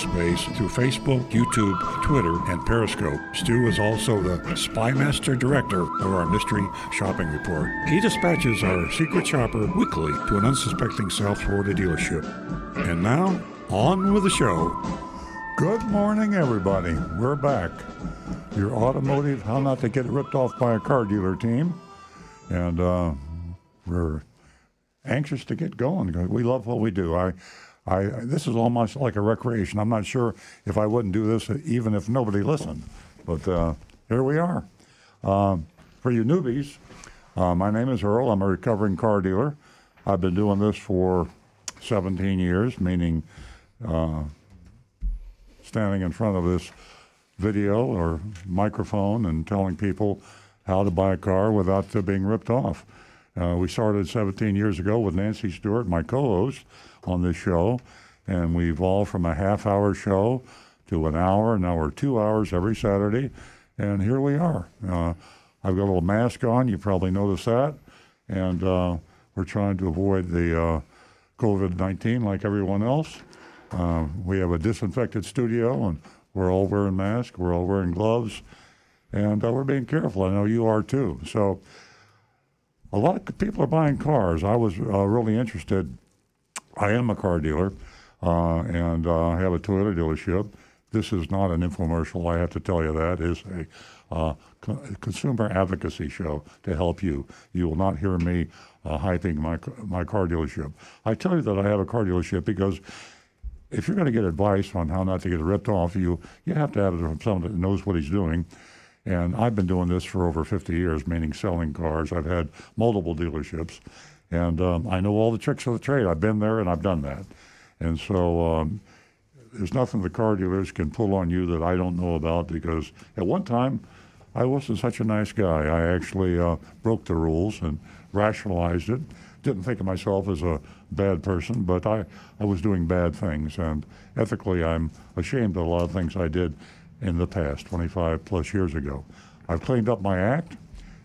cyberspace through Facebook, YouTube, Twitter, and Periscope. Stu is also the Spymaster Director of our Mystery Shopping Report. He dispatches our secret shopper weekly to an unsuspecting South Florida dealership. And now, on with the show. Good morning, everybody. We're back. Your automotive, how not to get ripped off by a car dealer team. And uh, we're anxious to get going we love what we do. I, I, this is almost like a recreation. I'm not sure if I wouldn't do this even if nobody listened, but uh, here we are. Um, for you newbies, uh, my name is Earl. I'm a recovering car dealer. I've been doing this for 17 years, meaning uh, standing in front of this video or microphone and telling people how to buy a car without uh, being ripped off. Uh, we started 17 years ago with Nancy Stewart, my co-host on this show, and we evolved from a half-hour show to an hour. Now we're two hours every Saturday, and here we are. Uh, I've got a little mask on. You probably noticed that, and uh, we're trying to avoid the uh, COVID-19 like everyone else. Uh, we have a disinfected studio, and we're all wearing masks. We're all wearing gloves, and uh, we're being careful. I know you are too. So a lot of people are buying cars. I was uh, really interested. I am a car dealer, uh, and uh, I have a Toyota dealership. This is not an infomercial. I have to tell you that is a uh, co- consumer advocacy show to help you. You will not hear me uh, hyping my my car dealership. I tell you that I have a car dealership because if you're going to get advice on how not to get ripped off, you you have to have it from someone that knows what he's doing. And I've been doing this for over 50 years, meaning selling cars. I've had multiple dealerships, and um, I know all the tricks of the trade. I've been there and I've done that. And so um, there's nothing the car dealers can pull on you that I don't know about because at one time I wasn't such a nice guy. I actually uh, broke the rules and rationalized it. Didn't think of myself as a bad person, but I, I was doing bad things. And ethically, I'm ashamed of a lot of things I did in the past, 25 plus years ago. I've cleaned up my act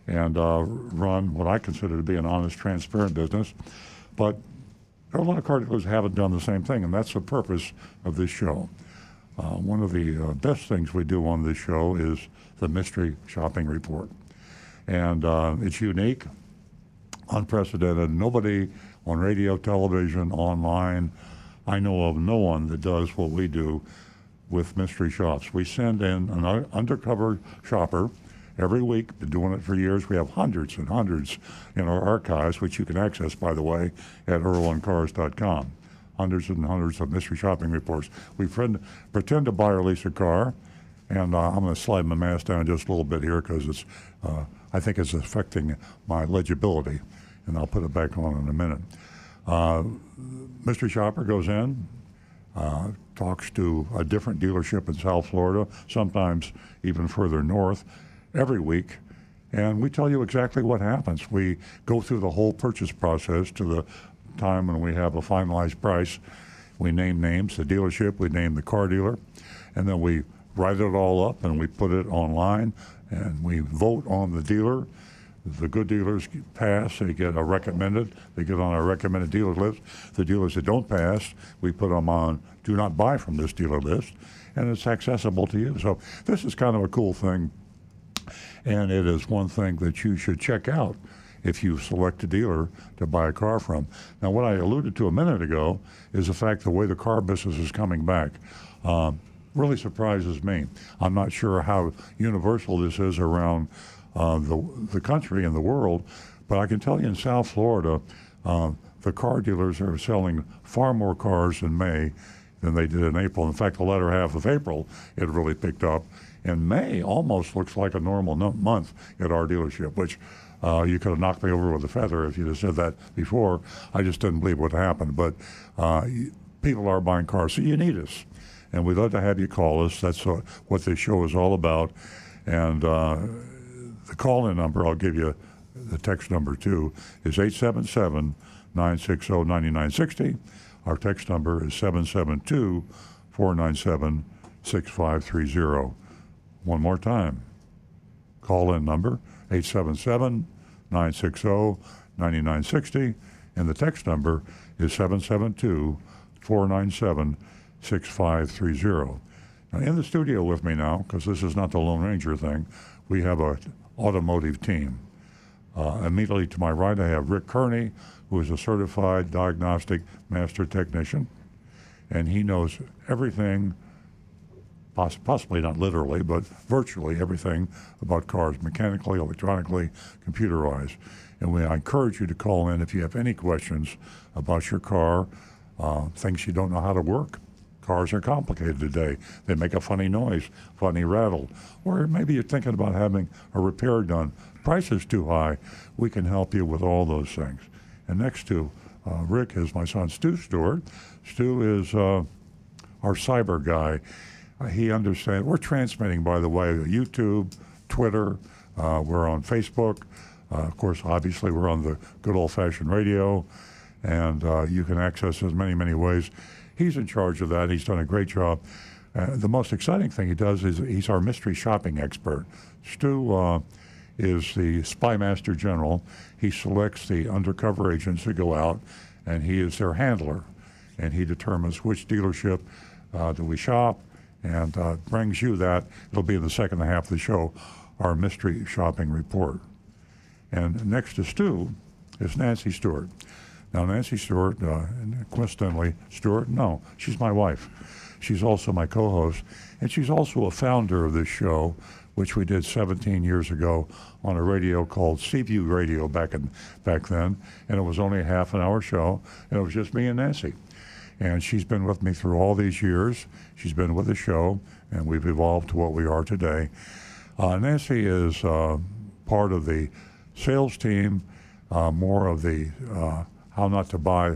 and uh, run what I consider to be an honest, transparent business. But there are a lot of car dealers haven't done the same thing, and that's the purpose of this show. Uh, one of the uh, best things we do on this show is the Mystery Shopping Report. And uh, it's unique, unprecedented. Nobody on radio, television, online, I know of no one that does what we do with mystery shops. We send in an undercover shopper every week. Been doing it for years. We have hundreds and hundreds in our archives, which you can access, by the way, at earloncars.com. Hundreds and hundreds of mystery shopping reports. We friend, pretend to buy or lease a car, and uh, I'm going to slide my mask down just a little bit here because it's, uh, I think it's affecting my legibility, and I'll put it back on in a minute. Uh, mystery shopper goes in, uh, talks to a different dealership in South Florida, sometimes even further north, every week. And we tell you exactly what happens. We go through the whole purchase process to the time when we have a finalized price. We name names, the dealership, we name the car dealer, and then we write it all up and we put it online and we vote on the dealer. The good dealers pass, they get a recommended, they get on our recommended dealer list. The dealers that don't pass, we put them on do not buy from this dealer list, and it's accessible to you. So this is kind of a cool thing, and it is one thing that you should check out if you select a dealer to buy a car from. Now, what I alluded to a minute ago is the fact the way the car business is coming back. Um, really surprises me. I'm not sure how universal this is around uh, the, the country and the world, but I can tell you in South Florida, uh, the car dealers are selling far more cars in May than they did in April. In fact, the latter half of April, it really picked up. And May almost looks like a normal no- month at our dealership, which uh, you could have knocked me over with a feather if you'd have said that before. I just didn't believe what happened. But uh, people are buying cars, so you need us. And we'd love to have you call us. That's what this show is all about. And uh, the call in number, I'll give you the text number too, is 877 960 9960. Our text number is 772 497 6530. One more time. Call in number 877 960 9960. And the text number is 772 497 6530. Now, in the studio with me now, because this is not the Lone Ranger thing, we have an automotive team. Uh, immediately to my right, I have Rick Kearney, who is a certified diagnostic master technician, and he knows everything, poss- possibly not literally, but virtually everything about cars, mechanically, electronically, computerized. And we, I encourage you to call in if you have any questions about your car, uh, things you don't know how to work. Cars are complicated today. They make a funny noise, funny rattle. Or maybe you're thinking about having a repair done. Price is too high. We can help you with all those things. And next to uh, Rick is my son Stu Stewart. Stu is uh, our cyber guy. Uh, he understands. We're transmitting, by the way, YouTube, Twitter. Uh, we're on Facebook. Uh, of course, obviously, we're on the good old-fashioned radio, and you can access us many, many ways. He's in charge of that. He's done a great job. The most exciting thing he does is he's our mystery shopping expert. Stu is the spy master general. He selects the undercover agents who go out, and he is their handler. And he determines which dealership uh, do we shop, and uh, brings you that. It'll be in the second half of the show, our mystery shopping report. And next to Stu is Nancy Stewart. Now, Nancy Stewart, uh, coincidentally, Stewart, no, she's my wife. She's also my co host, and she's also a founder of this show, which we did 17 years ago on a radio called Seaview Radio back, in, back then. And it was only a half an hour show, and it was just me and Nancy. And she's been with me through all these years. She's been with the show, and we've evolved to what we are today. Uh, Nancy is uh, part of the sales team, uh, more of the uh, how not to buy,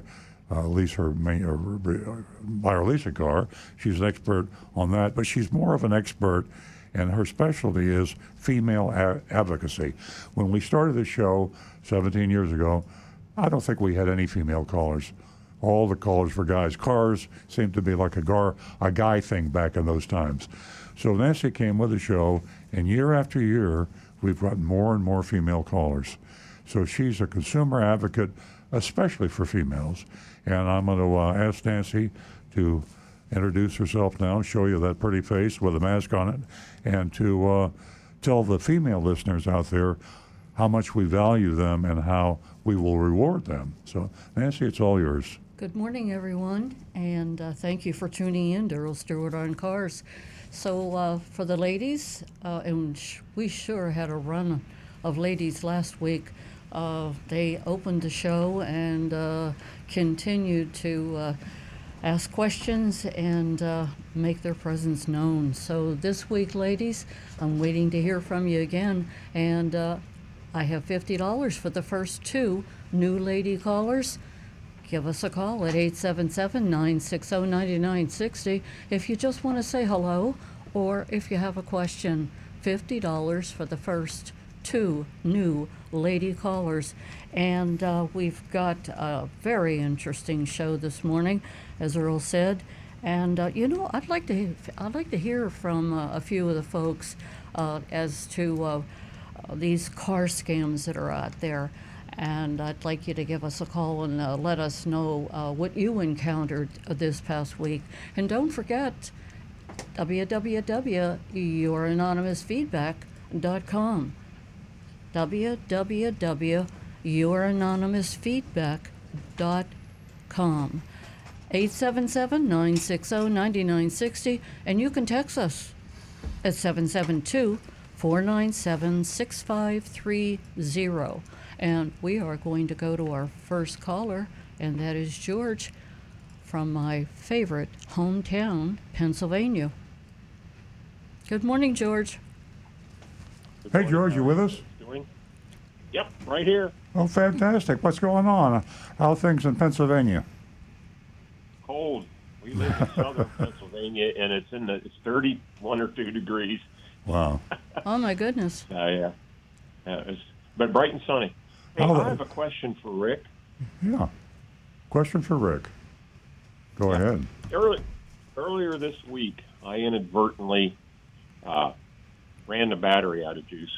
uh, lease her main, or buy or lease a car. She's an expert on that, but she's more of an expert, and her specialty is female a- advocacy. When we started the show 17 years ago, I don't think we had any female callers. All the callers for guys. Cars seemed to be like a, gar, a guy thing back in those times. So Nancy came with the show, and year after year, we've gotten more and more female callers. So she's a consumer advocate, especially for females. And I'm going to uh, ask Nancy to introduce herself now, show you that pretty face with a mask on it, and to uh, tell the female listeners out there how much we value them and how we will reward them. So, Nancy, it's all yours. Good morning, everyone, and uh, thank you for tuning in to Earl Stewart on Cars. So, uh, for the ladies, uh, and sh- we sure had a run of ladies last week. Uh, they opened the show and uh, continued to uh, ask questions and make their presence known. So, this week, ladies, I'm waiting to hear from you again, and I have $50 for the first two new lady callers give us a call at 877-960-9960 if you just want to say hello or if you have a question. $50 for the first two new lady callers. And uh, we've got a very interesting show this morning as earl said. And uh, you know i'd like to i'd like to hear from uh, a few of the folks uh, as to uh, these car scams that are out there and I'd like you to give us a call and uh, let us know uh, what you encountered uh, this past week. And don't forget www.youranonymousfeedback.com. www.youranonymousfeedback.com. 877-960-9960 and you can text us at 772 497 6530. And we are going to go to our first caller, and that is George from my favorite hometown, Pennsylvania. Good morning, George. Good Hey, morning, George, you with us? Doing? Yep, right here. Oh, fantastic. What's going on? How are things in Pennsylvania? Cold. We We live in southern Pennsylvania, and it's in the it's 31 or 2 degrees. Wow. Oh my goodness. Uh, yeah, uh, it's, but bright and sunny. Hey, How- I have a question for Rick. Yeah. Question for Rick. Go ahead. Early, earlier this week, I inadvertently uh, ran the battery out of juice,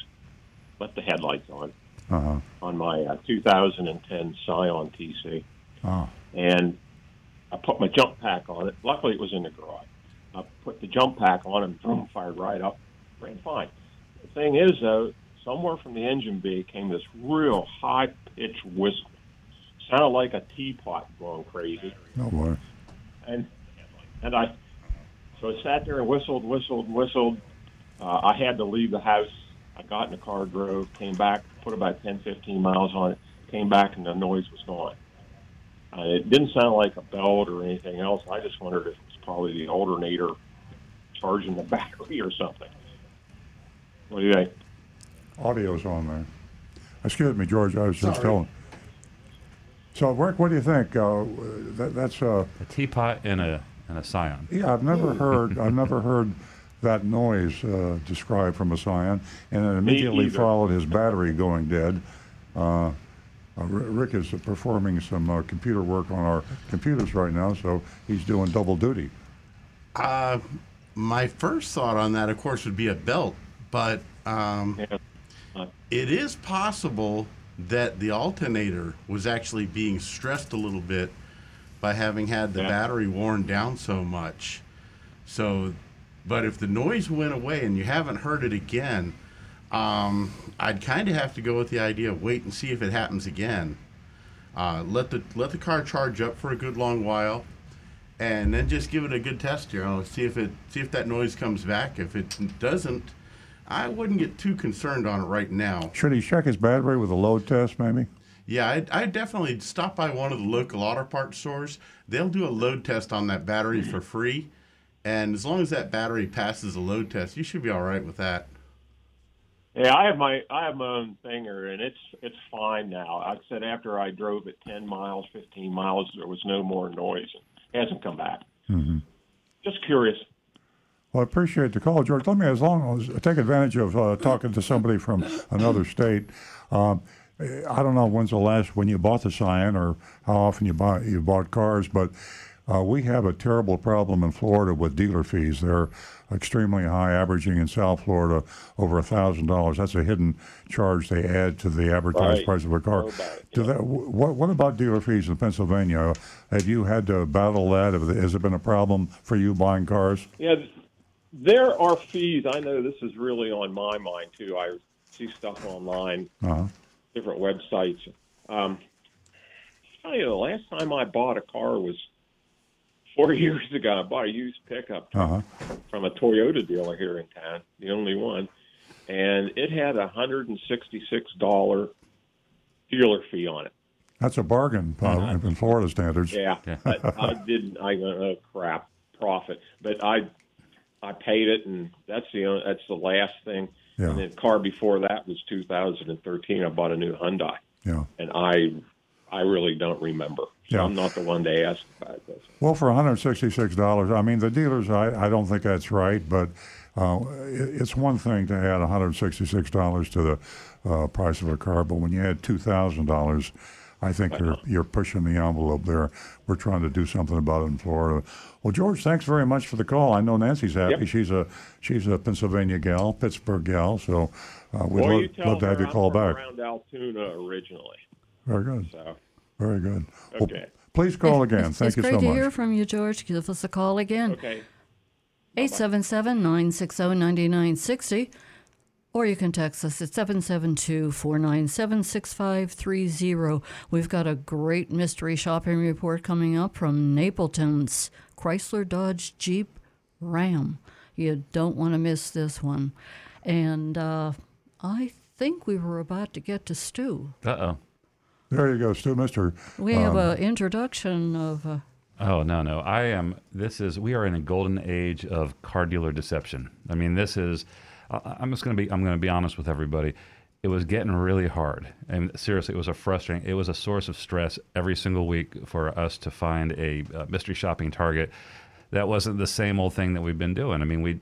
left the headlights on Uh-huh. on my uh, 2010 Scion TC, Oh. and I put my jump pack on it. Luckily, it was in the garage. I put the jump pack on and boom, fired right up. Ran fine. The thing is, though, somewhere from the engine bay came this real high pitched whistle. Sounded like a teapot going crazy. No way. and and I so I sat there and whistled, whistled, whistled. Uh, I had to leave the house. I got in the car, drove, came back, put about 10, 15 miles on it, came back, and the noise was gone. Uh, it didn't sound like a belt or anything else. I just wondered if it was probably the alternator charging the battery or something. What do you think? Audio's on there. Excuse me, George. I was just Sorry. telling. So, Rick, what do you think? Uh, that, that's uh, A teapot and a and a scion. yeah. I've never heard. I've never heard that noise uh, described from a Scion, and it immediately followed his battery going dead. Uh, uh, Rick is performing some uh, computer work on our computers right now, so he's doing double duty. Uh, my first thought on that, of course, would be a belt, but um, Yeah. It is possible that the alternator was actually being stressed a little bit by having had the Yeah. battery worn down so much. So, but if the noise went away and you haven't heard it again, um, I'd kind of have to go with the idea of wait and see if it happens again. Uh, let the let the car charge up for a good long while, and then just give it a good test. You know, see if it see if that noise comes back. If it doesn't, I wouldn't get too concerned on it right now. Should he check his battery with a load test, maybe? Yeah, I'd, I'd definitely stop by one of the local auto parts stores. They'll do a load test on that battery for free, and as long as that battery passes a load test, you should be all right with that. Yeah, I have my I have my own thinger, and it's it's fine now. I said after I drove it ten miles, fifteen miles, there was no more noise. It hasn't come back. Mm-hmm. Just curious. Well, I appreciate the call, George. Let me, as long as take advantage of uh, talking to somebody from another state. Um, I don't know when's the last when you bought the Scion or how often you buy you bought cars, but uh, we have a terrible problem in Florida with dealer fees. They're extremely high, averaging in South Florida over a thousand dollars. That's a hidden charge they add to the advertised Right. price of a car. About Do that, what, what about dealer fees in Pennsylvania? Have you had to battle that? Has it been a problem for you buying cars? Yeah, there are fees. I know this is really on my mind too. I see stuff online, Uh-huh. different websites. Um, tell you, the last time I bought a car was four years ago. I bought a used pickup. Uh-huh. from a Toyota dealer here in town, the only one, and it had a hundred and sixty-six dollar dealer fee on it. That's a bargain uh, in Florida standards. Yeah, I, I didn't. I uh, crap profit, but I I paid it, and that's the that's the last thing. Yeah. And the car before that was 2013. I bought a new Hyundai, Yeah. and I I really don't remember. So Yeah. I'm not the one to ask about this. Well, for $166, I mean, the dealers, I, I don't think that's right, but uh, it, it's one thing to add $166 to the uh, price of a car, but when you add $2,000, I think you're, you're pushing the envelope there. We're trying to do something about it in Florida. Well, George, thanks very much for the call. I know Nancy's happy. Yep. She's a she's a Pennsylvania gal, Pittsburgh gal, so uh, we'd Well, love, love to have you call back. around Altoona originally, Very good. so Very good. Well, Okay. please call again. It's, Thank it's you great to hear from you, George. Give us a call again. okay. 877 960 9960. Or you can text us at 772 497 6530. We've got a great mystery shopping report coming up from Napleton's Chrysler Dodge Jeep Ram. You don't want to miss this one. And uh, I think we were about to get to Stu. Uh oh. There you go, Stu, Mister. We have an introduction of. Uh, Oh no no! I am. This is. We are in a golden age of car dealer deception. I mean, this is. I- I'm just going to be. I'm going to be honest with everybody. it was getting really hard. And seriously, it was a frustrating. It was a source of stress every single week for us to find a, uh mystery shopping target. That wasn't the same old thing that we've been doing. I mean, we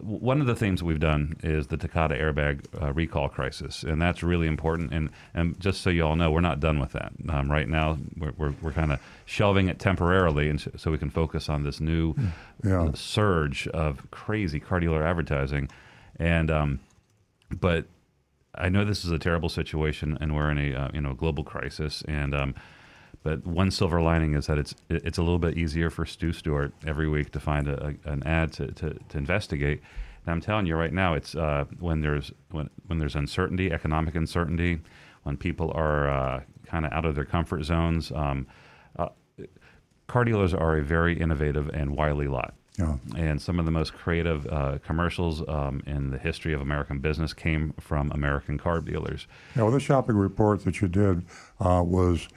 one of the things we've done is the Takata airbag uh, recall crisis, and that's really important. And and just so you all know, we're not done with that. Um, right now, we're we're, we're kind of shelving it temporarily, and so, so we can focus on this new Yeah. surge of crazy car dealer advertising. And um, but I know this is a terrible situation, and we're in a uh, you know global crisis. And um, but one silver lining is that it's it's a little bit easier for Stu Stewart every week to find a, a, an ad to, to, to investigate. And I'm telling you right now, it's uh, when there's when when there's uncertainty, economic uncertainty, when people are uh, kind of out of their comfort zones. Um, uh, car dealers are a very innovative and wily lot. Yeah. And some of the most creative uh, commercials um, in the history of American business came from American car dealers. Yeah, well, the shopping report that you did uh, was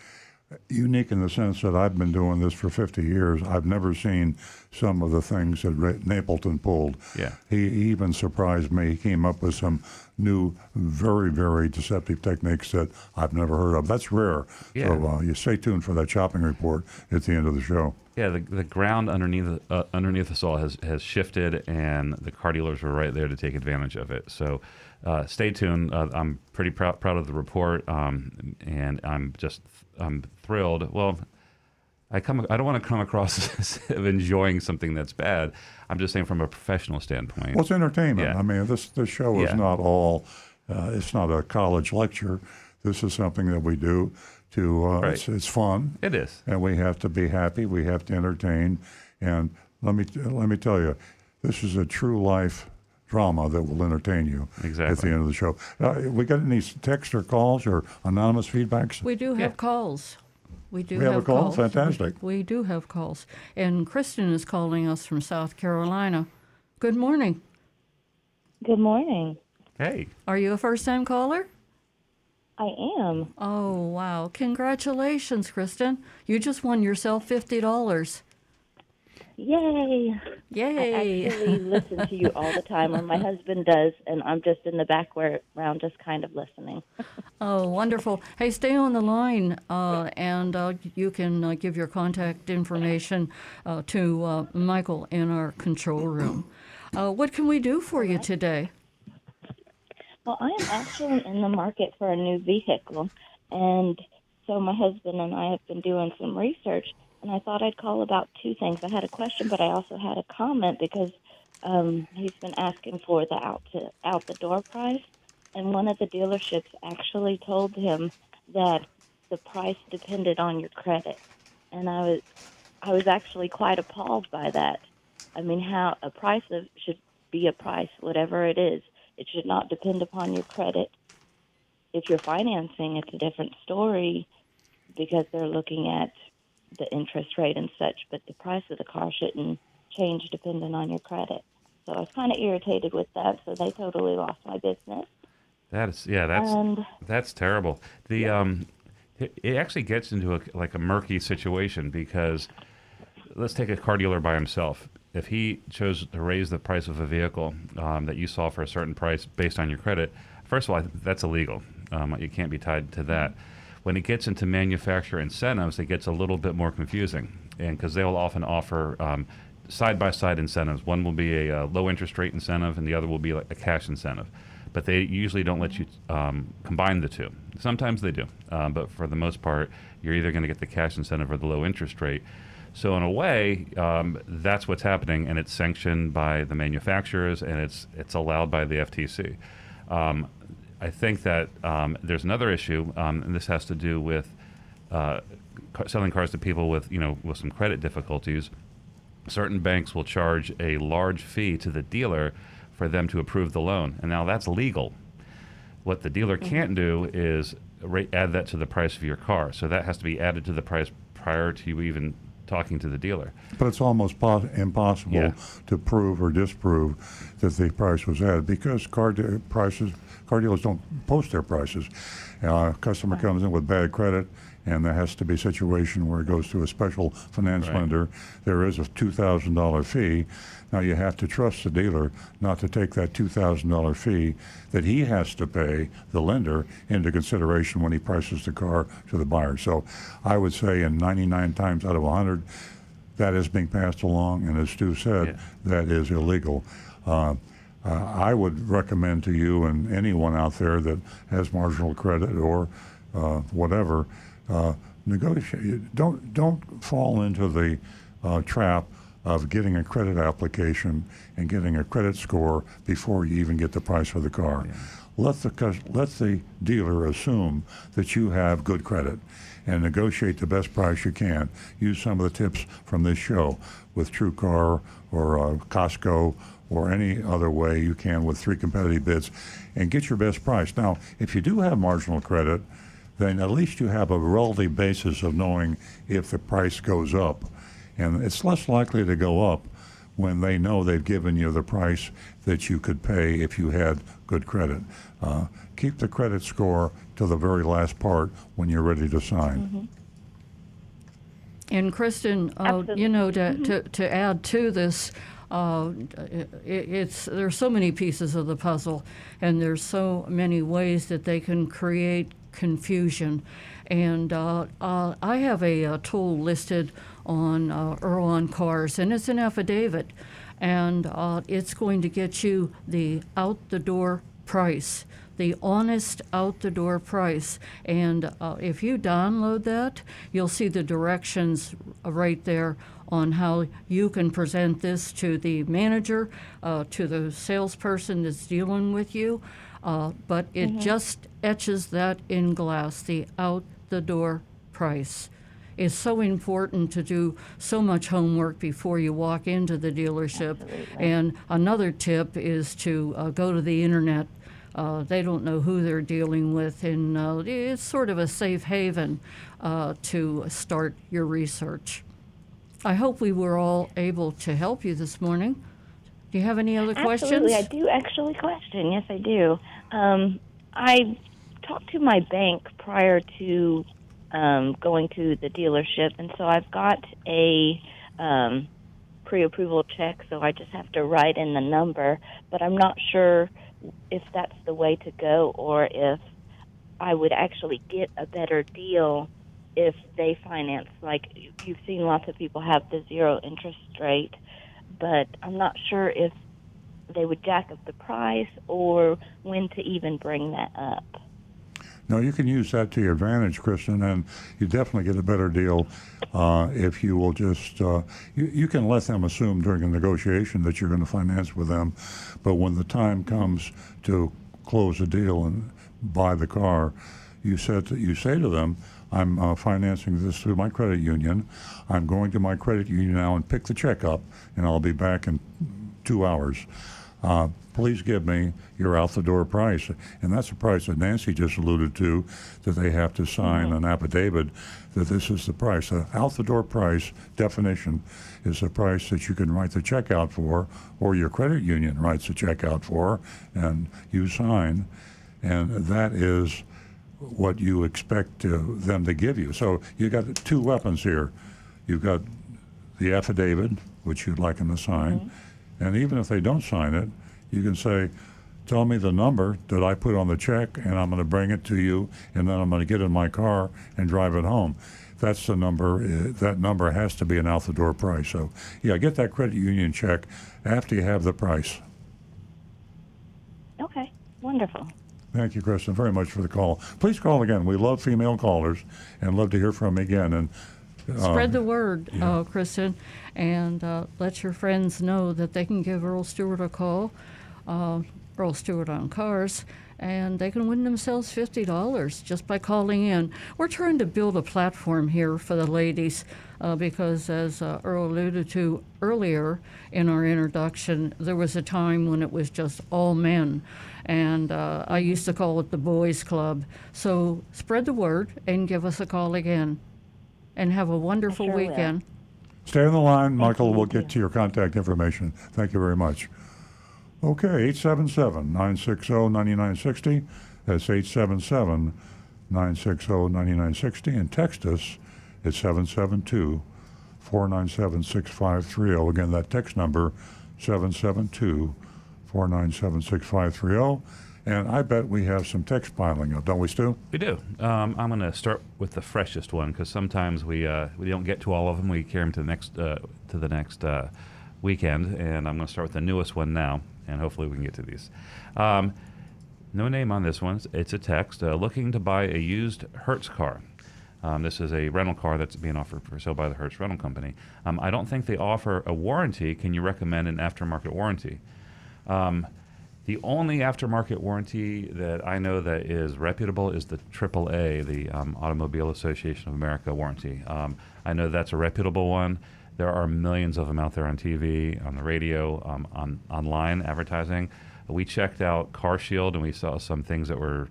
unique in the sense that I've been doing this for 50 years. I've never seen some of the things that Ra- Napleton pulled. Yeah. He he even surprised me. He came up with some new, very, very deceptive techniques that I've never heard of. That's rare. Yeah. So uh, you stay tuned for that shopping report at the end of the show. Yeah, the, the ground underneath uh, underneath us all has, has shifted, and the car dealers were right there to take advantage of it. So, uh, stay tuned. Uh, I'm pretty proud proud of the report, um, and I'm just I'm thrilled. Well, I come I don't want to come across as of enjoying something that's bad. I'm just saying from a professional standpoint. Well, it's entertainment. Yeah. I mean, this this show is Yeah. not all. Uh, it's not a college lecture. This is something that we do to. Uh, Right. it's, it's fun. it is. and we have to be happy. We have to entertain, and let me let me tell you, this is a true life drama that will entertain you at the end of the show. Uh, we got any text or calls or anonymous feedbacks? We do have Yeah. calls. We do We have a call? calls. Fantastic. We do have calls. And Kristen is calling us from South Carolina. Good morning. Good morning. Hey, Are you a first time caller? I am. Oh, wow. Congratulations, Kristen. You just won yourself $50. Yay! Yay! I actually listen to you all the time, or my husband does, and I'm just in the background, just kind of listening. Oh, wonderful. Hey, stay on the line, uh, and uh, you can uh, give your contact information uh, to uh, Michael in our control room. Uh, what can we do for you today? Well, I am actually in the market for a new vehicle, and so my husband and I have been doing some research, and I thought I'd call about two things. I had a question, but I also had a comment because um, he's been asking for the out to out the door price, and one of the dealerships actually told him that the price depended on your credit, and I was I was actually quite appalled by that. I mean, how a price of, should be a price, whatever it is. It should not depend upon your credit. If you're financing, it's a different story because they're looking at the interest rate and such, but the price of the car shouldn't change depending on your credit. So I was kind of irritated with that, so they totally lost my business. that is yeah, that's And That's terrible. The um, it, it actually gets into a, like a murky situation because let's take a car dealer by himself. If he chose to raise the price of a vehicle um, that you saw for a certain price based on your credit, first of all, that's illegal. Um, you can't be tied to that. When it gets into manufacturer incentives, it gets a little bit more confusing, and because they will often offer um, side-by-side incentives. One will be a, uh low interest rate incentive, and the other will be like a cash incentive but they usually don't let you um, combine the two. Sometimes they do, um, but for the most part, you're either going to get the cash incentive or the low interest rate. So in a way, um, that's what's happening, and it's sanctioned by the manufacturers, and it's it's allowed by the FTC. Um, I think that um, there's another issue, um, and this has to do with uh, selling cars to people with you know with some credit difficulties certain banks will charge a large fee to the dealer for them to approve the loan. And now that's legal. What the dealer can't do is add that to the price of your car. So that has to be added to the price prior to you even talking to the dealer. But it's almost pos- impossible Yeah. to prove or disprove that the price was added because car de- prices, car dealers don't post their prices. Uh, a customer comes in with bad credit, and there has to be a situation where it goes to a special finance Right. lender. There is a $2,000 fee. Now you have to trust the dealer not to take that $2,000 fee that he has to pay the lender into consideration when he prices the car to the buyer. So I would say in 99 times out of 100, that is being passed along, and as Stu said, Yeah. that is illegal. Uh, uh, I would recommend to you and anyone out there that has marginal credit or uh, whatever, uh, negotiate. Don't don't fall into the uh, trap of getting a credit application and getting a credit score before you even get the price of the car. Let the let the dealer assume that you have good credit and negotiate the best price you can. Use some of the tips from this show with TrueCar or uh, Costco or any other way you can with three competitive bids and get your best price. Now, if you do have marginal credit, then at least you have a relative basis of knowing if the price goes up. And it's less likely to go up when they know they've given you the price that you could pay if you had good credit. Uh, keep the credit score to the very last part when you're ready to sign. And Kristen, uh, you know, to, to, to add to this, uh, it, it's there's so many pieces of the puzzle, and there's so many ways that they can create confusion. And uh, uh, I have a, uh tool listed on uh, Cars, and it's an affidavit, and uh, it's going to get you the out the door price the honest out the door price. And uh, if you download that, you'll see the directions right there on how you can present this to the manager, uh, to the salesperson that's dealing with you. Uh, but it just etches that in glass, the out the door price. It's so important to do so much homework before you walk into the dealership. And another tip is to uh, go to the internet uh, they don't know who they're dealing with, and uh, it's sort of a safe haven uh, to start your research. I hope we were all able to help you this morning. Do you have any other questions? Absolutely, I do actually question. Yes, I do. Um, I talked to my bank prior to um, going to the dealership, and so I've got a um, pre-approval check. So I just have to write in the number, but I'm not sure if that's the way to go or if I would actually get a better deal if they finance. Like you've seen lots of people have the zero interest rate, but I'm not sure if they would jack up the price or when to even bring that up. No, you can use that to your advantage, Kristen, and you definitely get a better deal uh, if you will just. Uh, you, you can let them assume during a negotiation that you're going to finance with them, but when the time comes to close a deal and buy the car, you said that you say to them, "I'm uh, financing this through my credit union. I'm going to my credit union now and pick the check up, and I'll be back in two hours." uh, please give me your out the door price. And that's the price that Nancy just alluded to, that they have to sign mm-hmm. an affidavit that this is the price. The out the door price definition is the price that you can write the check out for, or your credit union writes the check out for, and you sign. And that is what you expect them to give you. So you've got two weapons here. You've got the affidavit, which you'd like them to sign, mm-hmm. and even if they don't sign it, you can say, "Tell me the number that I put on the check, and I'm going to bring it to you, and then I'm going to get in my car and drive it home." That's the number. uh, That number has to be an out the door price. So, yeah, get that credit union check after you have the price. Okay, wonderful. Thank you, Kristen, very much for the call. Please call again. We love female callers and love to hear from you again. And uh, Spread the word, uh, Kristen, and uh, let your friends know that they can give Earl Stewart a call, uh, Earl Stewart on Cars, and they can win themselves $50 just by calling in. We're trying to build a platform here for the ladies uh, because, as uh, Earl alluded to earlier in our introduction, there was a time when it was just all men. And uh, I used to call it the boys' club. So spread the word and give us a call again and have a wonderful sure will. weekend. Stay on the line. Michael We'll get to your contact information. Thank you very much. Okay, 877 960 9960. That's 877 960-9960 and text us at 772 497 6530. Again, that text number 772 497 6530. And I bet we have some text piling up, don't we, Stu? We do. Um, I'm going to start with the freshest one because sometimes we uh, we don't get to all of them. We carry them to the next uh, to the next uh, weekend, and I'm going to start with the newest one now, and hopefully we can get to these. Um, no name on this one. It's a text uh, looking to buy a used Hertz car. Um, this is a rental car that's being offered for sale by the Hertz Rental Company. Um, I don't think they offer a warranty. Can you recommend an aftermarket warranty? Um, the only aftermarket warranty that I know that is reputable is the AAA, the um, Automobile Association of America warranty. Um, I know that's a reputable one. There are millions of them out there on TV, on the radio, um, on online advertising. We checked out CarShield and we saw some things that were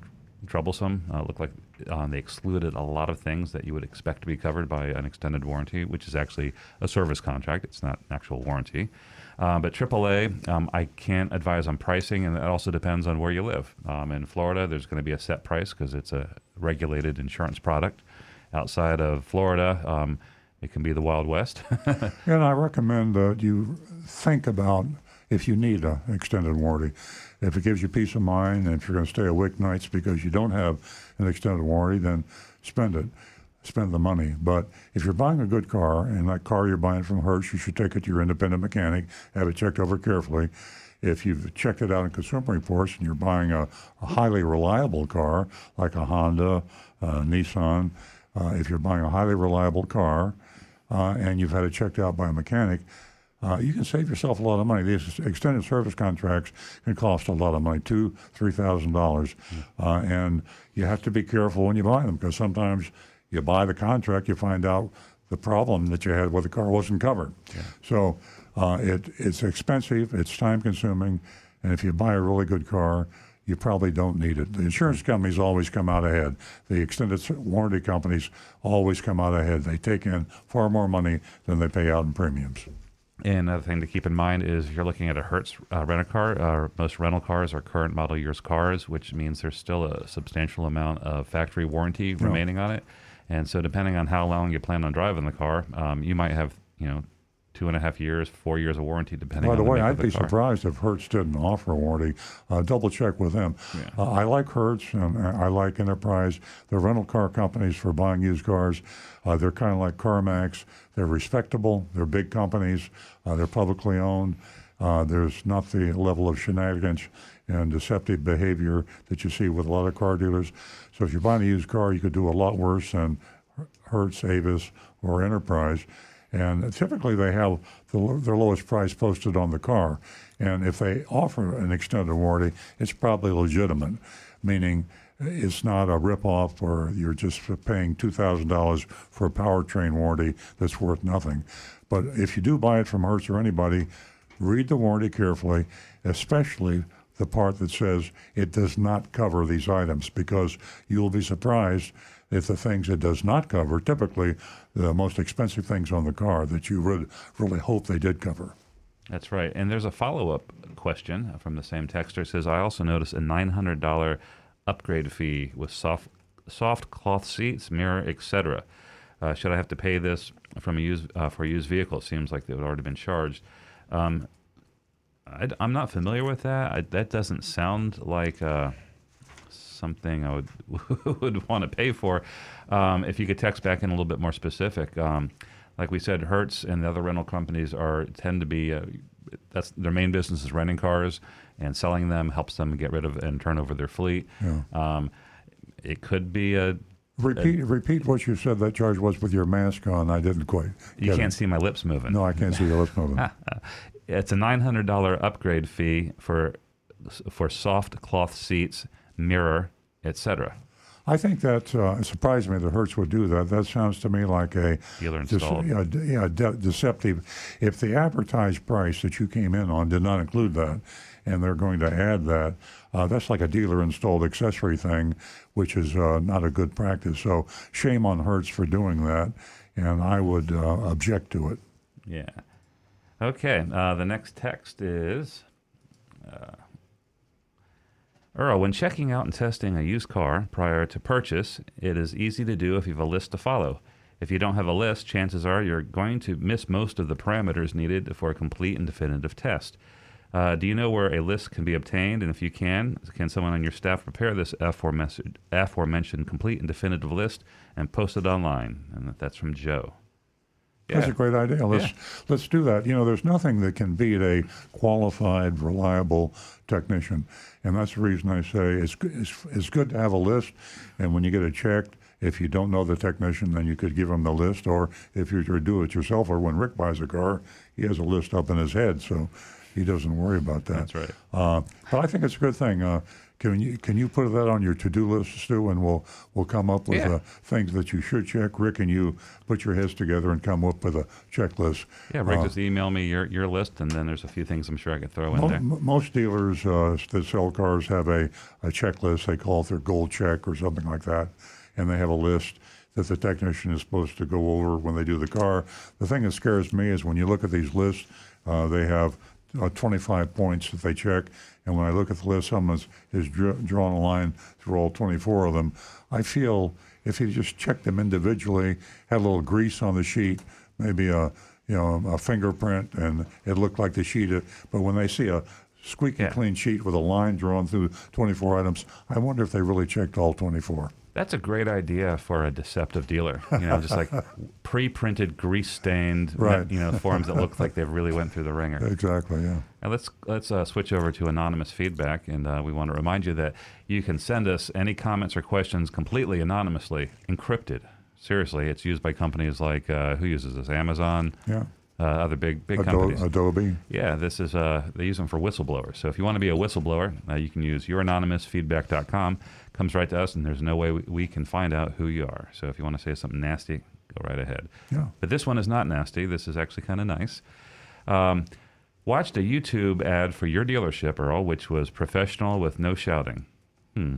troublesome. Uh, looked like uh, they excluded a lot of things that you would expect to be covered by an extended warranty, which is actually a service contract. It's not an actual warranty. Uh, but AAA, um, I can't advise on pricing, and it also depends on where you live. Um, in Florida, there's going to be a set price because it's a regulated insurance product. Outside of Florida, um, it can be the Wild West. and I recommend that you think about if you need an extended warranty. If it gives you peace of mind, and if you're going to stay awake nights because you don't have an extended warranty, then spend it spend the money. But if you're buying a good car and that car you're buying from Hertz, you should take it to your independent mechanic, have it checked over carefully. If you've checked it out in Consumer Reports and you're buying a, a highly reliable car like a Honda, uh, Nissan, uh, if you're buying a highly reliable car uh, and you've had it checked out by a mechanic, uh, you can save yourself a lot of money. These extended service contracts can cost a lot of money, two, three thousand dollars, uh, and you have to be careful when you buy them because sometimes you buy the contract, you find out the problem that you had with the car wasn't covered. Yeah. So uh, it, it's expensive, it's time consuming, and if you buy a really good car, you probably don't need it. The insurance companies always come out ahead. The extended warranty companies always come out ahead. They take in far more money than they pay out in premiums. And another thing to keep in mind is if you're looking at a Hertz uh, rental car, uh, most rental cars are current model years cars, which means there's still a substantial amount of factory warranty remaining on it. And so, depending on how long you plan on driving the car, um, you might have, you know, two and a half years, four years of warranty, depending. By the, the way, I'd the be car. surprised if Hertz didn't offer a warranty. Uh, double check with them. Yeah. Uh, I like Hertz and I like Enterprise. They're rental car companies for buying used cars. Uh, they're kind of like CarMax. They're respectable. They're big companies. Uh, they're publicly owned. Uh, there's not the level of shenanigans and deceptive behavior that you see with a lot of car dealers. So if you're buying a used car, you could do a lot worse than Hertz, Avis, or Enterprise. And typically they have the, their lowest price posted on the car. And if they offer an extended warranty, it's probably legitimate, meaning it's not a ripoff or you're just paying $2,000 for a powertrain warranty that's worth nothing. But if you do buy it from Hertz or anybody, read the warranty carefully, especially the part that says it does not cover these items because you'll be surprised if the things it does not cover, typically the most expensive things on the car that you would really hope they did cover. That's right. And there's a follow up question from the same texter. It says, I also noticed a $900 upgrade fee with soft, soft cloth seats, mirror, etc. Uh, should I have to pay this from a used, uh, for a used vehicle? It seems like they would already been charged. Um, I, am not familiar with that. I, that doesn't sound like uh, something I would would want to pay for. Um, if you could text back in a little bit more specific, um, like we said, Hertz and the other rental companies are tend to be uh, that's their main business is renting cars and selling them helps them get rid of and turn over their fleet. Yeah. Um, it could be a Repeat, repeat what you said that charge was with your mask on. I didn't quite. You can't it. see my lips moving. No, I can't see your lips moving. It's a $900 upgrade fee for for soft cloth seats, mirror, etc. I think that uh, surprised me that Hertz would do that. That sounds to me like a dealer installed. Dece- yeah, de- deceptive. If the advertised price that you came in on did not include that, and they're going to add that, uh, that's like a dealer installed accessory thing, which is uh, not a good practice. So shame on Hertz for doing that, and I would uh, object to it. Yeah. Okay, uh, the next text is uh, Earl, when checking out and testing a used car prior to purchase, it is easy to do if you have a list to follow. If you don't have a list, chances are you're going to miss most of the parameters needed for a complete and definitive test. Uh, do you know where a list can be obtained? And if you can, can someone on your staff prepare this aforementioned, aforementioned complete and definitive list and post it online? And that's from Joe. That's a great idea. Let's Yeah. let's do that. You know, there's nothing that can beat a qualified, reliable technician, and that's the reason I say it's good, it's, it's good to have a list. And when you get it checked, if you don't know the technician, then you could give him the list. Or if you're a do-it-yourself, or when Rick buys a car, he has a list up in his head, so he doesn't worry about that. That's right. Uh, but I think it's a good thing. Uh, can you can you put that on your to-do list, Stu, and we'll we'll come up with Yeah. uh, things that you should check. Rick and you put your heads together and come up with a checklist. Yeah, Rick, Uh, just email me your, your list, and then there's a few things I'm sure I could throw in Mo- there. m- most dealers uh, that sell cars have a, a checklist. They call it their gold check or something like that. And they have a list that the technician is supposed to go over when they do the car. The thing that scares me is when you look at these lists, uh, they have uh, 25 points that they check. And when I look at the list, someone has, drawn a line through all 24 of them. I feel if he just checked them individually, had a little grease on the sheet, maybe a you know a fingerprint, and it looked like the sheet. But when they see a squeaky Yeah. clean sheet with a line drawn through 24 items, I wonder if they really checked all 24. That's a great idea for a deceptive dealer. You know, just like pre-printed, grease-stained, Right. you know, forms that look like they've really went through the wringer. Exactly. Yeah. Now let's let's uh, switch over to anonymous feedback, and uh, we want to remind you that you can send us any comments or questions completely anonymously, encrypted. Seriously, it's used by companies like uh, who uses this? Amazon, Yeah. uh, other big big companies. Adobe. Yeah, this is uh, they use them for whistleblowers. So if you want to be a whistleblower, uh, you can use youranonymousfeedback.com. Comes right to us, and there's no way we, we can find out who you are. So if you want to say something nasty, go right ahead. Yeah. But this one is not nasty. This is actually kind of nice. Um, watched a YouTube ad for your dealership, Earl, which was professional with no shouting. Hmm.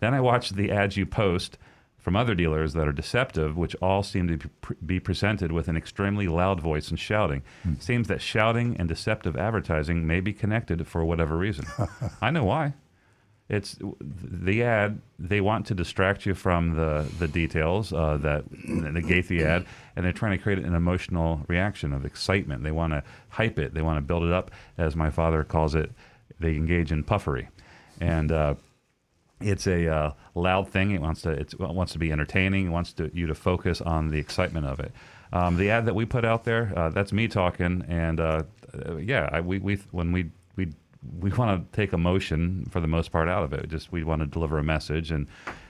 Then I watched the ads you post from other dealers that are deceptive, which all seem to be be presented with an extremely loud voice and shouting. Seems that shouting and deceptive advertising may be connected for whatever reason. I know why. It's the ad. They want to distract you from the the details uh, that negate the ad, and they're trying to create an emotional reaction of excitement. They want to hype it. They want to build it up, as my father calls it. They engage in puffery, and uh, it's a uh, loud thing. It wants to it wants to be entertaining. It wants to, you to focus on the excitement of it. Um, the ad that we put out there, uh, that's me talking, and uh, yeah, I, we we when we we want to take emotion for the most part out of it. Just we want to deliver a message, and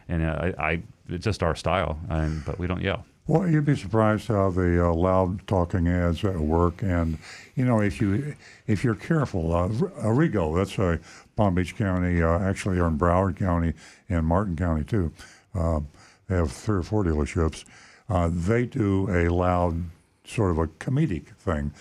and uh, I, I it's just our style, and, but we don't yell. Well, you'd be surprised how the uh, loud talking ads work, and you know if you if you're careful, uh, R- Arrigo, that's uh, Palm Beach County, uh, actually, or in Broward County and Martin County too. Um, they have three or four dealerships. Uh, they do a loud sort of a comedic thing.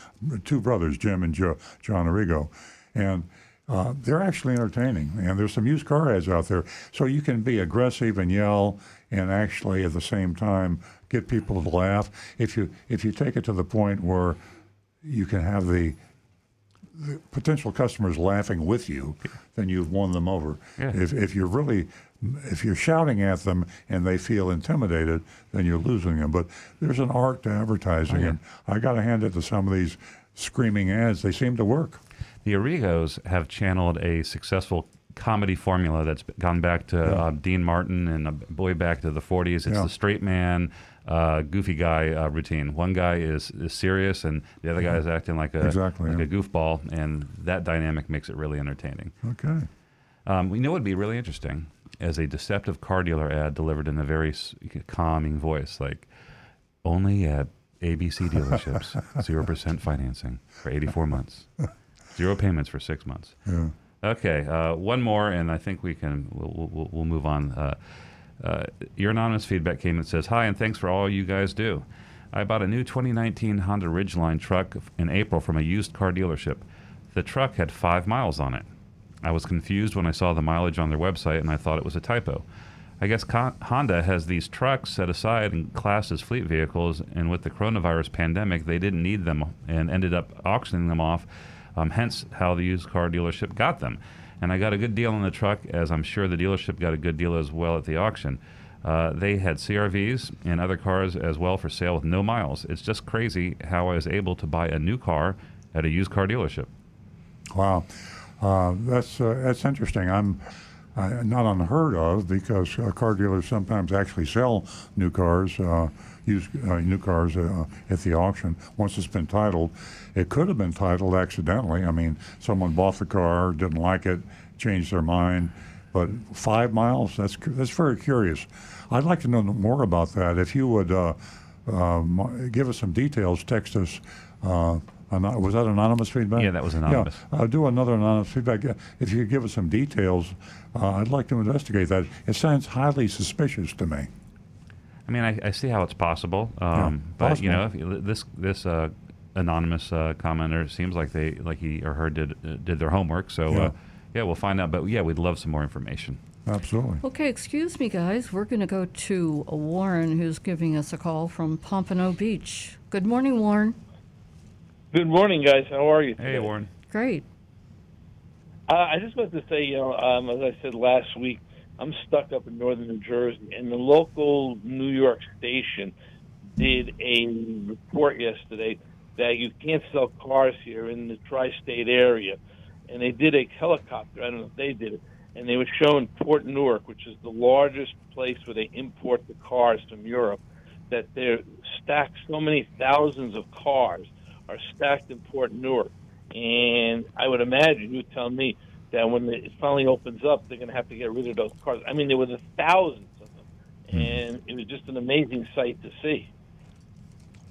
Two brothers, Jim and jo- John Arrigo, and uh, they're actually entertaining. And there's some used car ads out there, so you can be aggressive and yell, and actually at the same time get people to laugh. If you if you take it to the point where you can have the, the potential customers laughing with you, then you've won them over. Yeah. If if you're really if you're shouting at them and they feel intimidated, then you're losing them. But there's an art to advertising, Oh, yeah. and I got to hand it to some of these screaming ads. They seem to work. The Arrigos have channeled a successful comedy formula that's gone back to uh, Dean Martin and uh, way back to the 40s. It's Yeah. the straight man, uh, goofy guy uh, routine. One guy is, is serious, and the other guy is acting like a Exactly, like yeah. a goofball, and that dynamic makes it really entertaining. Okay. Um, we know it'd be really interesting as a deceptive car dealer ad delivered in a very calming voice, like only at ABC dealerships, zero percent financing for 84 months, zero payments for six months. Yeah. Okay, uh, one more, and I think we can we'll, we'll, we'll move on. Uh, uh, your anonymous feedback came and says, "Hi, and thanks for all you guys do. I bought a new 2019 Honda Ridgeline truck in April from a used car dealership. The truck had five miles on it. I was confused when I saw the mileage on their website, and I thought it was a typo. I guess Con- Honda has these trucks set aside and classed as fleet vehicles, and with the coronavirus pandemic, they didn't need them and ended up auctioning them off. Um, hence, how the used car dealership got them. and I got a good deal on the truck, as I'm sure the dealership got a good deal as well at the auction. Uh, they had CRVs and other cars as well for sale with no miles. It's just crazy how I was able to buy a new car at a used car dealership. Wow, uh, that's uh, that's interesting. I'm not unheard of because uh, car dealers sometimes actually sell new cars, uh, used uh, new cars uh, at the auction once it's been titled. It could have been titled accidentally. I mean, someone bought the car, didn't like it, changed their mind. But five miles, that's, that's very curious. I'd like to know more about that. If you would uh, um, give us some details, text us. Uh, was that anonymous feedback? Yeah, that was anonymous. Yeah, uh, do another anonymous feedback. Yeah, If you could give us some details, uh, I'd like to investigate that. It sounds highly suspicious to me. I mean, I, I see how it's possible, um, but you know, if you, this this uh, anonymous uh, commenter seems like they like he or her did uh, did their homework. So Yeah. uh, yeah, we'll find out. But yeah, we'd love some more information. Absolutely. Okay, excuse me, guys. We're going to go to Warren, who's giving us a call from Pompano Beach. Good morning, Warren. Good morning, guys. How are you? Hey, today? Warren. Great. Uh, I just wanted to say, you know, um, as I said last week, I'm stuck up in northern New Jersey, and the local New York station did a report yesterday that you can't sell cars here in the tri-state area, and they did a helicopter. I don't know if they did it, and they were showing Port Newark, which is the largest place where they import the cars from Europe. That they're stacked so many thousands of cars are stacked in Port Newark, and I would imagine you tell me that when it finally opens up, they're going to have to get rid of those cars. I mean, there were the thousands of them, and it was just an amazing sight to see.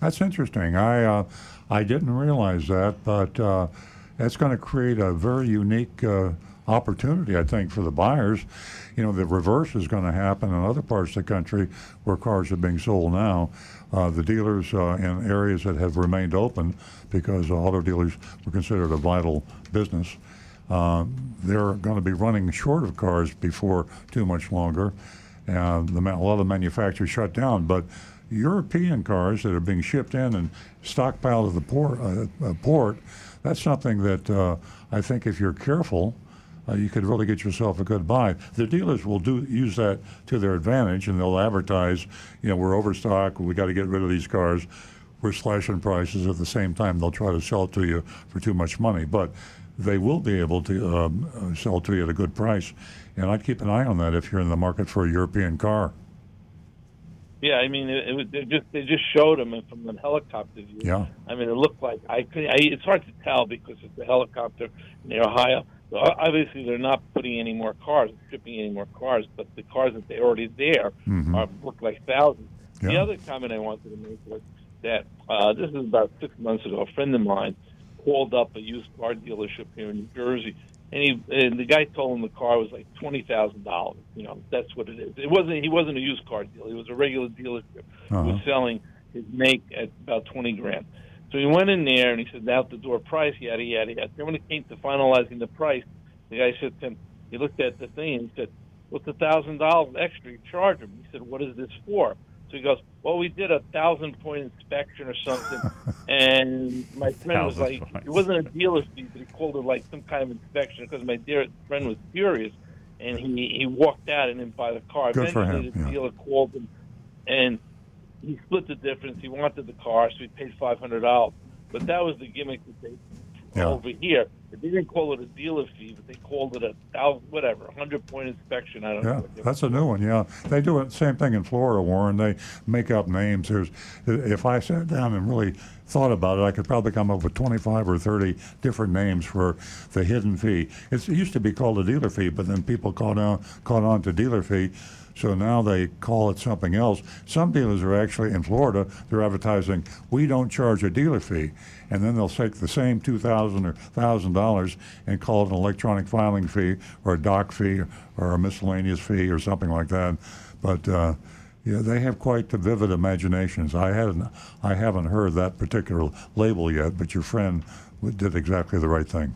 That's interesting. I uh, I didn't realize that, but uh, that's going to create a very unique uh, opportunity, I think, for the buyers. You know, the reverse is going to happen in other parts of the country where cars are being sold now. Uh, the dealers uh, in areas that have remained open because auto dealers were considered a vital business. Uh, they're going to be running short of cars before too much longer, and the, a lot of manufacturers shut down. But European cars that are being shipped in and stockpiled at the port, uh, uh, port that's something that uh, I think if you're careful, uh, you could really get yourself a good buy. The dealers will do use that to their advantage, and they'll advertise, you know, we're overstocked, we got to get rid of these cars. We're slashing prices at the same time. They'll try to sell it to you for too much money, but they will be able to um, uh, sell to you at a good price. And I'd keep an eye on that if you're in the market for a European car. Yeah, I mean, it, it was they just they just showed them from the helicopter view. Yeah. I mean, it looked like I could. I, it's hard to tell because it's a helicopter near Ohio. So obviously, they're not putting any more cars, shipping any more cars. But the cars that they already there Mhm. are look like thousands. The other comment I wanted to make was that uh, this is about six months ago. A friend of mine called up a used car dealership here in New Jersey, and he and the guy told him the car was like twenty thousand dollars. You know, that's what it is. It wasn't. He wasn't a used car dealer. He was a regular dealership who was Uh-huh. selling his make at about twenty grand. So he went in there and he said, out the door price, yada yada yada. Then when it came to finalizing the price, the guy said to him, he looked at the thing and he said, "What's a thousand dollars extra you charge him?" He said, "What is this for?" So he goes, "Well, we did a thousand point inspection or something," and my friend was like, points. "It wasn't a dealer fee, but he called it like some kind of inspection because my dear friend was furious." And he he walked out and didn't buy the car. Good for Eventually, him, the yeah. dealer called him, and he split the difference. He wanted the car, so he paid five hundred dollars. But that was the gimmick that they Yeah. over here. They didn't call it a dealer fee, but they called it a thousand, whatever, hundred point inspection. I don't know. Yeah, they- that's a new one. Yeah, they do it same thing in Florida, Warren. They make up names. There's, if I sat down and really thought about it, I could probably come up with 25 or 30 different names for the hidden fee. It's, it used to be called a dealer fee, but then people caught on caught on to dealer fee. So now they call it something else. Some dealers are actually in Florida. They're advertising, "We don't charge a dealer fee," and then they'll take the same two thousand or thousand dollars and call it an electronic filing fee or a doc fee or a miscellaneous fee or something like that. But uh, yeah, they have quite the vivid imaginations. I hadn't, I haven't heard that particular label yet, but your friend did exactly the right thing.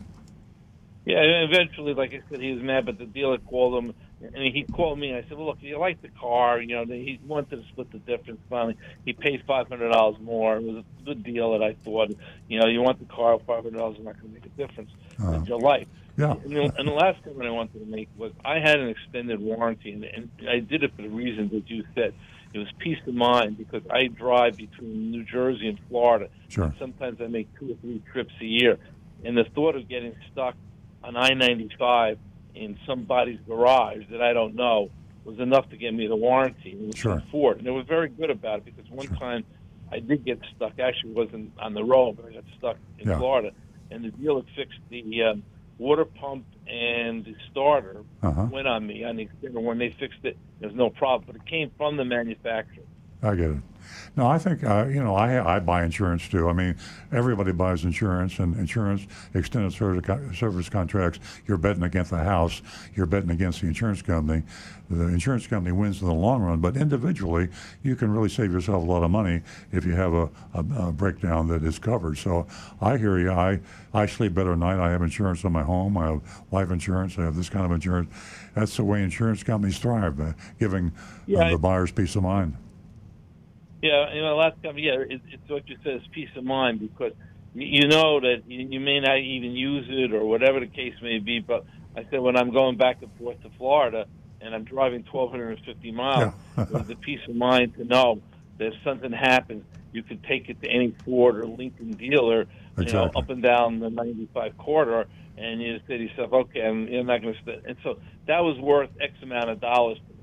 Yeah, and eventually, like I said, he was mad, but the dealer called him, and he called me. and I said, "Well, look, you like the car? You know, he wanted to split the difference. Finally, he paid five hundred dollars more. It was a good deal that I thought. You know, you want the car, five hundred dollars is not going to make a difference Uh-huh. in your life. Yeah. And the, and the last comment I wanted to make was I had an extended warranty, and, and I did it for the reason that you said. It was peace of mind because I drive between New Jersey and Florida. Sure. Sometimes I make two or three trips a year, and the thought of getting stuck on I-95 in somebody's garage that I don't know was enough to get me the warranty. And it was Sure. Ford, and they were very good about it because one time I did get stuck. Actually, wasn't on the road, but I got stuck in Yeah. Florida, and the dealer fixed the um, water pump and the starter Uh-huh. went on me on the extender. When they fixed it, there's no problem, but it came from the manufacturer. I get it. No, I think uh, you know I I buy insurance too. I mean, everybody buys insurance, and insurance extended service, service contracts. You're betting against the house. You're betting against the insurance company. The insurance company wins in the long run, but individually, you can really save yourself a lot of money if you have a, a, a breakdown that is covered. So I hear you. I I sleep better at night. I have insurance on my home. I have life insurance. I have this kind of insurance. That's the way insurance companies thrive, uh, giving uh, Yeah, I- the buyers peace of mind. Yeah, you know, last time, yeah, it, it's what you said is peace of mind because you, know that you, you may not even use it or whatever the case may be. But I said when I'm going back and forth to Florida and I'm driving 1,250 miles, Yeah. there's the peace of mind to know that if something happens, you can take it to any Ford or Lincoln dealer, you know, up and down the 95 corridor, and you say to yourself, okay, I'm, I'm not going to. And so that was worth X amount of dollars to.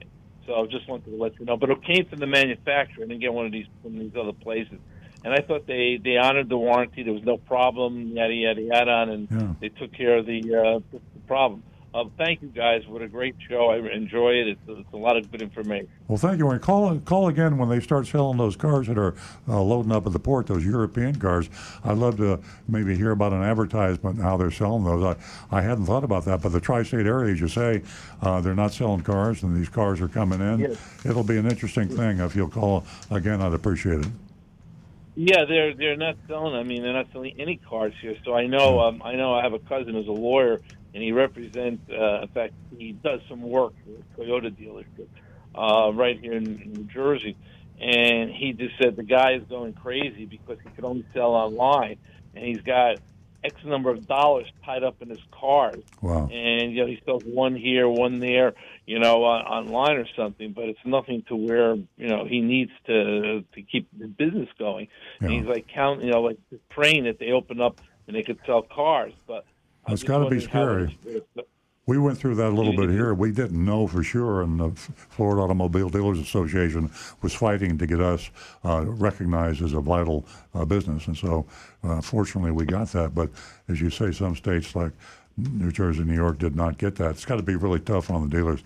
So I just wanted to let you know. But it came from the manufacturer. I didn't get one of these from these other places. And I thought they they honored the warranty. There was no problem. Yada yada yada, and Yeah. they took care of the uh, the problem. Uh, thank you guys. What a great show. I enjoy it. It's, it's a lot of good information. Well, thank you. And call call again when they start selling those cars that are uh, loading up at the port, those European cars. I'd love to maybe hear about an advertisement and how they're selling those. I, I hadn't thought about that, but the tri-state area, as you say, uh, they're not selling cars, and these cars are coming in. Yes. It'll be an interesting thing. If you'll call again, I'd appreciate it. Yeah, they're they're not selling. I mean, they're not selling any cars here. So I know um, I know I have a cousin who's a lawyer, and he represents. Uh, in fact, he does some work for a Toyota dealership uh, right here in, New Jersey, and he just said the guy is going crazy because he could only sell online, and he's got X number of dollars tied up in his cars Wow. and you know he sells one here, one there, you know, on, online or something. But it's nothing to where you know he needs to to keep the business going. And Yeah. he's like counting, you know, like praying that they open up and they could sell cars. But It's just gotta be scary. it's- We went through that a little bit here. We didn't know for sure, and the Florida Automobile Dealers Association was fighting to get us uh, recognized as a vital uh, business, and so uh, fortunately we got that. But as you say, some states like New Jersey, New York did not get that. It's got to be really tough on the dealers.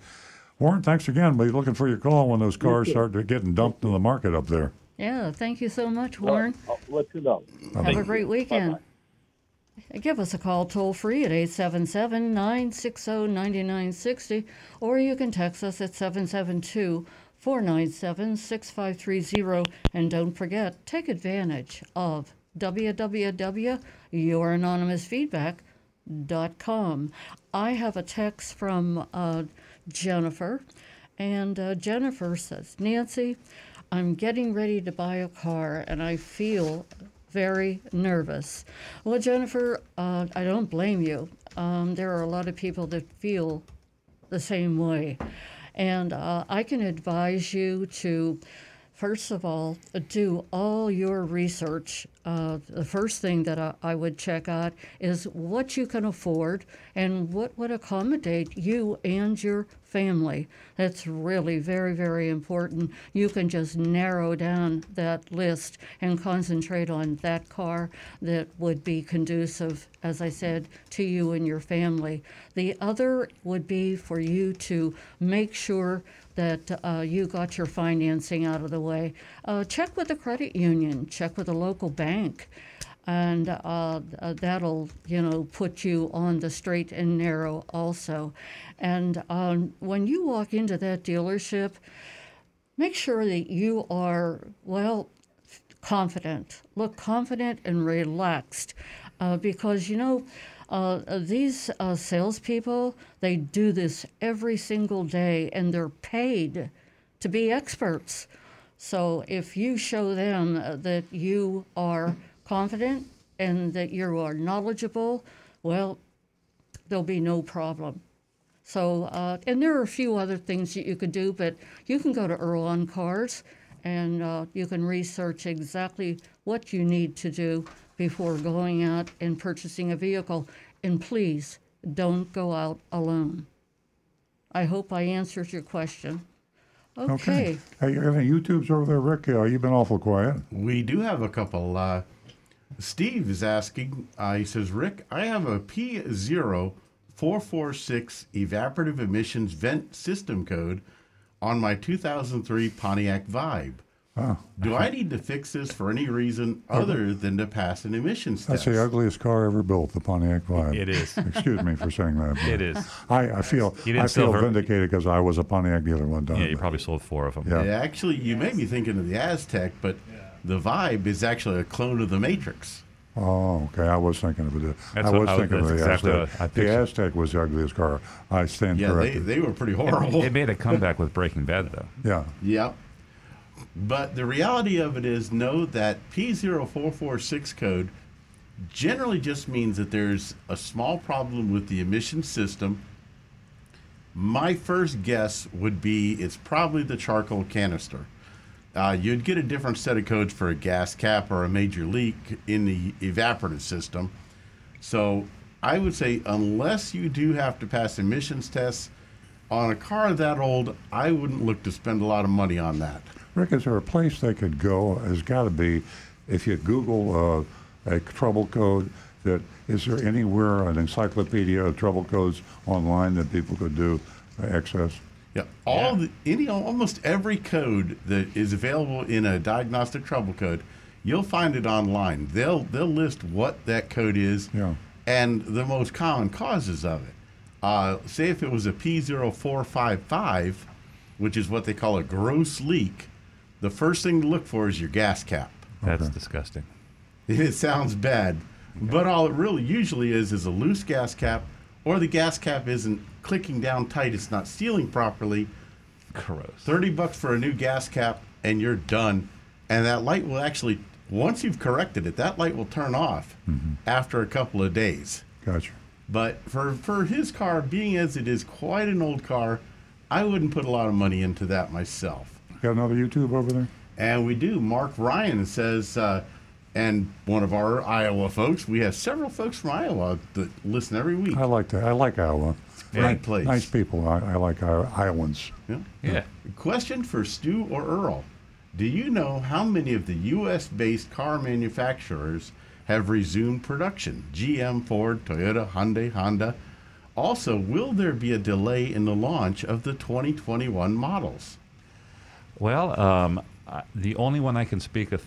Warren, thanks again. Be looking for your call when those cars start getting dumped in the market up there. Yeah, thank you so much, Warren. I'll let you know. Have a great weekend. Give us a call toll free at 877 960 9960, or you can text us at 772 497 6530. And don't forget, take advantage of www.youranonymousfeedback.com. I have a text from uh, Jennifer, and uh, Jennifer says, Nancy, I'm getting ready to buy a car and I feel very nervous. Well, Jennifer, uh, I don't blame you. Um, there are a lot of people that feel the same way. And uh, I can advise you to, first of all, do all your research. Uh, the first thing that I, I would check out is what you can afford and what would accommodate you and your family. That's really very, very important. You can just narrow down that list and concentrate on that car that would be conducive, as I said, to you and your family. The other would be for you to make sure that uh, you got your financing out of the way. Uh, check with the credit union, check with a local bank and uh, uh, that'll you know put you on the straight and narrow also. And um, when you walk into that dealership make sure that you are well confident. Look confident and relaxed uh, because you know uh, these uh, salespeople they do this every single day and they're paid to be experts. So if you show them that you are confident and that you are knowledgeable, well, there'll be no problem. So, uh, and there are a few other things that you could do, but you can go to Earl on Cars and uh, you can research exactly what you need to do before going out and purchasing a vehicle. And please don't go out alone. I hope I answered your question. Okay. Hey, you got any YouTubes over there, Rick? Uh, you've been awful quiet. We do have a couple. Uh, Steve is asking, uh, he says, Rick, I have a P0446 evaporative emissions vent system code on my 2003 Pontiac Vibe. Oh, Do I need to fix this for any reason other than to pass an emissions test? that's test? the ugliest car ever built, the Pontiac Vibe. It is. Excuse me for saying that. but It is. I, I feel You didn't I sell feel her- vindicated because I was a Pontiac dealer one time. Yeah, you probably sold four of them. Yeah. Yeah, actually, you may be thinking of the Aztek, but the Vibe is actually a clone of the Matrix. Oh, okay. I was thinking of it. That's I what was I- thinking of the exactly Aztek. the pictured. Aztek was the ugliest car. I stand corrected. Yeah, they, corrected. they were pretty It, horrible. it made a comeback with Breaking Bad, though. yeah. Yep. But the reality of it is, know that P0446 code generally just means that there's a small problem with the emission system. My first guess would be it's probably the charcoal canister. Uh, you'd get a different set of codes for a gas cap or a major leak in the evaporative system. So I would say, unless you do have to pass emissions tests on a car that old, I wouldn't look to spend a lot of money on that. Rick, is there a place they could go? Has got to be, if you Google uh, a trouble code, that is there anywhere an encyclopedia of trouble codes online that people could do access? Yeah, all the any almost every code that is available in a diagnostic trouble code, you'll find it online. They'll they'll list what that code is Yeah. and the most common causes of it. Uh, say if it was a P0455, which is what they call a gross leak, the first thing to look for is your gas cap. That's Okay. disgusting. It sounds bad, but all it really usually is is a loose gas cap, or the gas cap isn't clicking down tight. It's not sealing properly. Gross. 30 bucks for a new gas cap and you're done and that light will actually once you've corrected it that light will turn off after a couple of days Gotcha. but for for his car being as it is quite an old car i wouldn't put a lot of money into that myself Got another YouTube over there? and we do mark ryan says uh, and one of our iowa folks we have several folks from iowa that listen every week I like that. I like Iowa. Great place. Nice people. I, I like our Iowans. Yeah. Yeah. Question for Stu or Earl. Do you know how many of the U.S. based car manufacturers have resumed production? GM, Ford, Toyota, Hyundai, Honda. Also, will there be a delay in the launch of the 2021 models? Well, um, the only one I can speak uh,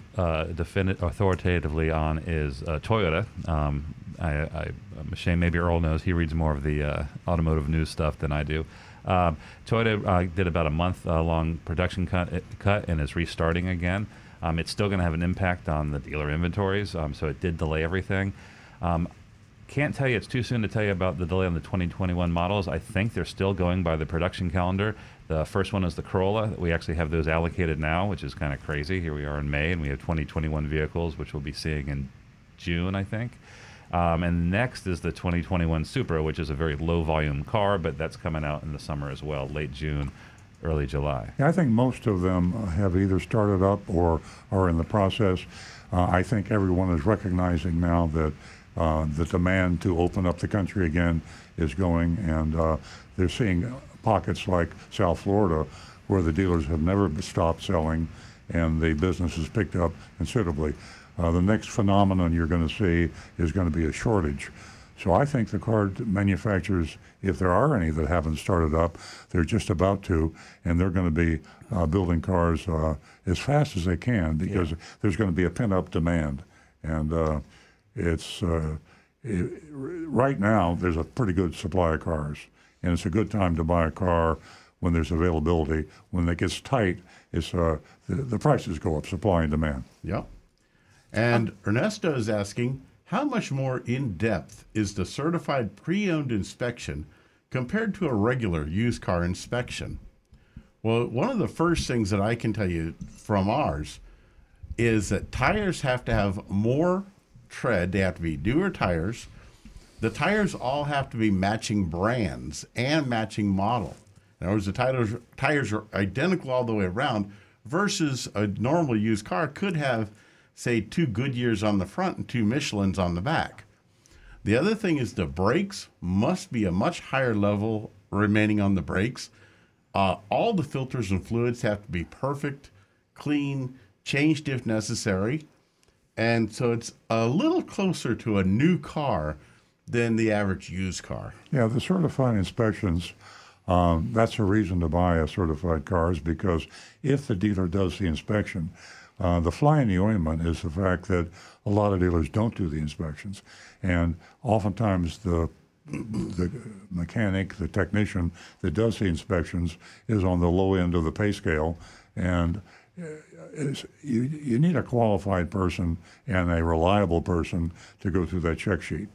defini- authoritatively on is uh, Toyota. Um, I, I, I'm ashamed maybe Earl knows. He reads more of the uh, automotive news stuff than I do. Um, Toyota uh, did about a month uh, long production cut, cut and is restarting again. Um, it's still going to have an impact on the dealer inventories, um, so it did delay everything. Um, can't tell you. It's too soon to tell you about the delay on the 2021 models. I think they're still going by the production calendar. The first one is the Corolla. We actually have those allocated now, which is kind of crazy. Here we are in May, and we have 2021 vehicles, which we'll be seeing in June, I think. Um, and next is the 2021 Supra, which is a very low volume car, but that's coming out in the summer as well, late June, early July. Yeah, I think most of them have either started up or are in the process. Uh, I think everyone is recognizing now that uh, the demand to open up the country again is going, and uh, they're seeing pockets like South Florida where the dealers have never stopped selling and the business has picked up considerably. Uh, the next phenomenon you're going to see is going to be a shortage. So I think the car manufacturers, if there are any that haven't started up, they're just about to, and they're going to be uh, building cars uh, as fast as they can because there's going to be a pent-up demand, and uh, it's uh, it, right now there's a pretty good supply of cars, and it's a good time to buy a car when there's availability. When it gets tight, it's uh, the, the prices go up, supply and demand. Yep. And Ernesto is asking, how much more in depth is the certified pre owned inspection compared to a regular used car inspection? Well, one of the first things that I can tell you from ours is that tires have to have more tread, they have to be newer tires. the tires all have to be matching brands and matching model. In other words, the tires, tires are identical all the way around versus a normal used car could have, say, two Goodyears on the front and two Michelins on the back. The other thing is the brakes must be a much higher level remaining on the brakes. Uh, all the filters and fluids have to be perfect, clean, changed if necessary. And so it's a little closer to a new car than the average used car. Yeah, the certified inspections, um, that's a reason to buy a certified car is because if the dealer does the inspection, uh, the fly in the ointment is the fact that a lot of dealers don't do the inspections. And oftentimes the the mechanic, the technician that does the inspections is on the low end of the pay scale, and uh, you you need a qualified person and a reliable person to go through that check sheet.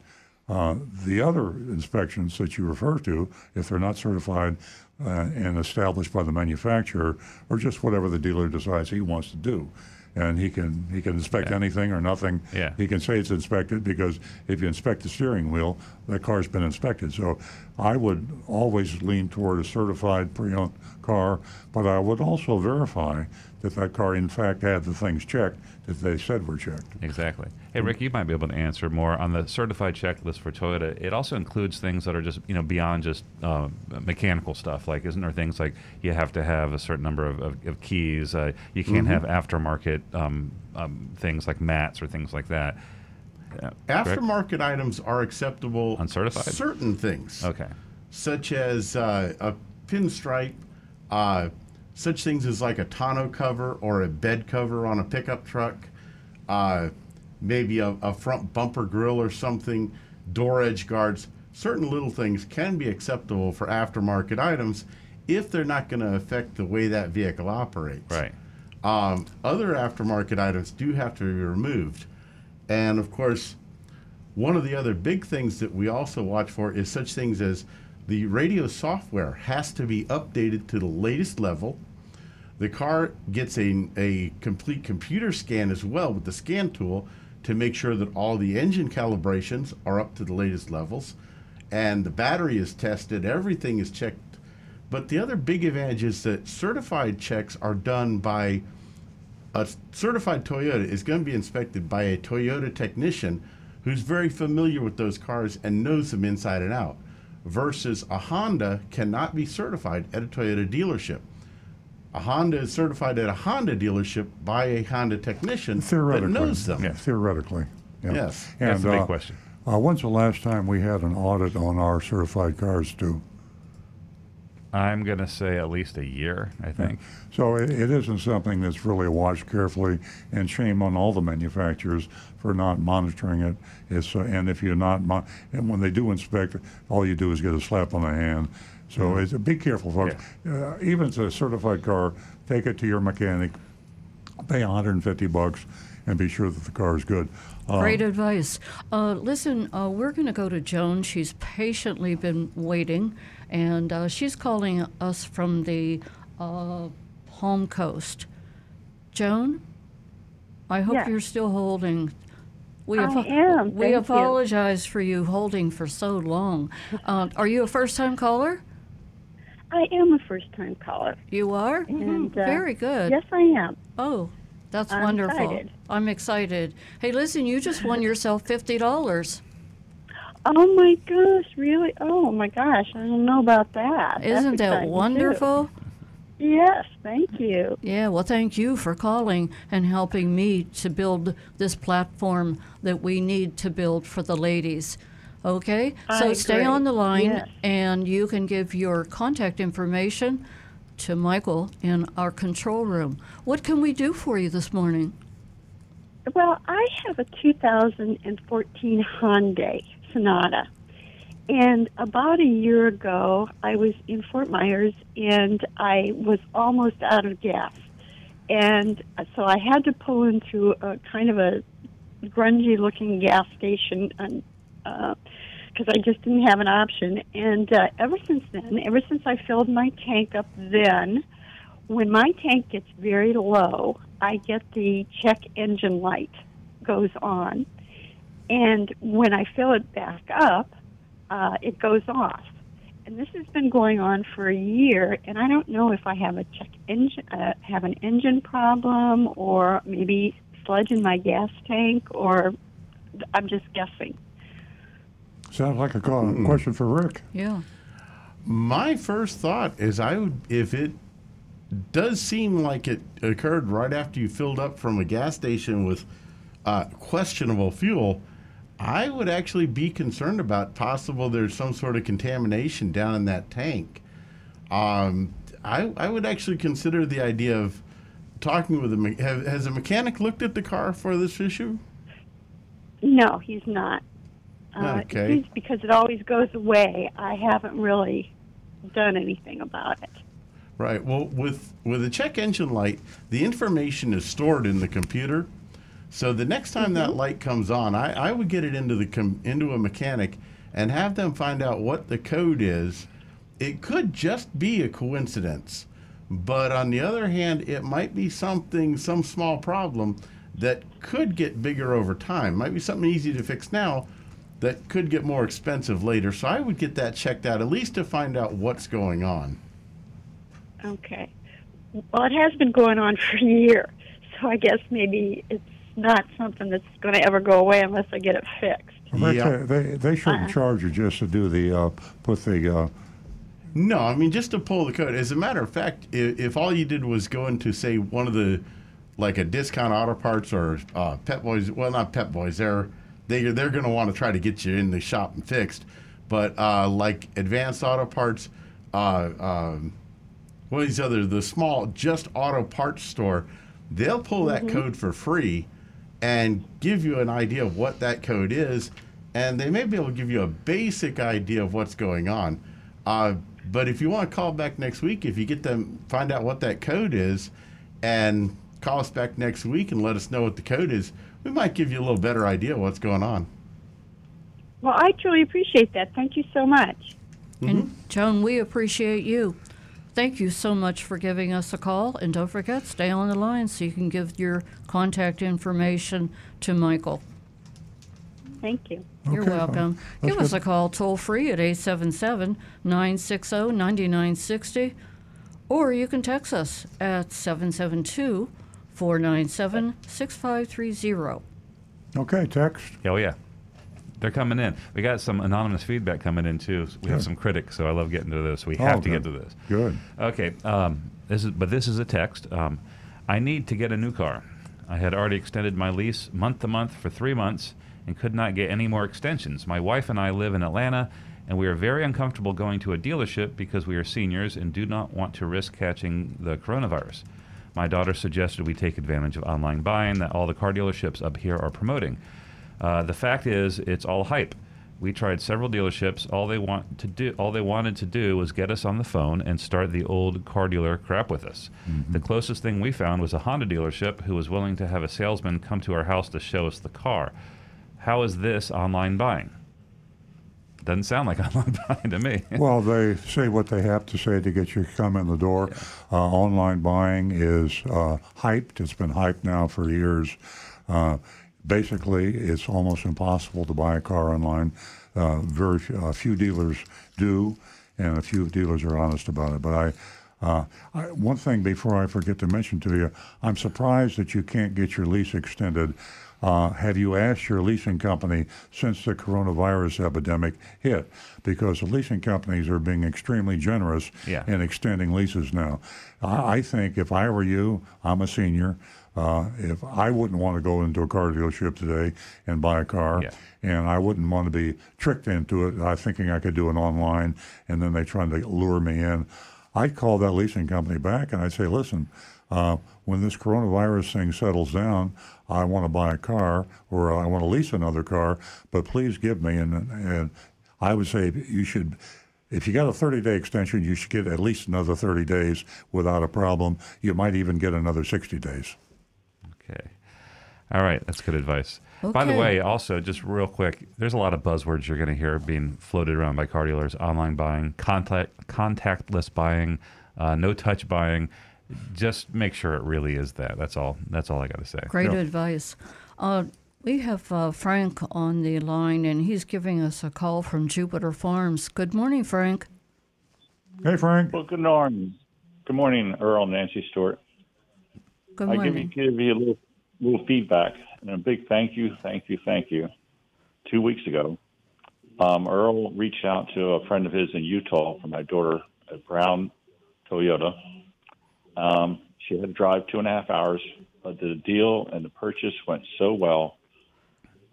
Uh, the other inspections that you refer to, if they're not certified uh, and established by the manufacturer, are just whatever the dealer decides he wants to do. And he can he can inspect Yeah. anything or nothing. Yeah. He can say it's inspected because if you inspect the steering wheel, that car's been inspected. So I would always lean toward a certified pre-owned car, but I would also verify that that car in fact had the things checked that they said were checked. Exactly. Hey, Rick, you might be able to answer more on the certified checklist for Toyota. It also includes things that are just you know beyond just uh, mechanical stuff. Like, isn't there things like you have to have a certain number of, of, of keys? Uh, you can't have aftermarket um, um, things like mats or things like that. Yeah, correct? Aftermarket items are acceptable. Uncertified? Certain things. Okay. such as uh, a pinstripe, uh, such things as like a tonneau cover or a bed cover on a pickup truck, uh, maybe a, a front bumper grill or something, door edge guards. Certain little things can be acceptable for aftermarket items if they're not going to affect the way that vehicle operates. Right. Um, other aftermarket items do have to be removed. And of course, one of the other big things that we also watch for is such things as the radio software has to be updated to the latest level. The car gets a, a complete computer scan as well with the scan tool to make sure that all the engine calibrations are up to the latest levels and the battery is tested, everything is checked. But the other big advantage is that certified checks are done by a certified Toyota is going to be inspected by a Toyota technician who's very familiar with those cars and knows them inside and out versus a Honda cannot be certified at a Toyota dealership. A Honda is certified at a Honda dealership by a Honda technician that Theoretically. knows them. Yeah, theoretically. Yeah. Yes. That's the big uh, question. Uh, when's the last time we had an audit on our certified cars, too? I'm going to say at least a year, I think. So it, it isn't something that's really watched carefully, and shame on all the manufacturers for not monitoring it. It's, uh, and if you're not, mon- and when they do inspect, all you do is get a slap on the hand. So it's, be careful, folks. Uh, even if it's a certified car, take it to your mechanic, pay 150 bucks, and be sure that the car is good. Uh, Great advice. Uh, listen, uh, we're going to go to Joan. She's patiently been waiting, and uh, she's calling us from the uh, home coast. Joan, I hope Yes. you're still holding. We, I am. we Thank you. apologize for you holding for so long. Uh, are you a first time caller? I am a first time caller. You are? And, uh, Very good. Yes, I am. Oh, that's I'm wonderful. excited. I'm excited. Hey, listen, you just won yourself $50. Oh my gosh, really? Oh my gosh, I don't know about. That's Isn't that exciting, too. wonderful? Yes, thank you. Yeah, well, thank you for calling and helping me to build this platform that we need to build for the ladies. Okay? So I stay on the line Yes. and you can give your contact information to Michael in our control room. What can we do for you this morning? Well, I have a 2014 Hyundai Sonata. And about a year ago, I was in Fort Myers and I was almost out of gas. And so I had to pull into a kind of a grungy looking gas station because I just didn't have an option. And uh, ever since then, ever since I filled my tank up then, when my tank gets very low, I get the check engine light goes on. And when I fill it back up, uh, it goes off. And this has been going on for a year, and I don't know if I have a check engine, uh, have an engine problem, or maybe sludge in my gas tank, or I'm just guessing. Sounds like a call, question for Rick. Yeah. My first thought is I would if it does seem like it occurred right after you filled up from a gas station with uh, questionable fuel. I would actually be concerned about possible there's some sort of contamination down in that tank. Um, I, I would actually consider the idea of talking with a me- have, has a mechanic looked at the car for this issue? No, he's not. Uh, Okay. seems because it always goes away. I haven't really done anything about it. Right. Well, with with a check engine light, the information is stored in the computer. So the next time that mm-hmm. light comes on, I, I would get it into the com- into a mechanic and have them find out what the code is. It could just be a coincidence, but on the other hand, it might be something, some small problem that could get bigger over time. Might be something easy to fix now that could get more expensive later. So I would get that checked out at least to find out what's going on. Okay. Well, it has been going on for a year, so I guess maybe it's not something that's going to ever go away unless I get it fixed. Rick, Yeah. they, they, they shouldn't charge you just to do the, uh, put the, uh, No, I mean just to pull the code. As a matter of fact, if, if all you did was go into say one of the like a discount auto parts or uh, Pep Boys, well not Pep Boys, they're they they're going to want to try to get you in the shop and fixed. But uh, like Advanced Auto Parts, uh, um, what are these other the small just auto parts store, they'll pull that code for free and give you an idea of what that code is, and they may be able to give you a basic idea of what's going on. Uh, but if you want to call back next week, if you get them, find out what that code is, and call us back next week and let us know what the code is, we might give you a little better idea of what's going on. Well, I truly appreciate that. Thank you so much. And Joan, we appreciate you. Thank you so much for giving us a call. And don't forget, stay on the line so you can give your contact information to Michael. Thank you. You're Okay, welcome. that's Give us good. a call toll free at 877 960 9960, or you can text us at 772 497 6530. okay, text. Oh, yeah. They're coming in. We got some anonymous feedback coming in too. We have some critics, so I love getting to this. We Oh, have to good. get to this. Good. Okay, um, this is but this is a text. Um, I need to get a new car. I had already extended my lease month to month for three months and could not get any more extensions. My wife and I live in Atlanta, and we are very uncomfortable going to a dealership because we are seniors and do not want to risk catching the coronavirus. My daughter suggested we take advantage of online buying that all the car dealerships up here are promoting. Uh, the fact is, it's all hype. We tried several dealerships. All they want to do, all they wanted to do, was get us on the phone and start the old car dealer crap with us. The closest thing we found was a Honda dealership who was willing to have a salesman come to our house to show us the car. How is this online buying? Doesn't sound like online buying to me. Well, they say what they have to say to get you to come in the door. Uh, online buying is uh, hyped. It's been hyped now for years. Uh, basically, it's almost impossible to buy a car online. Uh, very few, a few dealers do, and a few dealers are honest about it. But I, uh, I, one thing before I forget to mention to you, I'm surprised that you can't get your lease extended. Uh, have you asked your leasing company since the coronavirus epidemic hit? Because the leasing companies are being extremely generous Yeah. in extending leases now. I, I think if I were you, I'm a senior. Uh, if I wouldn't want to go into a car dealership today and buy a car, Yeah. and I wouldn't want to be tricked into it, I thinking I could do it online, and then they trying to lure me in. I'd call that leasing company back and I'd say, listen, uh, when this coronavirus thing settles down, I want to buy a car or I want to lease another car, but please give me. And, and I would say you should, if you got a 30 day extension, you should get at least another 30 days without a problem. You might even get another 60 days. Okay. All right, that's good advice. By the way, also just real quick, there's a lot of buzzwords you're going to hear being floated around by car dealers: online buying, contact contactless buying, uh, no touch buying. Just make sure it really is that. That's all. That's all I got to say. Great Yeah. advice. Uh, We have uh, Frank on the line, and he's giving us a call from Jupiter Farms. Good morning, Frank. Hey, Frank. Well, good morning. Good morning, Earl Nancy Stewart. Good morning. I give you, give you a little, little feedback and a big thank you, thank you, thank you. Two weeks ago, um, Earl reached out to a friend of his in Utah for my daughter at Brown Toyota. Um, she had to drive two and a half hours, but the deal and the purchase went so well.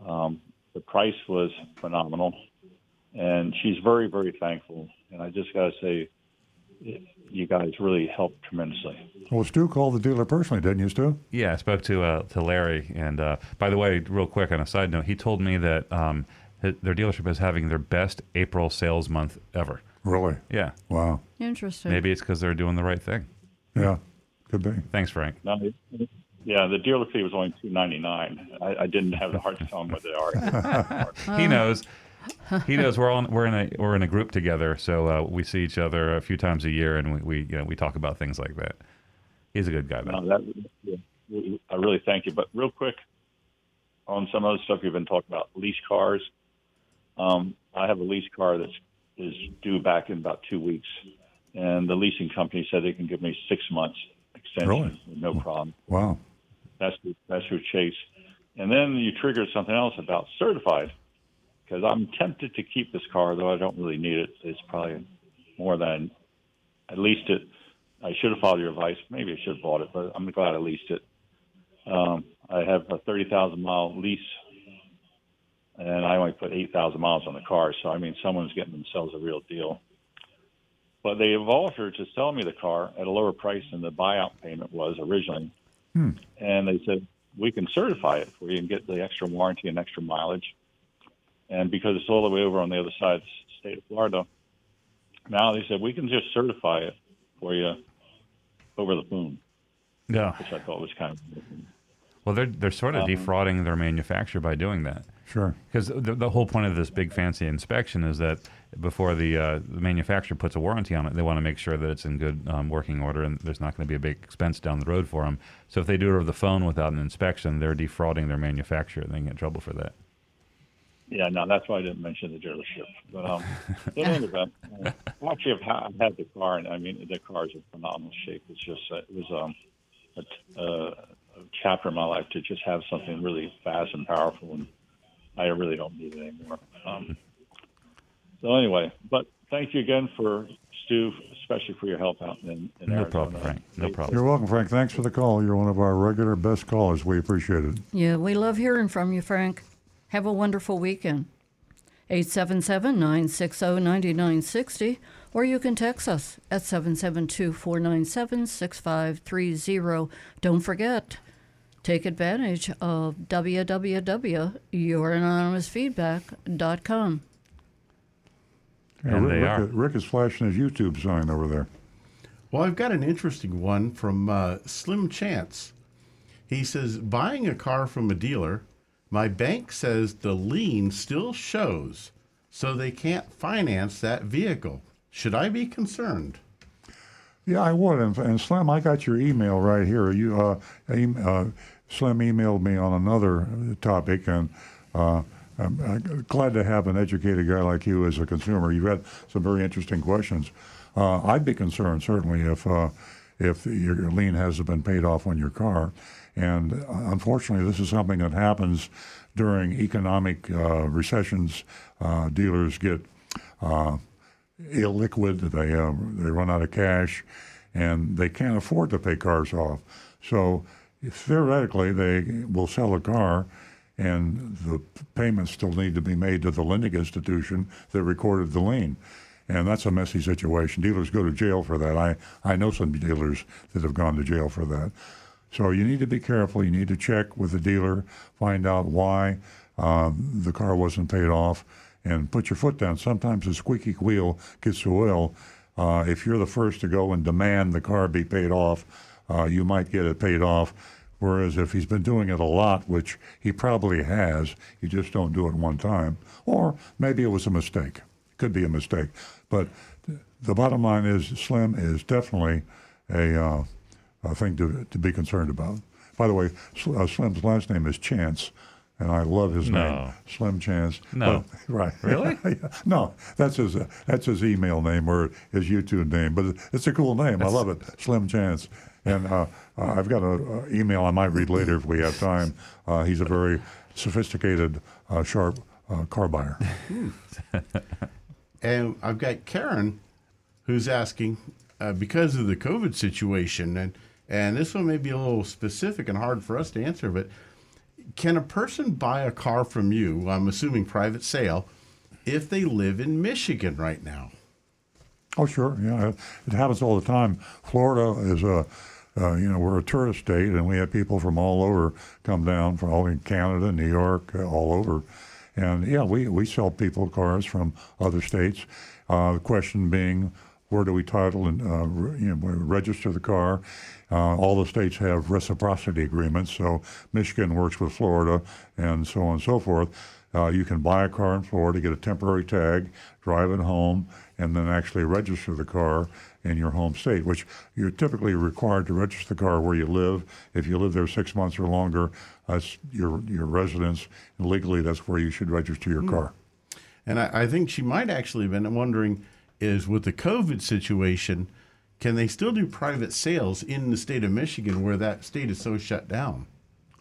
Um, the price was phenomenal, and she's very, very thankful. And I just got to say, you guys really helped tremendously. Well, Stu called the dealer personally, didn't you, Stu? Yeah, I spoke to uh, to Larry, and uh, by the way, real quick on a side note, he told me that um, hi- their dealership is having their best April sales month ever. Really? Yeah, Wow. Interesting. maybe it's because they're doing the right thing. Yeah, could be. Thanks, Frank. No, yeah, the dealer fee was only two ninety nine. I, I didn't have the heart to tell him what they are. he knows. He knows we're on we're in a we're in a group together, so uh, we see each other a few times a year, and we, we you know we talk about things like that. He's a good guy, though. no, that, yeah, I really thank you. But real quick, on some other stuff you've been talking about, lease cars. Um, I have a lease car that's is due back in about two weeks, and the leasing company said they can give me six months extension, Really? no problem. Wow. That's that's your chase. And then you triggered something else about certified, because I'm tempted to keep this car, though I don't really need it. It's probably more than I leased it. I should have followed your advice. Maybe I should have bought it, but I'm glad I leased it. Um, I have a 30,000 mile lease, and I only put 8,000 miles on the car. So I mean, someone's getting themselves a real deal. But they have offered to sell me the car at a lower price than the buyout payment was originally and they said we can certify it for you and get the extra warranty and extra mileage. And because it's all the way over on the other side of the state of Florida, now they said we can just certify it for you over the phone, Yeah. which I thought was kind of. Well, they're they're sort of Um, defrauding their manufacturer by doing that. Sure. Because the, the whole point of this big fancy inspection is that before the, uh, the manufacturer puts a warranty on it, they want to make sure that it's in good um, working order and there's not going to be a big expense down the road for them. So if they do it over the phone without an inspection, they're defrauding their manufacturer. They can get in trouble for that. Yeah, no, that's why I didn't mention the dealership. But um, in any event, uh, actually, I've, ha- I've had the car, and I mean, the car is in phenomenal shape. It's just uh, it was um, a, t- uh, a chapter in my life to just have something really fast and powerful, and I really don't need it anymore. Um, so anyway, but thank you again for Stu, especially for your help out in, in No Arizona. problem, Frank. No problem. You're welcome, Frank. Thanks for the call. You're one of our regular best callers. We appreciate it. Yeah, we love hearing from you, Frank. Have a wonderful weekend. 877 960 9960, or you can text us at 772 497 6530. Don't forget, take advantage of www.youranonymousfeedback.com. Yeah, And Rick, they Rick, are. Rick is flashing his YouTube sign over there. Well, I've got an interesting one from uh, Slim Chance. He says, buying a car from a dealer, my bank says the lien still shows, so they can't finance that vehicle. Should I be concerned? Yeah, I would. And, and Slim, I got your email right here. You, uh, uh, Slim emailed me on another topic, and uh, I'm, I'm glad to have an educated guy like you as a consumer. You've had some very interesting questions. Uh, I'd be concerned certainly if uh, if your lien hasn't been paid off on your car, and uh, unfortunately, this is something that happens during economic uh, recessions. Uh, dealers get uh, illiquid. They uh, they run out of cash, and they can't afford to pay cars off. So theoretically, they will sell a car, and the payments still need to be made to the lending institution that recorded the lien. And that's a messy situation. Dealers go to jail for that. I, I know some dealers that have gone to jail for that. So you need to be careful. You need to check with the dealer, find out why um, the car wasn't paid off, and put your foot down. Sometimes the squeaky wheel gets the oil. Uh, if you're the first to go and demand the car be paid off, uh, you might get it paid off. Whereas if he's been doing it a lot, which he probably has, you just don't do it one time. Or maybe it was a mistake. Could be a mistake. But the bottom line is Slim is definitely a, uh, a thing to, to be concerned about. By the way, Sl- uh, Slim's last name is Chance, and I love his No. name, Slim Chance. No. But- right? Really? no, that's his uh, that's his email name or his YouTube name, but it's a cool name. I love it, Slim Chance. And uh, uh, I've got an email I might read later if we have time. Uh, he's a very sophisticated, uh, sharp uh, car buyer. And I've got Karen who's asking uh, because of the COVID situation, and, and this one may be a little specific and hard for us to answer, but can a person buy a car from you, I'm assuming private sale, if they live in Michigan right now? Oh, sure. Yeah, it- happens all the time. Florida is a, uh, you know, we're a tourist state, and we have people from all over come down from all in Canada, New York, all over. And yeah, we, we sell people cars from other states. Uh, the question being, where do we title and uh, re- you know, register the car? Uh, all the states have reciprocity agreements, so Michigan works with Florida, and so on and so forth. Uh, you can buy a car in Florida, get a temporary tag, drive it home, and then actually register the car in your home state, which you're typically required to register the car where you live. If you live there six months or longer, that's your your residence, and legally that's where you should register your car. And I, I think she might actually have been wondering is with the COVID situation, can they still do private sales in the state of Michigan where that state is so shut down?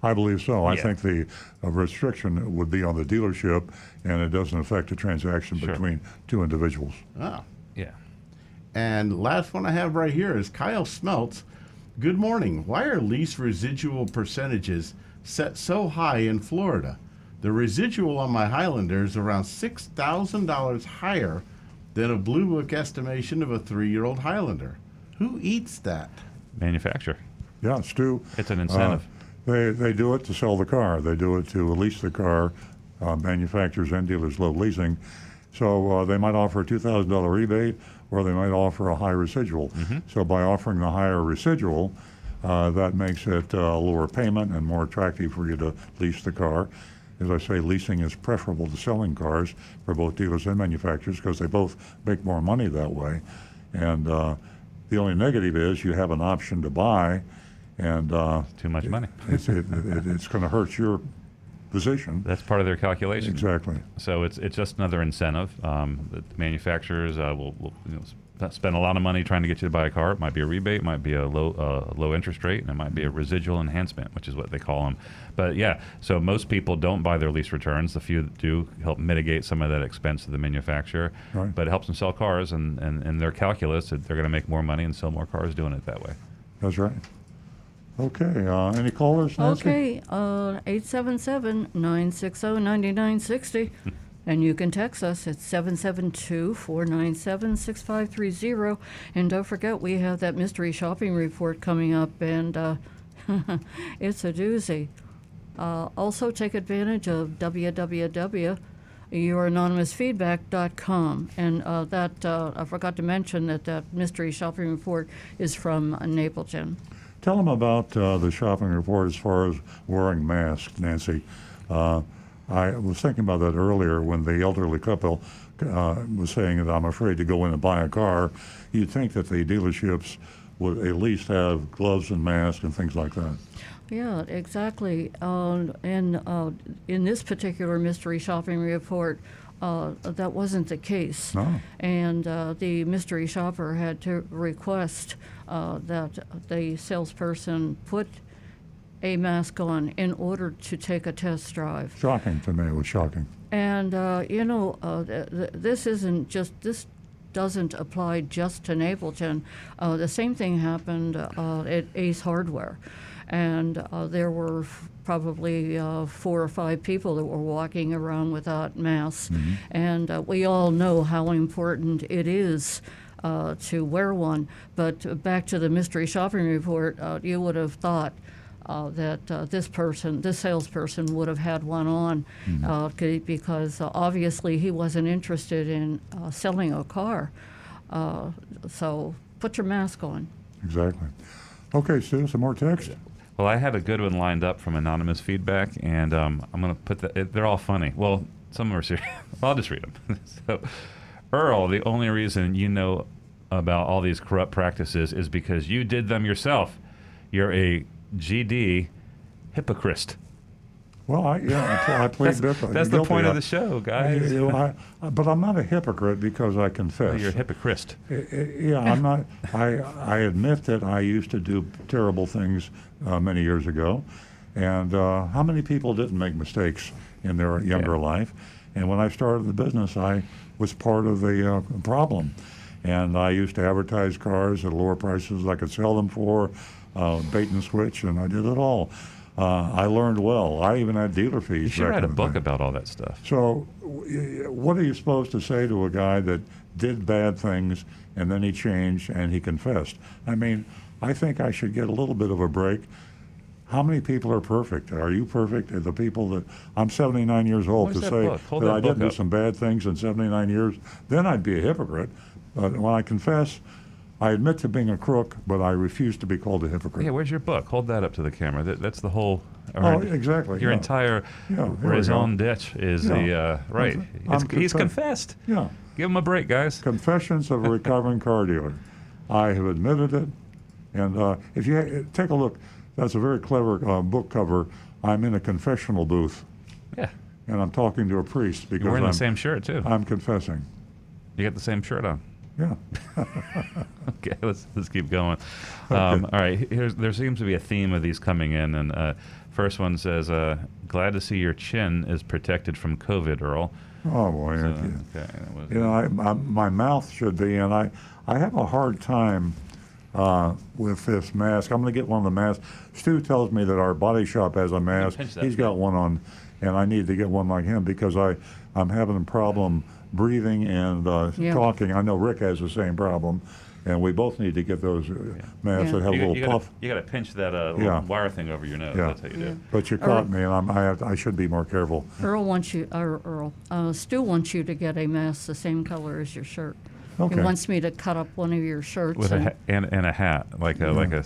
I believe so. I Yeah. think the uh, restriction would be on the dealership, and it doesn't affect the transaction Sure. between two individuals. Ah. Yeah. And last one I have right here is Kyle Smeltz. Good morning. Why are lease residual percentages set so high in Florida? The residual on my Highlander is around $6,000 higher than a Blue Book estimation of a three year old Highlander. Who eats that? Manufacturer. Yeah, Stu. It's an incentive. Uh, they they do it to sell the car. They do it to lease the car. Uh, manufacturers and dealers love leasing, so uh, they might offer a two thousand dollar rebate, or they might offer a high residual. Mm-hmm. So by offering the higher residual, uh, that makes it uh, a lower payment and more attractive for you to lease the car. As I say, leasing is preferable to selling cars for both dealers and manufacturers because they both make more money that way. And uh, the only negative is you have an option to buy, and uh, Too much money. it's, it, it, it's going to hurt your position. That's part of their calculation. Exactly. So it's it's just another incentive. Um, that the manufacturers uh, will, will you know, spend a lot of money trying to get you to buy a car. It might be a rebate, it might be a low uh, low interest rate, and it might be a residual enhancement, which is what they call them. But yeah, so most people don't buy their lease returns. The few that do help mitigate some of that expense to the manufacturer. Right. But it helps them sell cars, and, and, and their calculus that they're going to make more money and sell more cars doing it that way. That's right. Okay. Uh, any callers? Nancy? Okay, uh, 877-960-9960. and you can text us at 772-497-6530. And don't forget, we have that mystery shopping report coming up, and uh, it's a doozy. Uh, also, take advantage of www.youranonymousfeedback.com. And uh, that, uh, I forgot to mention that that mystery shopping report is from Napleton. Tell them about uh, the shopping report as far as wearing masks, Nancy. Uh, I was thinking about that earlier when the elderly couple uh, was saying that I'm afraid to go in and buy a car. You'd think that the dealerships would at least have gloves and masks and things like that. Yeah, exactly. Um, and uh, in this particular mystery shopping report, uh, that wasn't the case. No. And uh, the mystery shopper had to request uh, that the salesperson put a mask on in order to take a test drive. Shocking to me. It was shocking. And uh, you know, uh, th- th- this isn't just this doesn't apply just to Napleton. Uh, the same thing happened uh, at Ace Hardware, and uh, there were f- probably uh, four or five people that were walking around without masks, and uh, we all know how important it is. Uh, to wear one, but back to the mystery shopping report, uh, you would have thought uh, that uh, this person, this salesperson, would have had one on uh, c- because uh, obviously he wasn't interested in uh, selling a car. Uh, so put your mask on. Exactly. Okay, Stu, some more text. Well, I had a good one lined up from anonymous feedback, and um, I'm going to put that. They're all funny. Well, some are serious. I'll just read them. so, Earl, the only reason you know about all these corrupt practices is because you did them yourself. You're a GD hypocrite. Well, I, yeah, I, I plead That's, guilty. that's the point of the show, guys. you know, I- but I'm not a hypocrite because I confess. You're a hypocrite. Yeah, I'm not. I I admit that I used to do terrible things uh, many years ago, and uh, how many people didn't make mistakes in their younger life? And when I started the business, I was part of the uh, problem, and I used to advertise cars at lower prices I could sell them for, uh, bait and switch, and I did it all. Uh, I learned well. I even had dealer fees. You should write a book about all that stuff. So, what are you supposed to say to a guy that did bad things and then he changed and he confessed? I mean, I think I should get a little bit of a break. How many people are perfect? Are you perfect? Are the people that I'm 79 years old to that say that I didn't do some bad things in 79 years, then I'd be a hypocrite. But when I confess, I admit to being a crook, but I refuse to be called a hypocrite. Yeah, where's your book? Hold that up to the camera. That, that's the whole. Oh, exactly, Your yeah. entire Yeah, raison d'etre is Yeah. the uh, right. It's- he's confessed. Yeah. Give him a break, guys. Confessions of a Recovering Car Dealer. I have admitted it, and uh, if you ha- take a look, that's a very clever uh, book cover. I'm in a confessional booth, Yeah. and I'm talking to a priest because You're wearing I'm, the same shirt too. I'm confessing. You got the same shirt on. Yeah. okay, let's let's keep going. Um, all right, here's there seems to be a theme of these coming in, and uh, first one says, uh, "Glad to see your chin is protected from COVID, Earl." Oh boy. So, okay, was- You know, I, my, my mouth should be, and I, I have a hard time uh, with this mask. I'm going to get one of the masks. Stu tells me that our body shop has a mask. He's got one on, and I need to get one like him because I, I'm having a problem breathing and uh, Yeah. talking. I know Rick has the same problem, and we both need to get those uh, masks Yeah. that have you, a little you gotta, puff. you gotta pinch that uh, little Yeah. wire thing over your nose. Yeah. That's how you do. it. But you caught me, and I'm, I, have, I should be more careful. Earl wants you, or Earl, uh, Stu wants you to get a mask the same color as your shirt. Okay. He wants me to cut up one of your shirts. With a and, ha- and, and a hat, like a like a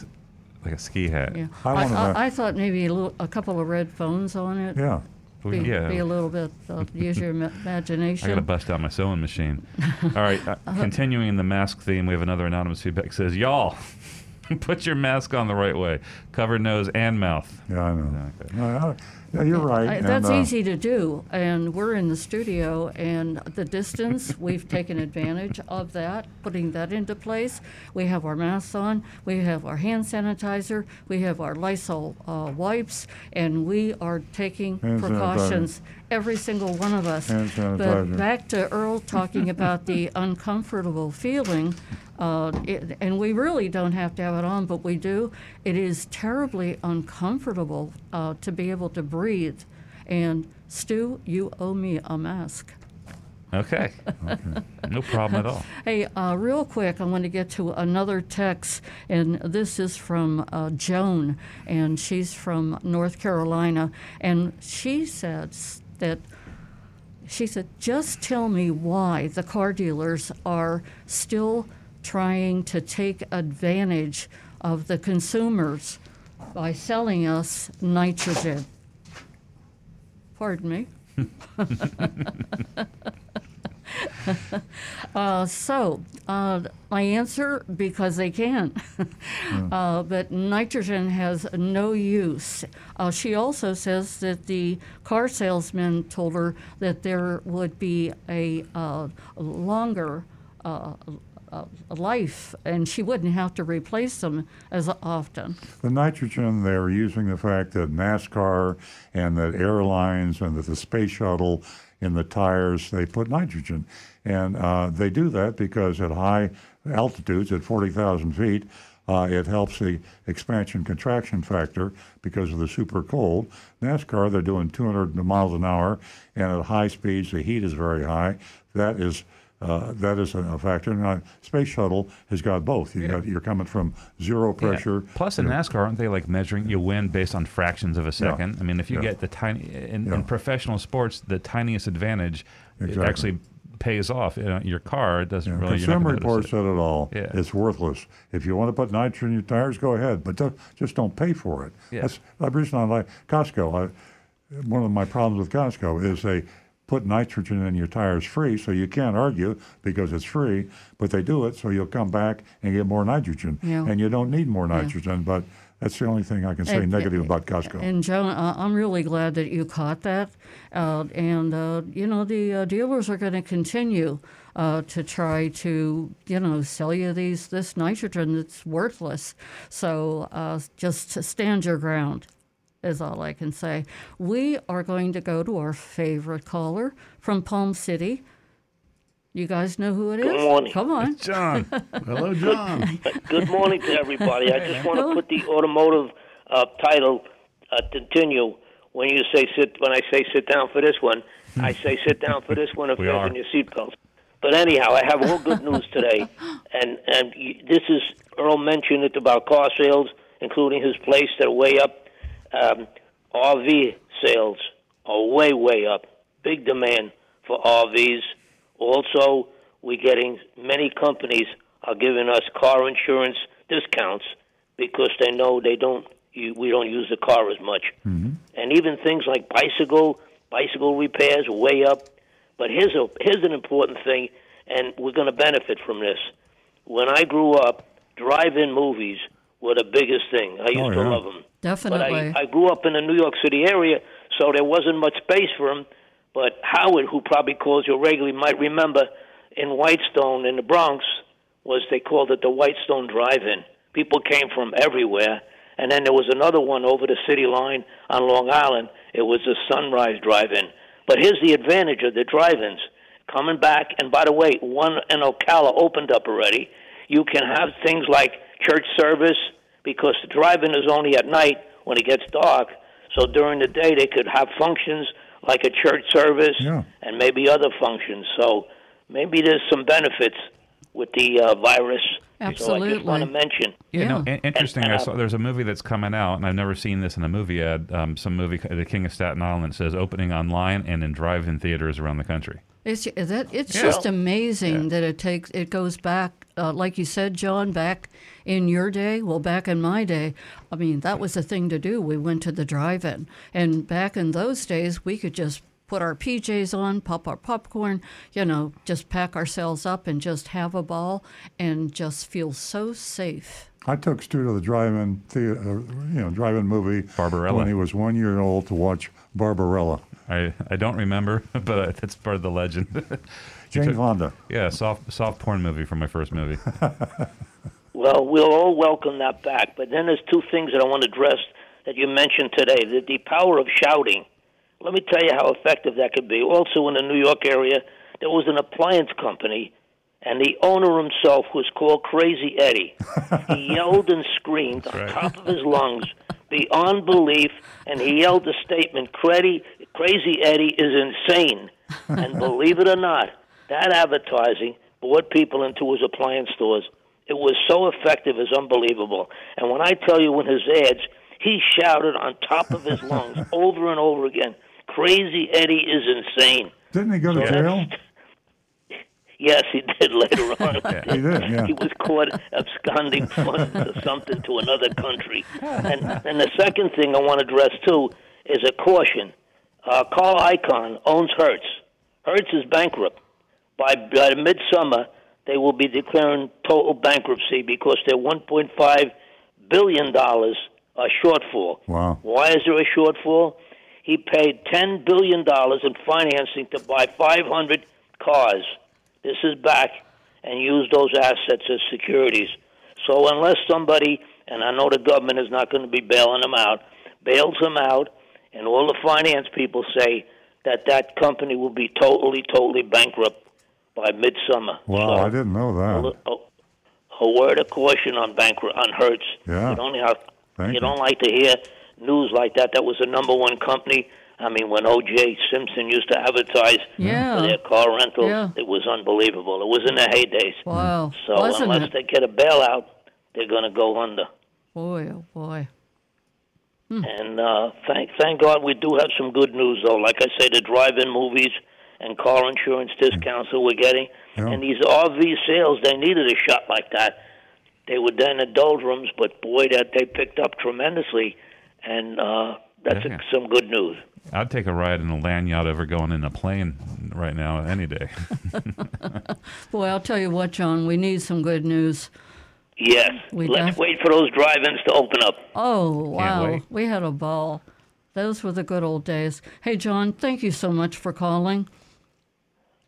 like a ski hat. yeah. I I, want a ma- I, I thought maybe a, little, a couple of red phones on it. Yeah. Be, yeah. be a little bit, uh, use your imagination. I gotta bust out my sewing machine. All right, uh, continuing the mask theme, we have another anonymous feedback. Says, "Y'all, put your mask on the right way, cover nose and mouth." Yeah, I know. Okay. Yeah, you're right. I, and, that's uh, easy to do, and we're in the studio, and the distance, we've taken advantage of that, putting that into place. We have our masks on, we have our hand sanitizer, we have our Lysol uh, wipes, and we are taking precautions, every single one of us. But sanitizer. back to Earl talking about the uncomfortable feeling, uh, it, and we really don't have to have it on, but we do. It is terribly uncomfortable uh, to be able to breathe. And Stu, you owe me a mask. Okay. no problem at all. Hey, uh, real quick, I want to get to another text, and this is from uh, Joan, and she's from North Carolina, and she says that she said, just tell me why the car dealers are still trying to take advantage of the consumers by selling us nitrogen. Pardon me. Uh, so, uh, my answer because they can. uh, but nitrogen has no use. Uh, she also says that the car salesman told her that there would be a uh, longer uh, uh, life and she wouldn't have to replace them as often. The nitrogen, they're using the fact that NASCAR and that airlines and that the space shuttle in the tires, they put nitrogen. And uh, they do that because at high altitudes, at 40,000 feet, uh, it helps the expansion contraction factor because of the super cold. NASCAR, they're doing 200 miles an hour, and at high speeds, the heat is very high. That is uh, that is a, a factor. Now, space shuttle has got both. You got, you're coming from zero Yeah. pressure. Plus, in NASCAR, aren't they like measuring you win based on fractions of a second? I mean, if you Yeah. get the tiny in, Yeah. in professional sports, the tiniest advantage it Exactly. actually pays off. You know, your car it doesn't Yeah, really. you're Consumer Reports it. said it all. Yeah. It's worthless. If you want to put nitrogen in your tires, go ahead, but don't, just don't pay for it. Yeah. That's the reason I like Costco. I, one of my problems with Costco is they put nitrogen in your tires free, so you can't argue because it's free. But they do it so you'll come back and get more nitrogen, Yeah. and you don't need more nitrogen. But That's the only thing I can say And- negative about Costco. And John, uh, I'm really glad that you caught that. Uh, and uh, you know, the uh, dealers are going to continue uh, to try to, you know, sell you these this nitrogen that's worthless. So uh, just to stand your ground. Is all I can say. We are going to go to our favorite caller from Palm City. You guys know who it is? Good morning. Come on. John. Hello, John. Good morning to everybody. I just want to put the automotive uh, title uh, continue. When you say sit, when I say sit down for this one, I say sit down for this one and We fasten are. your seatbelts. But anyhow, I have all good news today, and and this is Earl mentioned it about car sales, including his place. They're way up. Um, RV sales are way way up. Big demand for RVs. Also, we're getting many companies are giving us car insurance discounts because they know they don't we don't use the car as much. And even things like bicycle bicycle repairs way up. But here's a here's an important thing, and we're going to benefit from this. When I grew up, drive-in movies were the biggest thing. I used Oh, to love them. Definitely. But I, I grew up in the New York City area, so there wasn't much space for them. But Howard, who probably calls you regularly, might remember in Whitestone in the Bronx was they called it the Whitestone Drive-In. People came from everywhere, and then there was another one over the city line on Long Island. It was the Sunrise Drive-In. But here's the advantage of the drive-ins coming back. And by the way, one in Ocala opened up already. You can have things like church service because the drive-in is only at night when it gets dark. So during the day they could have functions like a church service Yeah. and maybe other functions. So maybe there's some benefits with the uh, virus. So I just want to mention. Yeah, no, Yeah. in- interesting. And- I and, uh, saw there's a movie that's coming out, and I've never seen this in a movie ad. Um, some movie, The King of Staten Island, says opening online and in drive-in theaters around the country. It's that it's Yeah. just amazing that it takes it goes back uh, like you said, John, back in your day. Well, back in my day, I mean that was the thing to do. We went to the drive-in, and back in those days, we could just put our PJs on, pop our popcorn, you know, just pack ourselves up and just have a ball and just feel so safe. I took Stu to the drive-in theater, uh, you know, drive-in movie Barbarella. when he was one year old to watch Barbarella. I, I don't remember, but that's part of the legend. Jane took- Fonda. Yeah, soft soft porn movie from my first movie. Well, we'll all welcome that back. But then there's two things that I want to address that you mentioned today the, the power of shouting. Let me tell you how effective that could be. Also, in the New York area, there was an appliance company, and the owner himself was called Crazy Eddie. he yelled and screamed on right. top of his lungs beyond belief, and he yelled the statement, Crazy, Crazy Eddie is insane. And believe it or not, that advertising brought people into his appliance stores. It was so effective, it's unbelievable. And when I tell you in his ads, he shouted on top of his lungs over and over again, Crazy Eddie is insane. Didn't he go to So jail? Yes, he did later on. He did, yeah. He was caught absconding funds or something to another country. And, and the second thing I want to address, too, is a caution. Uh, Carl Icahn owns Hertz. Hertz is bankrupt. By, by midsummer, they will be declaring total bankruptcy because they're $1.5 billion a shortfall. Wow. Why is there a shortfall? He paid $10 billion in financing to buy 500 cars. This is back and use those assets as securities. So unless somebody, and I know the government is not going to be bailing them out, bails them out, and all the finance people say that that company will be totally, totally bankrupt by midsummer. Wow, so, I didn't know that. a, a word of caution on bankrupt on Hertz. Yeah. You don't have you you. don't like to hear news like that. That was the number one company. I mean, when O.J. Simpson used to advertise Yeah. for their car rental, Yeah. it was unbelievable. It was in the heydays. Wow, So wasn't unless it? they get a bailout, they're going to go under. Boy, oh boy. And uh, thank thank God we do have some good news though. Like I say, the drive-in movies and car insurance discounts that we're getting, Yeah. and these RV sales, they needed a shot like that. They were then in doldrums, but boy, that they picked up tremendously, and uh, that's Yeah. some good news. I'd take a ride in a land yacht over going in a plane right now any day. Boy, I'll tell you what, John, we need some good news. Yes. We Let's def- wait for those drive-ins to open up. Oh, wow. We had a ball. Those were the good old days. Hey, John, thank you so much for calling.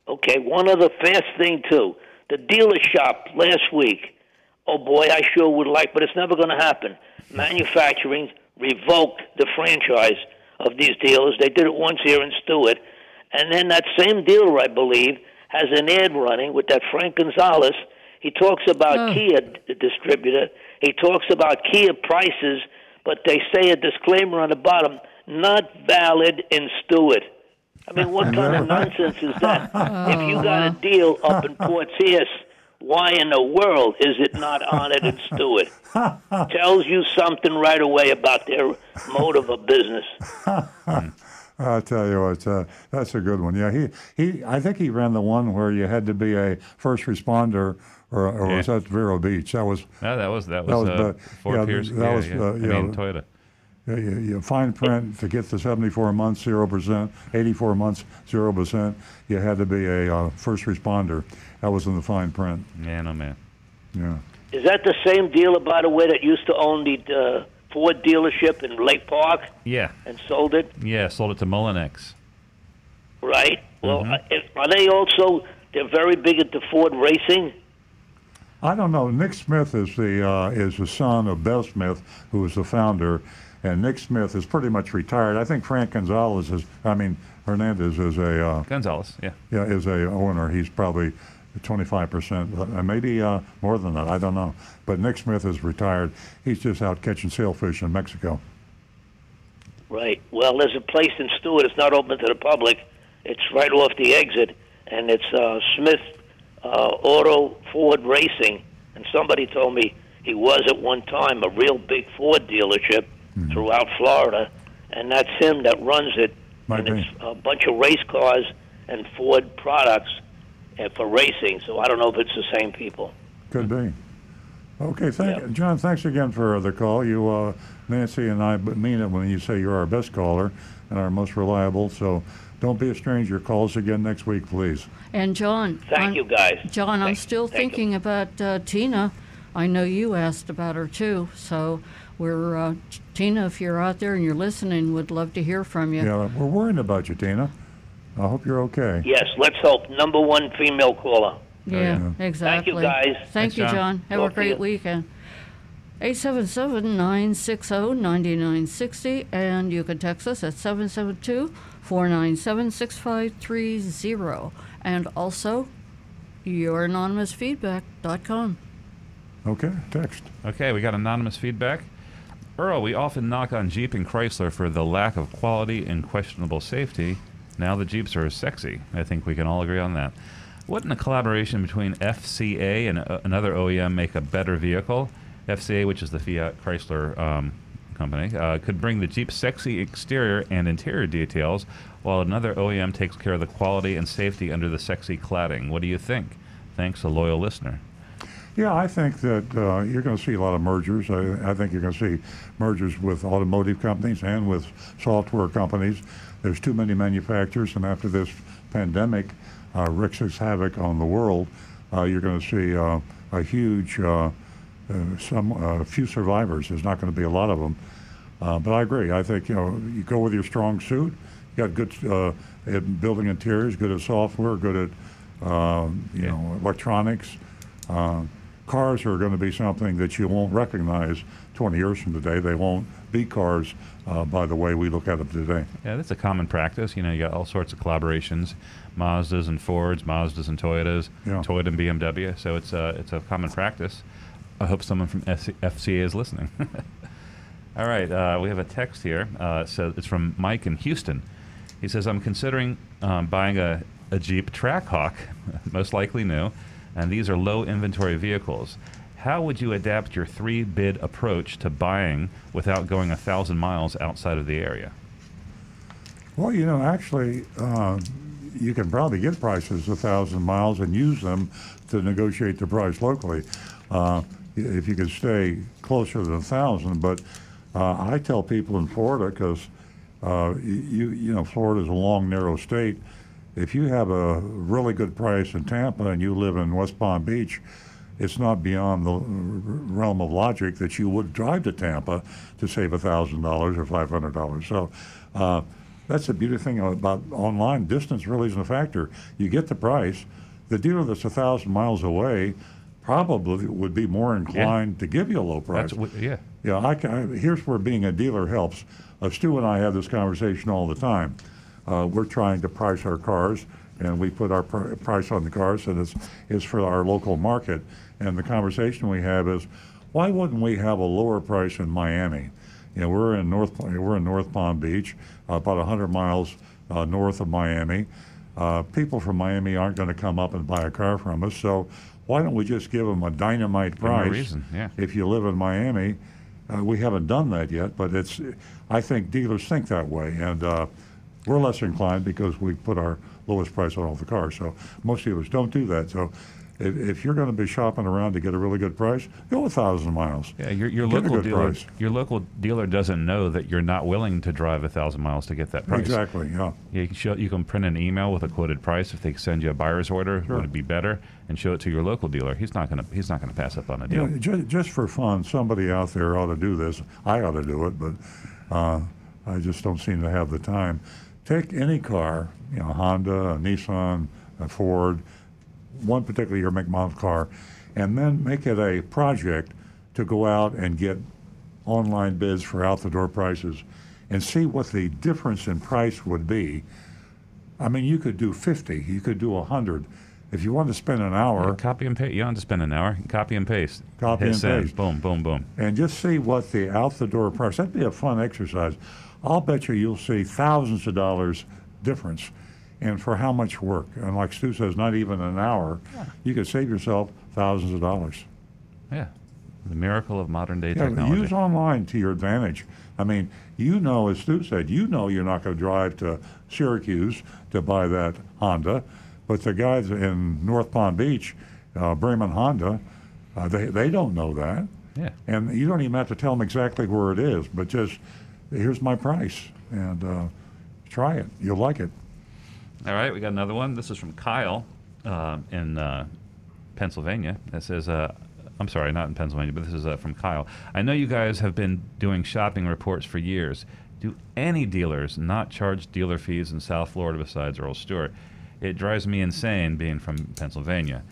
Okay, one other fast thing too. The dealer shop last week. Oh boy, I sure would like, but it's never going to happen. Manufacturing revoked the franchise of these dealers. They did it once here in Stuart, and then that same dealer, I believe, has an ad running with that Frank Gonzalez. He talks about Oh. Kia d- distributor. He talks about Kia prices, but they say a disclaimer on the bottom: not valid in Stuart. I mean, what kind of nonsense is that? if you got a deal up in Fort Pierce, why in the world is it not on it in Stuart? Tells you something right away about their motive of business. I'll tell you what, uh, that's a good one. Yeah, he, he, I think he ran the one where you had to be a first responder, or, or was that Vero Beach? That was, No, that was that was, That was uh, Fort yeah, Pierce. that yeah, was, yeah. uh, I mean Toyota. yeah, you, you fine print to get the 74 months, 0%, 84 months, 0%. You had to be a uh, first responder. That was in the fine print. Yeah, no man. Yeah. Is that the same dealer, by the way, that used to own the uh, Ford dealership in Lake Park Yeah, and sold it? yeah. Sold it to Mullinax. Right. Well, Mhm. uh, are they also? They're very big into Ford racing. I don't know. Nick Smith is the uh, is the son of Bev Smith, who was the founder, and Nick Smith is pretty much retired. I think Frank Gonzalez is. I mean Hernandez is a uh, Gonzalez. Yeah. yeah is a owner. He's probably 25 percent, uh, maybe uh, more than that. I don't know. But Nick Smith is retired. He's just out catching sailfish in Mexico. Right. Well, there's a place in Stuart. It's not open to the public. It's right off the exit, and it's uh, Smith uh, Auto Ford Racing. And somebody told me he was at one time a real big Ford dealership throughout Florida, and that's him that runs it. Might and be. it's a bunch of race cars and Ford products uh, for racing. So I don't know if it's the same people. Could be. Okay, thank Yeah. John. Thanks again for the call. You, uh, Nancy, and I mean it when you say you're our best caller and our most reliable. So don't be a stranger. Call us again next week, please. And John, Thank I'm- you, guys. John, I'm still thank you. thinking about uh, Tina. I know you asked about her too. So we're uh, Tina. If you're out there and you're listening, would love to hear from you. Yeah, we're worrying about you, Tina. I hope you're okay. Yes, let's hope. Number one female caller. Yeah, yeah. exactly. Thank you, guys. Thank Thanks, you, John. John. Have a Talk to great weekend. 877-960-9960 and you can text us at 772-497-6530 and also youranonymousfeedback.com. Okay, text. Okay, we got anonymous feedback. Earl, we often knock on Jeep and Chrysler for the lack of quality and questionable safety. Now the Jeeps are sexy. I think we can all agree on that. Wouldn't a collaboration between FCA and uh, another OEM make a better vehicle? FCA, which is the Fiat Chrysler um, company, uh, could bring the Jeep's sexy exterior and interior details, while another OEM takes care of the quality and safety under the sexy cladding. What do you think? Thanks, a loyal listener. Yeah, I think that uh, you're going to see a lot of mergers. I, I think you're going to see mergers with automotive companies and with software companies. There's too many manufacturers, and after this pandemic uh, wreaks its havoc on the world, uh, you're going to see uh, a huge, uh, uh, some uh, few survivors. There's not going to be a lot of them. Uh, but I agree. I think you know you go with your strong suit. You got good uh, at building interiors, good at software, good at uh, you Yeah. know electronics. Uh, cars are going to be something that you won't recognize 20 years from today. They won't be cars uh, by the way we look at them today. Yeah, that's a common practice. You know, you got all sorts of collaborations, Mazdas and Fords, Mazdas and Toyotas, Yeah. Toyota and BMW. So it's a it's a common practice. I hope someone from FCA is listening. all right, uh, we have a text here. Uh, so it's from Mike in Houston. He says, "I'm considering um, buying a, a Jeep Trackhawk, most likely new, and these are low inventory vehicles." How would you adapt your three bid approach to buying without going a thousand miles outside of the area? Well, you know, actually, uh, you can probably get prices a thousand miles and use them to negotiate the price locally. Uh, if you could stay closer than a thousand, but uh, I tell people in Florida because uh, you you know Florida is a long, narrow state. If you have a really good price in Tampa and you live in West Palm Beach, it's not beyond the realm of logic that you would drive to Tampa to save thousand dollars or five hundred dollars. So. Uh, that's the beauty thing about online. Distance really isn't a factor. You get the price. The dealer that's a thousand miles away probably would be more inclined yeah. to give you a low price. That's, yeah. Yeah. I, I, here's where being a dealer helps. Uh, Stu and I have this conversation all the time. Uh, we're trying to price our cars, and we put our pr- price on the cars, and it's, it's for our local market. And the conversation we have is, why wouldn't we have a lower price in Miami? You know, we're in North we're in North Palm Beach, uh, about 100 miles uh, north of Miami. Uh, people from Miami aren't going to come up and buy a car from us, so why don't we just give them a dynamite price? reason, yeah. If you live in Miami, uh, we haven't done that yet, but it's. I think dealers think that way, and uh, we're less inclined because we put our lowest price on all the cars. So most dealers don't do that. So if, if you're going to be shopping around to get a really good price, go a thousand miles. Yeah, your, your local dealer, price. your local dealer doesn't know that you're not willing to drive a thousand miles to get that price. Exactly. Yeah. You can show, you can print an email with a quoted price. If they send you a buyer's order, sure. would it be better? And show it to your local dealer. He's not going to he's not going to pass up on a deal. Yeah, just, just for fun, somebody out there ought to do this. I ought to do it, but uh, I just don't seem to have the time. Take any car, you know, Honda, a Nissan, a Ford one particular year make model car, and then make it a project to go out and get online bids for out the door prices and see what the difference in price would be. I mean, you could do 50, you could do 100. If you want to spend an hour, yeah, copy and paste. You don't have to spend an hour. Copy and paste. Copy Hit and send. paste. Boom, boom, boom. And just see what the out the door price. That'd be a fun exercise. I'll bet you you'll see thousands of dollars difference and for how much work? And like Stu says, not even an hour, yeah. you could save yourself thousands of dollars. Yeah, the miracle of modern day yeah, technology. Use online to your advantage. I mean, you know, as Stu said, you know you're not going to drive to Syracuse to buy that Honda, but the guys in North Palm Beach, uh, Braman Honda, uh, they they don't know that. Yeah. And you don't even have to tell them exactly where it is, but just here's my price and uh, try it. You'll like it. All right, we got another one. This is from Kyle uh, in uh, Pennsylvania. It says, uh, I'm sorry, not in Pennsylvania, but this is uh, from Kyle. I know you guys have been doing shopping reports for years. Do any dealers not charge dealer fees in South Florida besides Earl Stewart? It drives me insane being from Pennsylvania.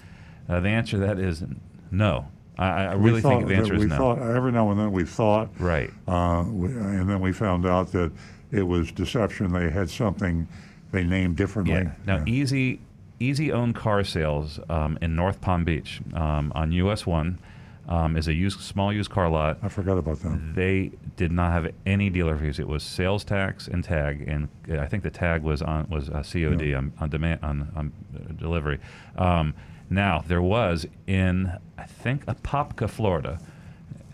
Uh, the answer to that is no. I, I really think the answer is no. Thought, every now and then we thought, right, uh, we, and then we found out that it was deception. They had something they name differently. Yeah. Now, yeah. easy easy owned car sales um, in North Palm Beach um, on US one. Um, is a used, small used car lot. I forgot about them. They did not have any dealer fees. It was sales tax and tag, and I think the tag was on was a COD yeah. on, on, demand on, on uh, delivery. Um, now there was in I think Apopka, Florida,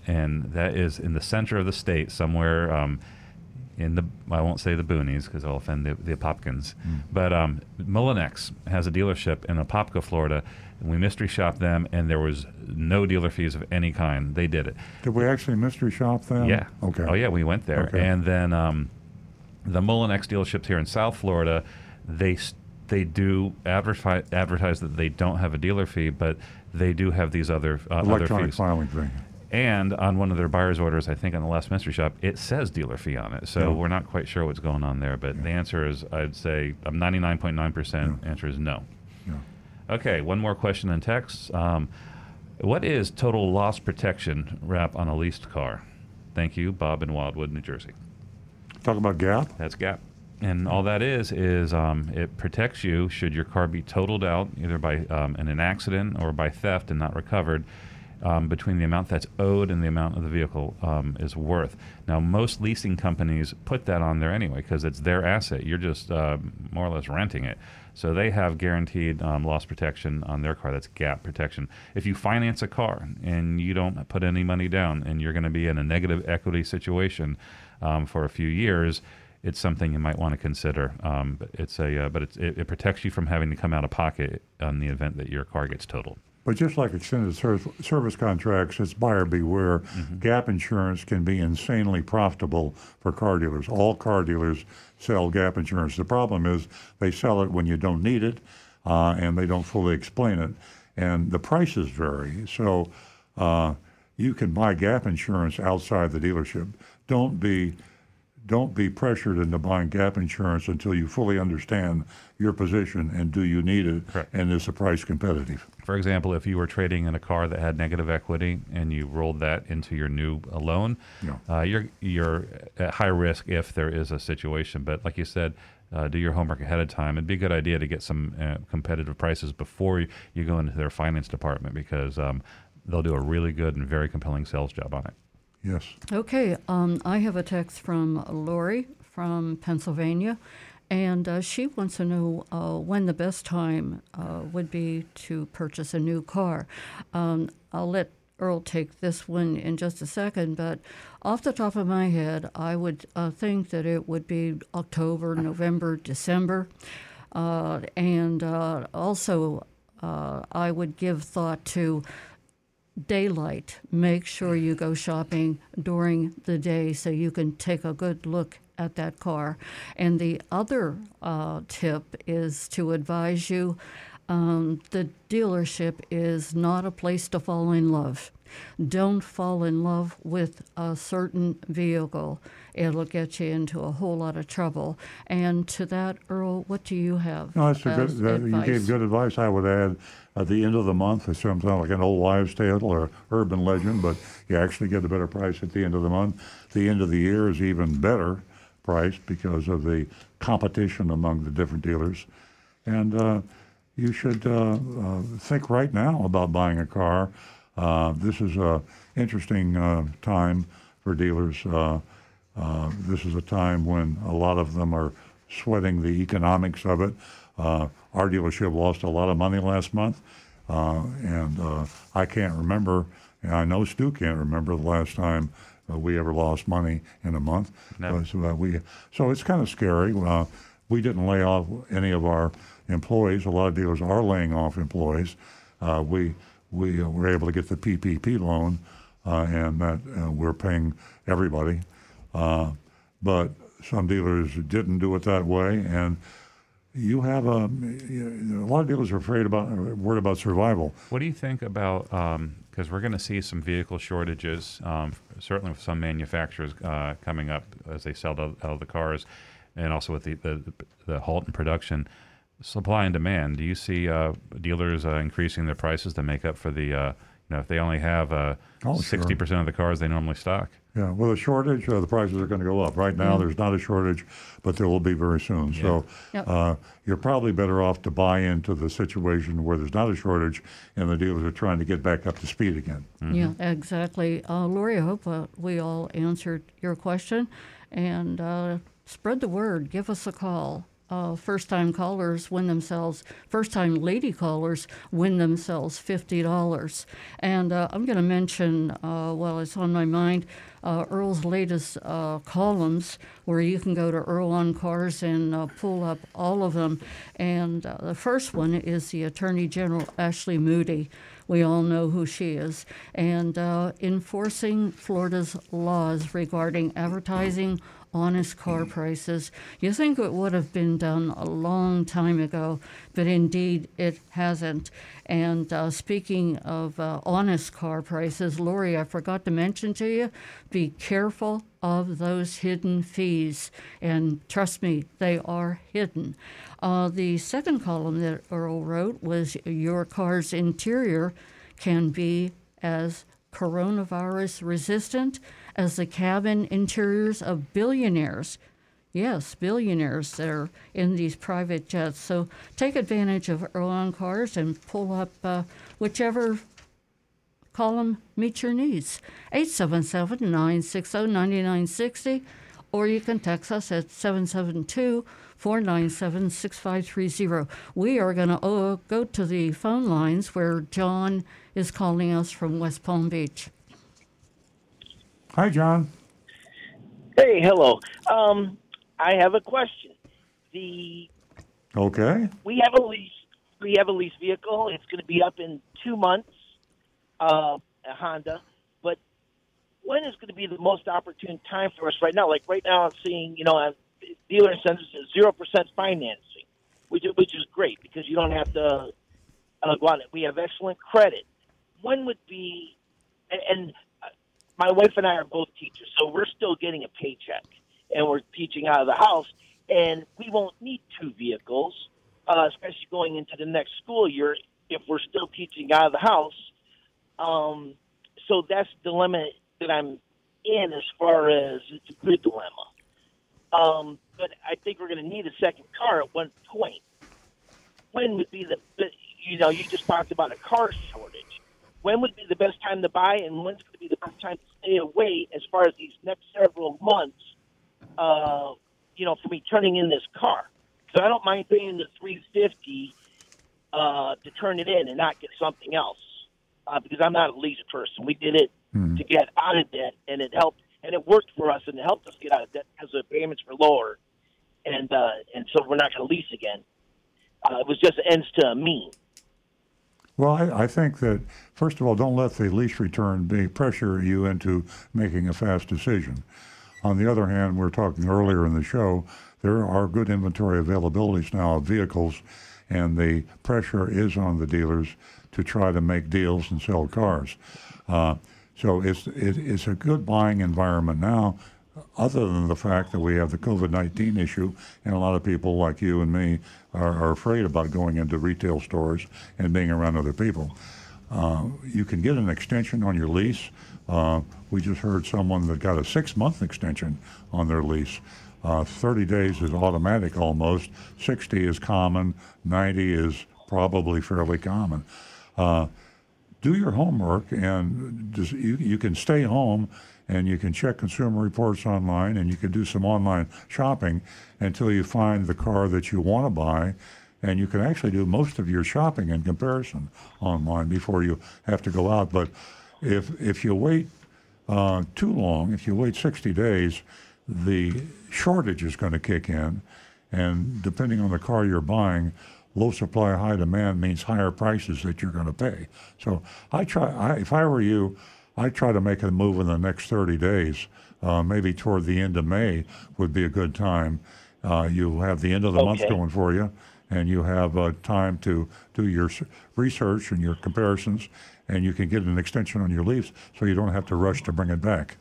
and that is in the center of the state somewhere. Um, in the I won't say the boonies because I'll offend the, the Apopkins, mm. but um, Mullinax has a dealership in Apopka, Florida. And we mystery shopped them, and there was no dealer fees of any kind. They did it. Did we actually mystery shop them? Yeah. Okay. Oh yeah, we went there, okay. and then um, the Mullinax dealerships here in South Florida, they they do advertise advertise that they don't have a dealer fee, but they do have these other uh, electronic other fees. filing thing. And on one of their buyer's orders, I think on the last mystery shop, it says dealer fee on it. So yeah. we're not quite sure what's going on there. But yeah. the answer is, I'd say, I'm 99.9% answer is no. Okay, one more question in text. Um, what is total loss protection wrap on a leased car? Thank you, Bob in Wildwood, New Jersey. Talk about GAP? That's GAP. And all that is is um, it protects you should your car be totaled out either by um, in an accident or by theft and not recovered um, between the amount that's owed and the amount of the vehicle um, is worth. Now, most leasing companies put that on there anyway because it's their asset. You're just uh, more or less renting it. So they have guaranteed um, loss protection on their car. That's gap protection. If you finance a car and you don't put any money down and you're going to be in a negative equity situation um, for a few years, it's something you might want to consider. Um, but it's a uh, but it, it protects you from having to come out of pocket on the event that your car gets totaled. But just like extended service contracts, it's buyer beware. Mm-hmm. Gap insurance can be insanely profitable for car dealers. All car dealers sell gap insurance. The problem is they sell it when you don't need it, uh, and they don't fully explain it. and the prices vary. So uh, you can buy gap insurance outside the dealership. Don't be don't be pressured into buying gap insurance until you fully understand your position and do you need it Correct. and is the price competitive. For example, if you were trading in a car that had negative equity and you rolled that into your new loan, Yeah. uh, you're you're at high risk if there is a situation. But like you said, uh, do your homework ahead of time. It'd be a good idea to get some uh, competitive prices before you, you go into their finance department because um, they'll do a really good and very compelling sales job on it. Yes. Okay, um, I have a text from Lori from Pennsylvania, and uh, she wants to know uh, when the best time uh, would be to purchase a new car. Um, I'll let Earl take this one in just a second, but off the top of my head, I would uh, think that it would be October, November, December. Uh, and uh, also, I would give thought to daylight. Make sure you go shopping during the day so you can take a good look at that car. And the other uh, tip is to advise you um, the dealership is not a place to fall in love. Don't fall in love with a certain vehicle. It'll get you into a whole lot of trouble. And to that, Earl, what do you have? No, that's a good, that, you gave good advice. I would add at the end of the month, it sounds like an old wives' tale or urban legend, but you actually get a better price at the end of the month. The end of the year is even better priced because of the competition among the different dealers. And uh, you should uh, uh, think right now about buying a car. Uh, this is an interesting uh, time for dealers. Uh, uh, this is a time when a lot of them are sweating the economics of it. Uh, our dealership lost a lot of money last month, uh, and uh, I can't remember, and I know Stu can't remember the last time uh, we ever lost money in a month. No. Uh, we, so it's kind of scary. Uh, we didn't lay off any of our employees. A lot of dealers are laying off employees. Uh, we we uh, were able to get the PPP loan, uh, and that uh, we're paying everybody. But some dealers didn't do it that way, and you have a, a lot of dealers are afraid about worried about survival. What do you think about because we're going to see some vehicle shortages, um, certainly with some manufacturers uh, coming up as they sell out the cars, and also with the the, the halt in production, supply and demand. Do you see uh, dealers uh, increasing their prices to make up for the uh, you know if they only have Oh, sixty percent of the cars they normally stock? Yeah, with a shortage, uh, the prices are going to go up. Right now, there's not a shortage, but there will be very soon. So Yep. uh, you're probably better off to buy into the situation where there's not a shortage and the dealers are trying to get back up to speed again. Yeah, exactly. Uh, Lori, I hope uh, we all answered your question. And uh, spread the word. Give us a call. Uh, first time callers win themselves, first time lady callers win themselves $50. And uh, I'm going to mention, uh, while it's on my mind, uh, Earl's latest uh, columns where you can go to Earl on Cars and uh, pull up all of them. And the first one is the Attorney General Ashley Moody. We all know who she is. And uh, enforcing Florida's laws regarding advertising honest car prices. You think it would have been done a long time ago, but indeed it hasn't. And uh, speaking of uh, honest car prices, Lori, I forgot to mention to you be careful of those hidden fees. And trust me, they are hidden. Uh, the second column that Earl wrote was Your car's interior can be as coronavirus resistant as the cabin interiors of billionaires. Yes, billionaires that are in these private jets. So take advantage of Earl on Cars and pull up uh, whichever column meets your needs. 877 960 9960, or you can text us at 772 497 6530. We are going to uh, go to the phone lines where John is calling us from West Palm Beach. Hi, John. Hey, hello. Um, I have a question. The Okay. we have a lease. We have a lease vehicle. It's going to be up in two months. Uh, Honda, but when is going to be the most opportune time for us right now? Like right now, I'm seeing you know on dealer incentives zero percent financing, which which is great because you don't have to uh, go on it. We have excellent credit. When would be, and, and uh, my wife and I are both teachers, so we're still getting a paycheck, and we're teaching out of the house, and we won't need two vehicles, uh, especially going into the next school year if we're still teaching out of the house. Um, so that's the dilemma that I'm in as far as it's a good dilemma. Um, but I think we're going to need a second car at one point. When would be the, you know, you just talked about a car shortage. When would be the best time to buy, and when's going to be the best time to stay away as far as these next several months, uh, you know, for me turning in this car? So I don't mind paying the 350 uh, to turn it in and not get something else uh, because I'm not a lease person. We did it Hmm. to get out of debt, and it helped, and it worked for us, and it helped us get out of debt because the payments were lower, and uh, and so we're not going to lease again. Uh, it was just ends to a mean. Well, I, I think that first of all, don't let the lease return be pressure you into making a fast decision. On the other hand, we are talking earlier in the show, there are good inventory availabilities now of vehicles, and the pressure is on the dealers to try to make deals and sell cars. Uh, so it's it, it's a good buying environment now, other than the fact that we have the COVID nineteen issue, and a lot of people like you and me are, are afraid about going into retail stores and being around other people. Uh, you can get an extension on your lease. Uh, we just heard someone that got a six month extension on their lease. Uh, 30 days is automatic almost. 60 is common. 90 is probably fairly common. Uh, do your homework and just, you, you can stay home and you can check consumer reports online and you can do some online shopping until you find the car that you want to buy. And you can actually do most of your shopping in comparison online before you have to go out. But if if you wait uh, too long if you wait 60 days the shortage is going to kick in. And depending on the car you're buying low supply, high demand means higher prices that you're going to pay. So I try. I, if I were you, I try to make a move in the next 30 days. Uh, maybe toward the end of May would be a good time. Uh, you have the end of the month going for you, and you have uh, time to do your research and your comparisons, and you can get an extension on your lease, so you don't have to rush to bring it back.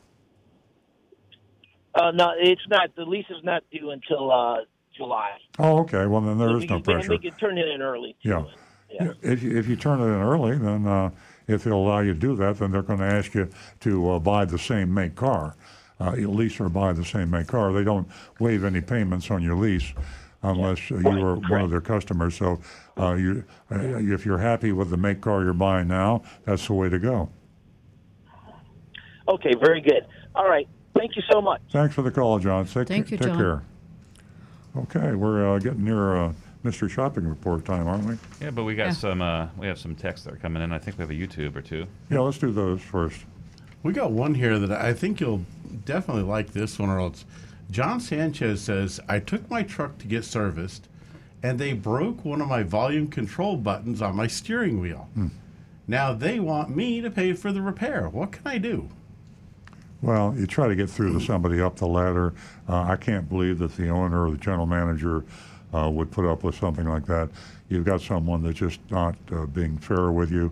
Uh, no, it's not. The lease is not due until uh, July. Oh, okay. Well, then there So is no can, pressure. We can turn it in early. too. Yeah. If you, if you turn it in early, then uh, if they'll allow you to do that, then they're going to ask you to uh, buy the same make car, uh, lease or buy the same make car. They don't waive any payments on your lease unless uh, you are one of their customers. So uh, you, uh, if you're happy with the make car you're buying now, that's the way to go. Okay, very good. All right. Thank you so much. Thanks for the call, John. Take, Thank you, take John. care. Okay, we're uh, getting near uh, Mr. Shopping Report time, aren't we? Yeah, but we got Yeah. some. Uh, we have some texts that are coming in. I think we have a YouTube or two. Yeah, let's do those first. We got one here that I think you'll definitely like this one, or else. John Sanchez says, I took my truck to get serviced, and they broke one of my volume control buttons on my steering wheel. Now they want me to pay for the repair. What can I do? Well, you try to get through to somebody up the ladder. Uh, I can't believe that the owner or the general manager uh, would put up with something like that. You've got someone that's just not uh, being fair with you.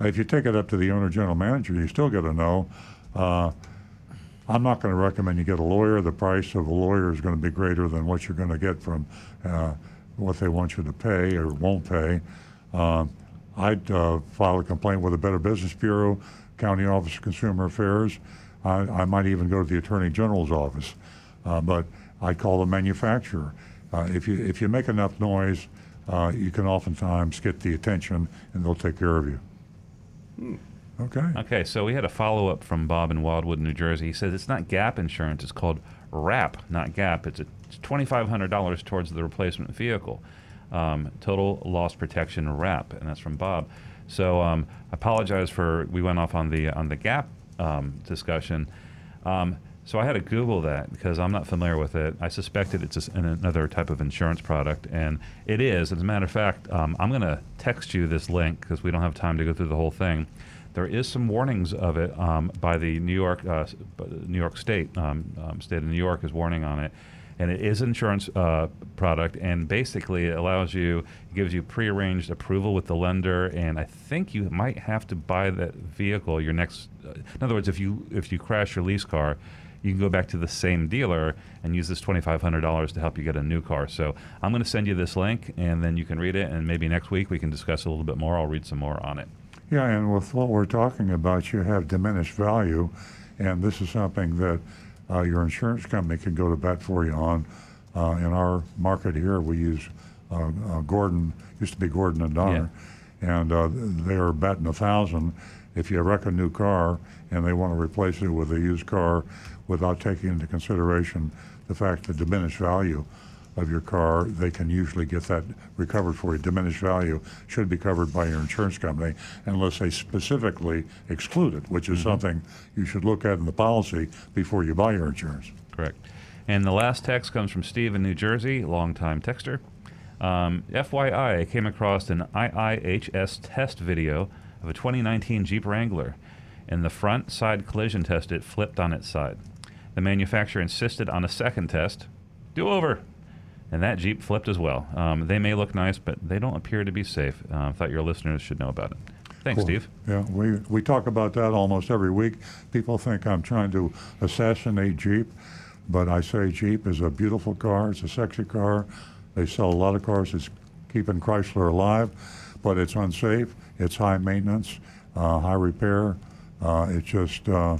If you take it up to the owner, general manager, you still got to know. Uh, I'm not going to recommend you get a lawyer. The price of a lawyer is going to be greater than what you're going to get from uh, what they want you to pay or won't pay. Uh, I'd file a complaint with the Better Business Bureau, County Office of Consumer Affairs. I, I might even go to the Attorney General's office. Uh, but I'd call the manufacturer. Uh, if you if you make enough noise, uh, you can oftentimes get the attention, and they'll take care of you. Okay. Okay, so we had a follow up from Bob in Wildwood, New Jersey. He says it's not Gap insurance; it's called RAP, not Gap. It's a twenty five hundred dollars towards the replacement vehicle. Um, total loss protection RAP, and that's from Bob. So um, I apologize for we went off on the on the Gap um, discussion. Um, so I had to Google that because I'm not familiar with it. I suspected it's another type of insurance product, and it is. As a matter of fact, um, I'm going to text you this link because we don't have time to go through the whole thing. There is some warnings of it um, by the New York uh, New York State. Um, um, state of New York is warning on it, and it is an insurance uh, product, and basically it allows you, it gives you prearranged approval with the lender, and I think you might have to buy that vehicle your next. In other words, if you if you crash your lease car, you can go back to the same dealer and use this $2,500 to help you get a new car. So I'm going to send you this link, and then you can read it, and maybe next week we can discuss a little bit more. I'll read some more on it. Yeah, and with what we're talking about, you have diminished value, and this is something that uh, your insurance company can go to bat for you on. Uh, in our market here, we use uh, uh Gordon, used to be Gordon and Doner, yeah. and uh, they are batting a thousand. If you wreck a new car and they want to replace it with a used car without taking into consideration the fact that diminished value of your car, they can usually get that recovered for you. Diminished value should be covered by your insurance company unless they specifically exclude it, which is mm-hmm. something you should look at in the policy before you buy your insurance. Correct. And the last text comes from Steve in New Jersey, longtime texter. Um, FYI, I came across an IIHS test video of a 2019 Jeep Wrangler. In the front side collision test, it flipped on its side. The manufacturer insisted on a second test. Do over and that Jeep flipped as well. Um, they may look nice, but they don't appear to be safe. Uh, I thought your listeners should know about it. Thanks, cool. Steve. Yeah, we, we talk about that almost every week. People think I'm trying to assassinate Jeep, but I say Jeep is a beautiful car. It's a sexy car. They sell a lot of cars. It's keeping Chrysler alive, but it's unsafe. It's high maintenance, uh, high repair. Uh, it's just uh,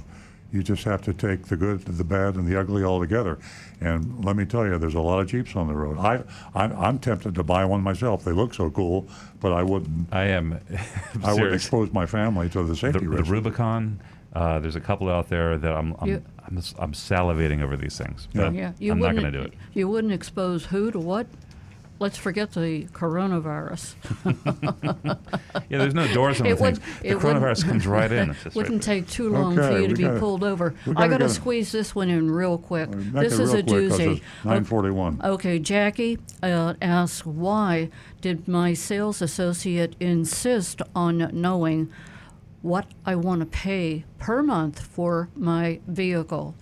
you just have to take the good, the bad, and the ugly all together. And let me tell you, there's a lot of Jeeps on the road. I, I'm, I'm tempted to buy one myself. They look so cool, but I wouldn't. I am. I would expose my family to the safety the, risk. The Rubicon. Uh, there's a couple out there that I'm I'm, you, I'm, I'm, salivating over these things. But yeah. yeah I'm not going to do it. You wouldn't expose who to what? Let's forget the coronavirus. yeah, there's no doors on the things. The coronavirus comes right in. It wouldn't right take too long okay, for you to be gotta, pulled over. I got to squeeze this one in real quick. This is a doozy. 941. Okay, Jackie uh, asks, why did my sales associate insist on knowing what I want to pay per month for my vehicle?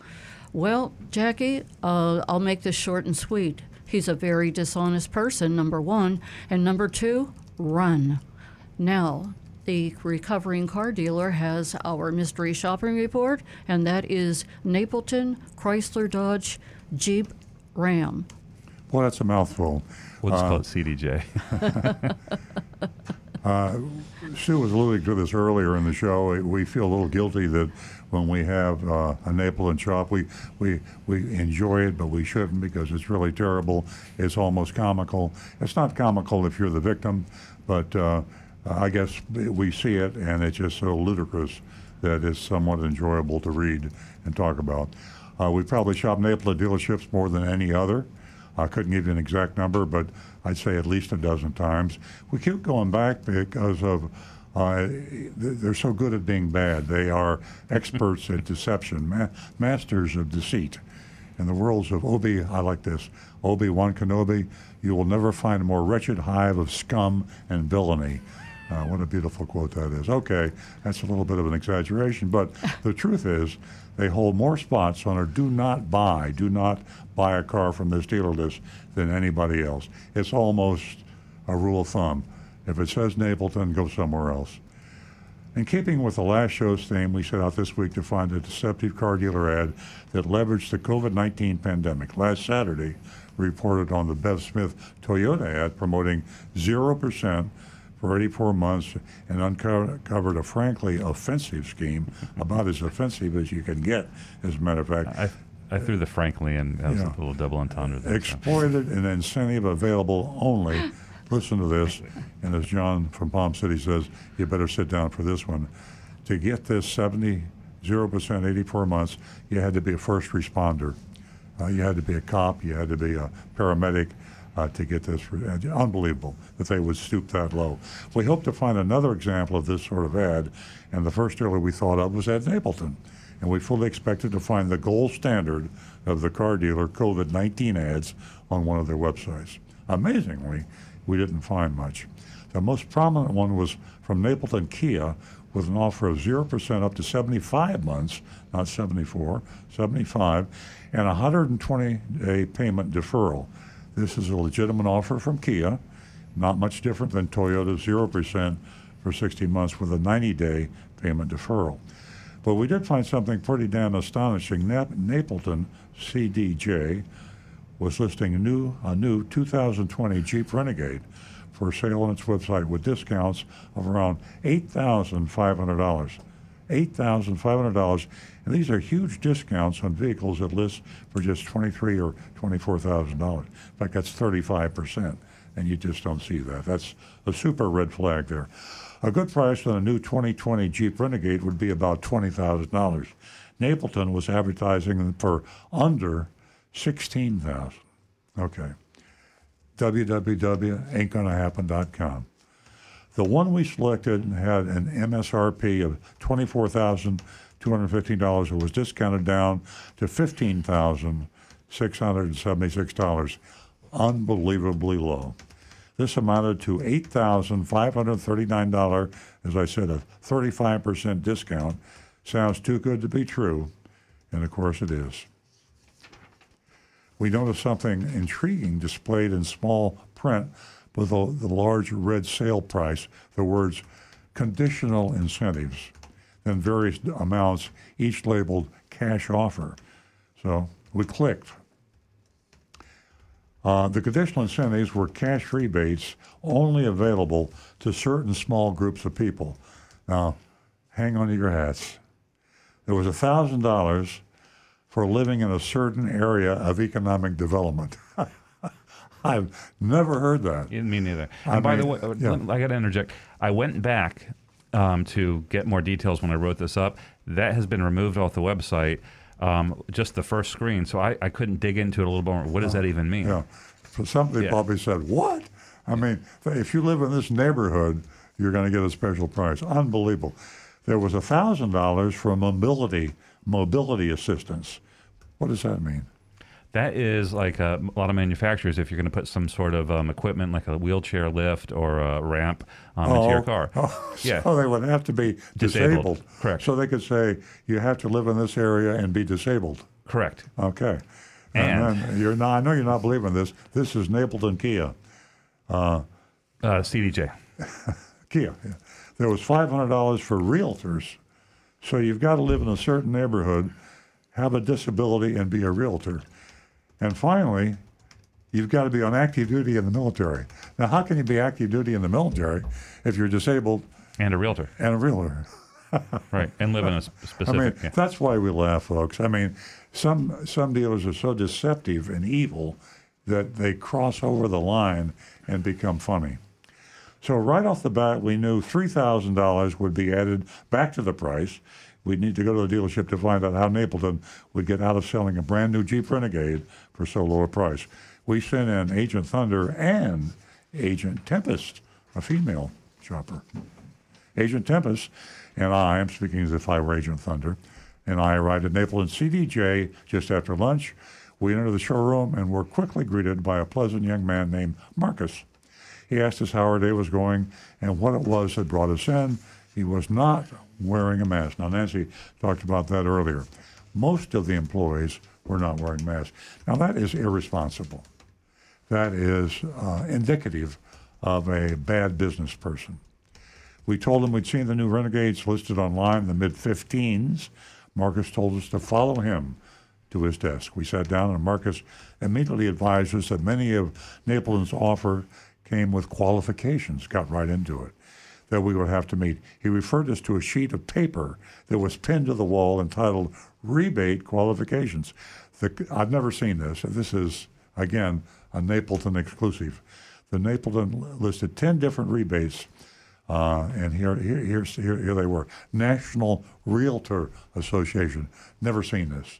Well, Jackie, uh, I'll make this short and sweet. He's a very dishonest person, number one. And number two, run. Now, the recovering car dealer has our mystery shopping report, and that is Napleton, Chrysler, Dodge, Jeep, Ram. Well, that's a mouthful. We'll just uh, call it CDJ. uh, Stu was alluding to this earlier in the show. We feel a little guilty that when we have uh, a Napleton shop. We, we, we enjoy it, but we shouldn't because it's really terrible. It's almost comical. It's not comical if you're the victim, but uh, I guess we see it and it's just so ludicrous that it's somewhat enjoyable to read and talk about. Uh, we probably shop Napleton dealerships more than any other. I couldn't give you an exact number, but I'd say at least a dozen times. We keep going back because of uh, they're so good at being bad. They are experts at deception, ma- masters of deceit. In the worlds of Obi, I like this Obi Wan Kenobi, you will never find a more wretched hive of scum and villainy. Uh, what a beautiful quote that is. Okay, that's a little bit of an exaggeration, but the truth is they hold more spots on a do not buy, do not buy a car from this dealer list than anybody else. It's almost a rule of thumb. If it says Napleton, go somewhere else. In keeping with the last show's theme, we set out this week to find a deceptive car dealer ad that leveraged the COVID 19 pandemic. Last Saturday, reported on the Bev Smith Toyota ad promoting 0% for 84 months and uncovered a frankly offensive scheme, about as offensive as you can get, as a matter of fact. I, I threw the frankly in. That was yeah. a little double entendre there. Exploited so. an incentive available only listen to this. And as John from Palm City says, you better sit down for this one. To get this 70, 0%, 84 months, you had to be a first responder. Uh, you had to be a cop, you had to be a paramedic uh, to get this. Unbelievable that they would stoop that low. We hope to find another example of this sort of ad, and the first dealer we thought of was Ed Napleton. And we fully expected to find the gold standard of the car dealer COVID 19 ads on one of their websites. Amazingly, we didn't find much. The most prominent one was from Napleton Kia with an offer of 0% up to 75 months, not 74, 75, and 120 day payment deferral. This is a legitimate offer from Kia, not much different than Toyota's 0% for 60 months with a 90 day payment deferral. But we did find something pretty damn astonishing. Nap- Napleton CDJ was listing a new, a new 2020 Jeep Renegade for sale on its website with discounts of around $8,500. $8,500. And these are huge discounts on vehicles that list for just $23,000 or $24,000. In fact, that's 35%. And you just don't see that. That's a super red flag there. A good price on a new 2020 Jeep Renegade would be about $20,000. Napleton was advertising for under 16000 Okay. www.ain'tgonnahappen.com. The one we selected had an MSRP of $24,215. It was discounted down to $15,676. Unbelievably low. This amounted to $8,539, as I said, a 35% discount. Sounds too good to be true, and of course it is. We noticed something intriguing displayed in small print with the, the large red sale price, the words conditional incentives, then various amounts, each labeled cash offer. So we clicked. Uh, the conditional incentives were cash rebates only available to certain small groups of people. Now, hang on to your hats. There was $1,000 for living in a certain area of economic development. I've never heard that. Me neither. And I by the way, yeah. I got to interject. I went back um, to get more details when I wrote this up. That has been removed off the website. Um, just the first screen, so I, I couldn't dig into it a little more. What does that even mean? Yeah. So somebody Yeah. probably said, What? I mean, if you live in this neighborhood, you're going to get a special price. Unbelievable. There was $1,000 for mobility, mobility assistance. What does that mean? That is like uh, a lot of manufacturers. If you're going to put some sort of um, equipment, like a wheelchair lift or a ramp, um, into your car, Oh, yeah, So they would have to be Disabled. disabled. Correct. So they could say, you have to live in this area and be disabled. correct. Okay. And- then you're not, I know you're not believing this. This is Napleton Kia. Uh, CDJ. Kia. Yeah. There was $500 for realtors. So you've got to live in a certain neighborhood, have a disability, and be a realtor. And finally, you've got to be on active duty in the military. Now, how can you be active duty in the military if you're disabled and a realtor and a realtor? right, and live in a specific. I mean, yeah. that's why we laugh, folks. I mean, some some dealers are so deceptive and evil that they cross over the line and become funny. So right off the bat, we knew three thousand dollars would be added back to the price. We'd need to go to the dealership to find out how Napleton would get out of selling a brand new Jeep Renegade for so low a price. We sent in Agent Thunder and Agent Tempest, a female shopper. Agent Tempest and I, I'm speaking as if I were Agent Thunder, and I arrived at Napleton CDJ just after lunch. We entered the showroom and were quickly greeted by a pleasant young man named Marcus. He asked us how our day was going and what it was that brought us in. He was not wearing a mask. Now, Nancy talked about that earlier. Most of the employees were not wearing masks. Now, that is irresponsible. That is uh, indicative of a bad business person. We told him we'd seen the new Renegades listed online in the mid 15s. Marcus told us to follow him to his desk. We sat down, and Marcus immediately advised us that many of Napleton's offer came with qualifications, got right into it, that we would have to meet. He referred us to a sheet of paper that was pinned to the wall entitled Rebate Qualifications. The, I've never seen this. This is, again, a Napleton exclusive. The Napleton listed 10 different rebates uh, and here, here, here, here they were. National Realtor Association. Never seen this.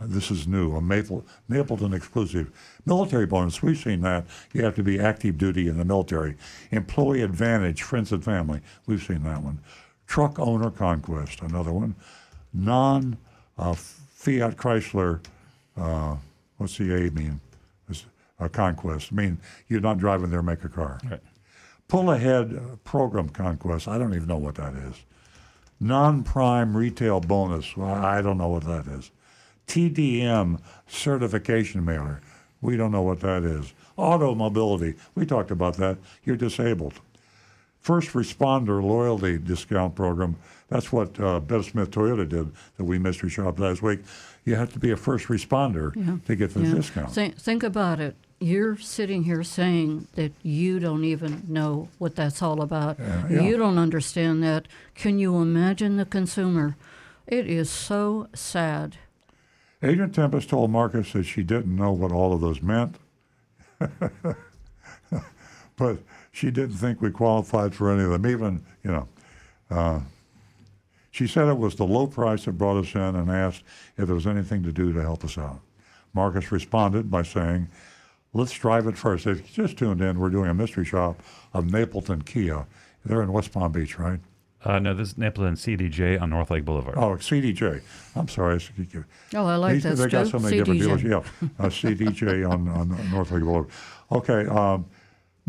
This is new, a Maple, Mapleton exclusive. Military bonus, we've seen that. You have to be active duty in the military. Employee Advantage, Friends and Family, we've seen that one. Truck Owner Conquest, another one. Non uh, Fiat Chrysler, uh, what's the A mean? It's, uh, conquest. I mean, you're not driving there, make a car. Right. pull ahead uh, program conquest. I don't even know what that is. Non prime retail bonus. Well, I don't know what that is. TDM certification mailer. We don't know what that is. Auto mobility. We talked about that. You're disabled. First responder loyalty discount program. That's what uh, Bev Smith Toyota did that we mystery shopped last week. You have to be a first responder Yeah. to get the Yeah. discount. Think, think about it. You're sitting here saying that you don't even know what that's all about. Yeah, yeah. You don't understand that. Can you imagine the consumer? It is so sad. Agent Tempest told Marcus that she didn't know what all of those meant, but she didn't think we qualified for any of them. Even, you know, uh, she said it was the low price that brought us in and asked if there was anything to do to help us out. Marcus responded by saying, Let's drive it first. If you just tuned in, we're doing a mystery shop of Napleton Kia. They're in West Palm Beach, right? Uh, no, this is Napleton CDJ on North Lake Boulevard. Oh, CDJ. I'm sorry. it's- Oh, I like These- that, They got Stu. so many different dealers. Yeah, uh, CDJ on, on North Lake Boulevard. Okay, um,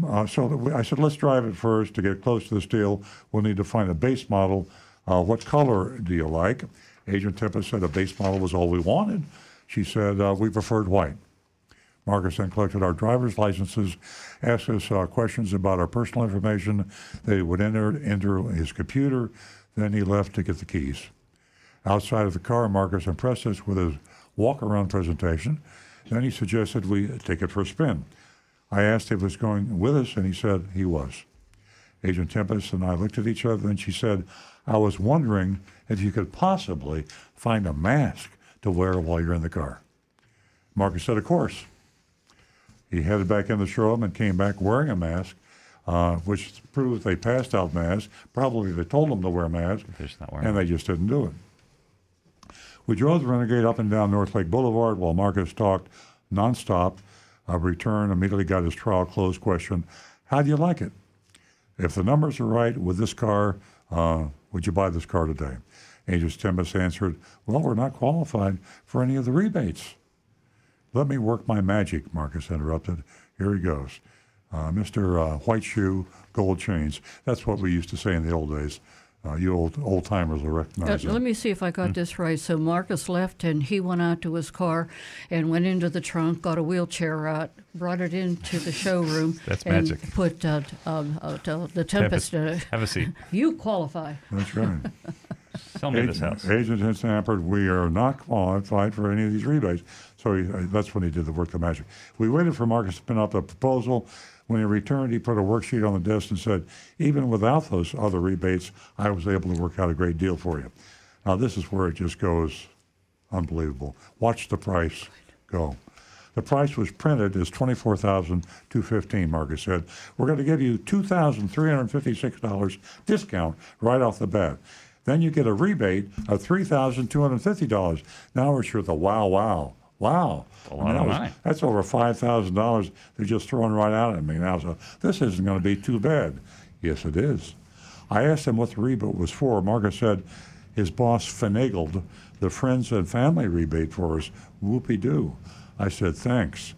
uh, so we- I said, let's drive it first to get close to this deal. We'll need to find a base model. Uh, what color do you like? Agent Tempest said a base model was all we wanted. She said uh, we preferred white. Marcus then collected our driver's licenses, asked us uh, questions about our personal information They would enter into his computer. Then he left to get the keys. Outside of the car, Marcus impressed us with his walk around presentation. Then he suggested we take it for a spin. I asked if he was going with us, and he said he was. Agent Tempest and I looked at each other, and she said, I was wondering if you could possibly find a mask to wear while you're in the car. Marcus said, Of course. He headed back in the showroom and came back wearing a mask, uh, which proves they passed out masks. Probably they told them to wear masks, and they just didn't do it. We drove the Renegade up and down North Lake Boulevard while Marcus talked nonstop. A return immediately got his trial closed question How do you like it? If the numbers are right with this car, uh, would you buy this car today? Agent Tempest answered, Well, we're not qualified for any of the rebates. Let me work my magic, Marcus interrupted. Here he goes. Uh, Mr. Uh, White Shoe, Gold Chains. That's what we used to say in the old days. Uh, you old old timers will Uh, recognize let me see if I got Hmm. this right. So Marcus left and he went out to his car and went into the trunk, got a wheelchair out, brought it into the showroom. That's and magic. Put uh, um, uh, the Tempest. Uh, Have a seat. you qualify. That's right. Sell me this house. Agent had Sanford, we are not qualified for any of these rebates. So he, that's when he did the work of magic. We waited for Marcus to spin up the proposal. When he returned, he put a worksheet on the desk and said, even without those other rebates, I was able to work out a great deal for you. Now, this is where it just goes unbelievable. Watch the price go. The price was printed as twenty-four thousand two fifteen. Marcus said, "We're going to give you two thousand three hundred fifty-six dollars discount right off the bat. Then you get a rebate of three thousand two hundred fifty dollars. Now we're sure the wow, wow, wow. A lot I mean, of was- money. That's over five thousand dollars they're just throwing right out at me now. So this isn't going to be too bad. Yes, it is. I asked him what the rebate was for. Marcus said his boss finagled the friends and family rebate for us. Whoopie doo. I said, thanks.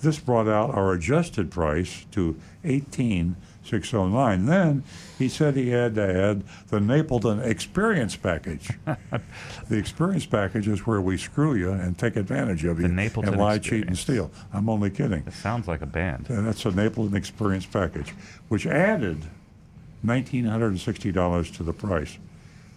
This brought out our adjusted price to eighteen six oh nine. Then he said he had to add the Napleton Experience Package. the Experience Package is where we screw you and take advantage of you Napleton and lie, cheat, and steal. I'm only kidding. It sounds like a band. And that's a Napleton Experience Package, which added $1,960 to the price.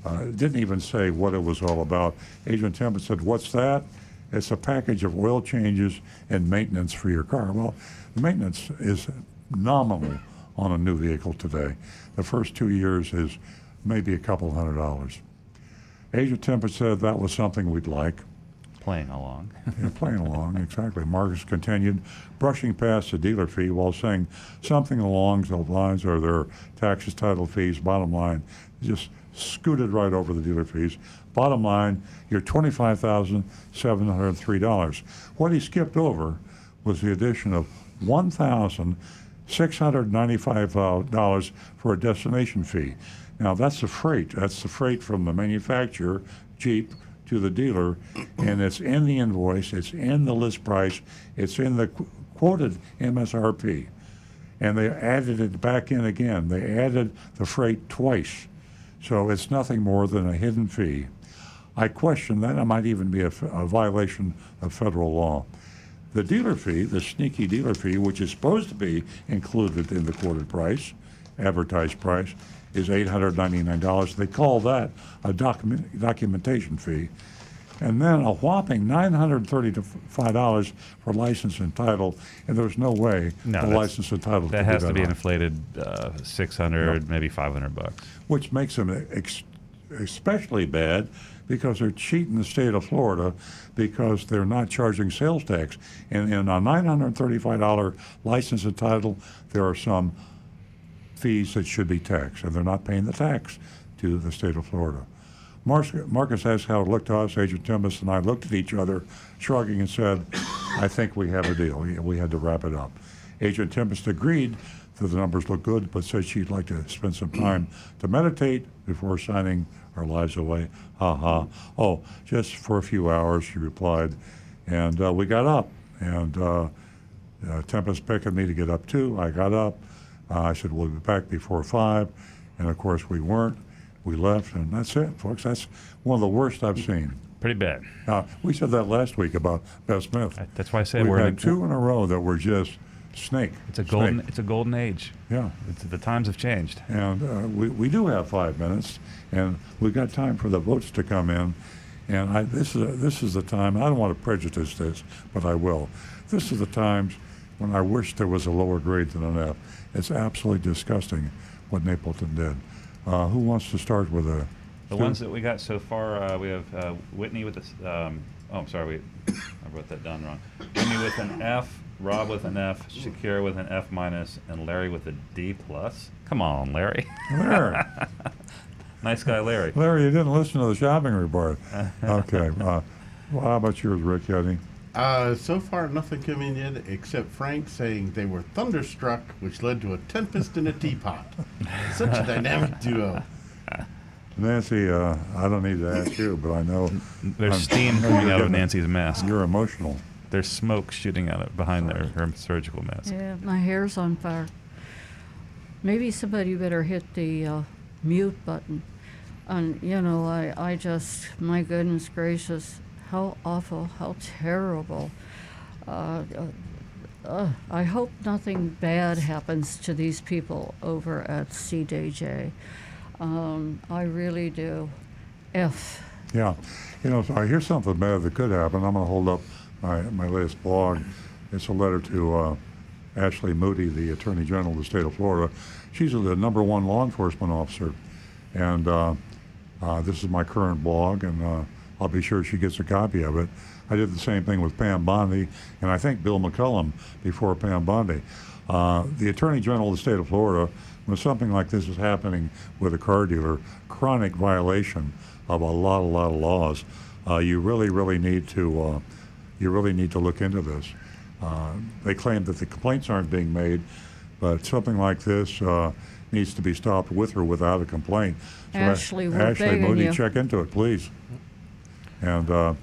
Uh, didn't even say what it was all about. Agent Tempest said, What's that? It's a package of oil changes and maintenance for your car. Well, the maintenance is nominal on a new vehicle today. The first two years is maybe a couple hundred dollars. Agent Tempest said that was something we'd like. Playing along. Yeah, playing along, exactly. Marcus continued, brushing past the dealer fee while saying something along the lines of their taxes, title fees, bottom line, just scooted right over the dealer fees. Bottom line, you're $25,703. What he skipped over was the addition of $1,695 uh, for a destination fee. Now, that's the freight. That's the freight from the manufacturer, Jeep, to the dealer, and it's in the invoice, it's in the list price, it's in the qu- quoted MSRP. and they added it back in again. They added the freight twice. So it's nothing more than a hidden fee. I question that. It might even be a, f- a violation of federal law. The dealer fee, the sneaky dealer fee, which is supposed to be included in the quoted price, advertised price, is $899. They call that a document, documentation fee. And then a whopping $935 for license and title, and there's no way No, the license and title That could has be to that be an high. inflated uh, 600, maybe 500 bucks. which makes them ex- especially bad because they're cheating the state of Florida because they're not charging sales tax. And in a $935 license and title, there are some fees that should be taxed, and they're not paying the tax to the state of Florida. Marcus, asked how it looked to us. Agent Tempest and I looked at each other, shrugging, and said, I think we have a deal. We, had to wrap it up. Agent Tempest agreed that the numbers look good, but said she'd like to spend some time to meditate before signing our lives away. Ha ha. Oh, just for a few hours, she replied. And uh, we got up, and uh, uh, Tempest beckoned me to get up too. I got up. Uh, I said, we'll be back before five. And of course, we weren't. We left, and that's it, folks. That's one of the worst I've seen. Pretty bad. Uh, we said that last week about Bev Smith. That's why I said We've we're in had a- two in a row that were just snake. It's a golden. snake. It's a golden age. Yeah. It's, the times have changed. And uh, we, we do have five minutes, and we've got time for the votes to come in. And I, this is a, this is the time. I don't want to prejudice this, but I will. This is the times when I wish there was a lower grade than an F. It's absolutely disgusting what Napleton did. Uh, who wants to start with a? The ones that we got so far, uh, we have uh, Whitney with this. Um, oh, I'm sorry, we, I wrote that down wrong. Whitney with an F, Rob with an F, Shakira with an F minus, and Larry with a D plus. Come on, Larry. Larry. nice guy, Larry. Larry, you didn't listen to the shopping report. Okay. Uh, well, how about yours, Rick Eddie? Uh, so far, nothing coming in except Frank saying they were thunderstruck, which led to a tempest in a teapot. Such a dynamic duo. Nancy, uh, I don't need to ask you, but I know There's I'm- steam coming out of Nancy's mask. You're emotional. There's smoke shooting out of behind their her surgical mask. Yeah, my hair's on fire. Maybe somebody better hit the uh, mute button. And, you know, I, I just, my goodness gracious, how awful, how terrible. Uh, uh, uh, I hope nothing bad happens to these people over at CDJ. Um, I really do. F. Yeah. You know, so I hear something bad that could happen. I'm going to hold up my, my latest blog. It's a letter to uh, Ashley Moody, the Attorney General of the state of Florida. She's the number one law enforcement officer. And uh, uh, this is my current blog, and uh, I'll be sure she gets a copy of it. I did the same thing with Pam Bondi, and I think Bill McCollum before Pam Bondi. Uh, the Attorney General of the state of Florida, when something like this is happening with a car dealer, chronic violation of a lot, a lot of laws, uh, you really, really need to, you really need to look into this. Uh, they claim that the complaints aren't being made, but something like this uh, needs to be stopped with or without a complaint. So Ashley, we're Ashley Moody, you. check into it, please. And uh,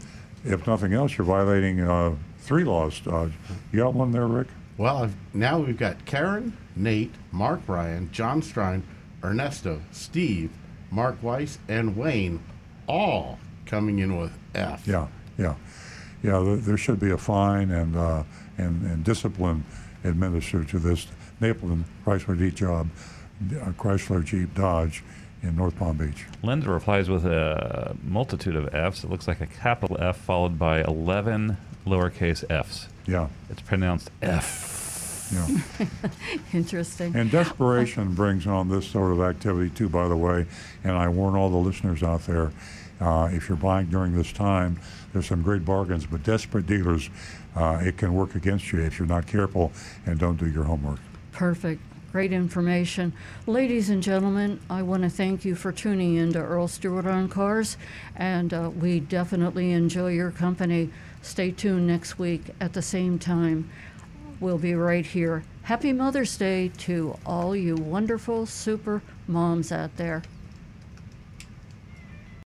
if nothing else, you're violating uh, three laws. Uh, you got one there, Rick? Well, I've, now we've got Karen, Nate, Mark Ryan, John Strine, Ernesto, Steve, Mark Weiss, and Wayne all coming in with F. Yeah, yeah, yeah. There, there should be a fine and uh, and, and discipline administered to this Napleton Chrysler Jeep job, uh, Chrysler Jeep Dodge in North Palm Beach. Linda replies with a multitude of Fs. It looks like a capital F followed by 11 lowercase f's. Yeah. It's pronounced F. Yeah. Interesting. And desperation brings on this sort of activity too, by the way. And I warn all the listeners out there, uh, if you're buying during this time, there's some great bargains, but desperate dealers, uh, it can work against you if you're not careful and don't do your homework. Perfect. Great information. Ladies and gentlemen, I want to thank you for tuning in to Earl Stewart on Cars, and uh, we definitely enjoy your company. Stay tuned next week at the same time. We'll be right here. Happy Mother's Day to all you wonderful super moms out there.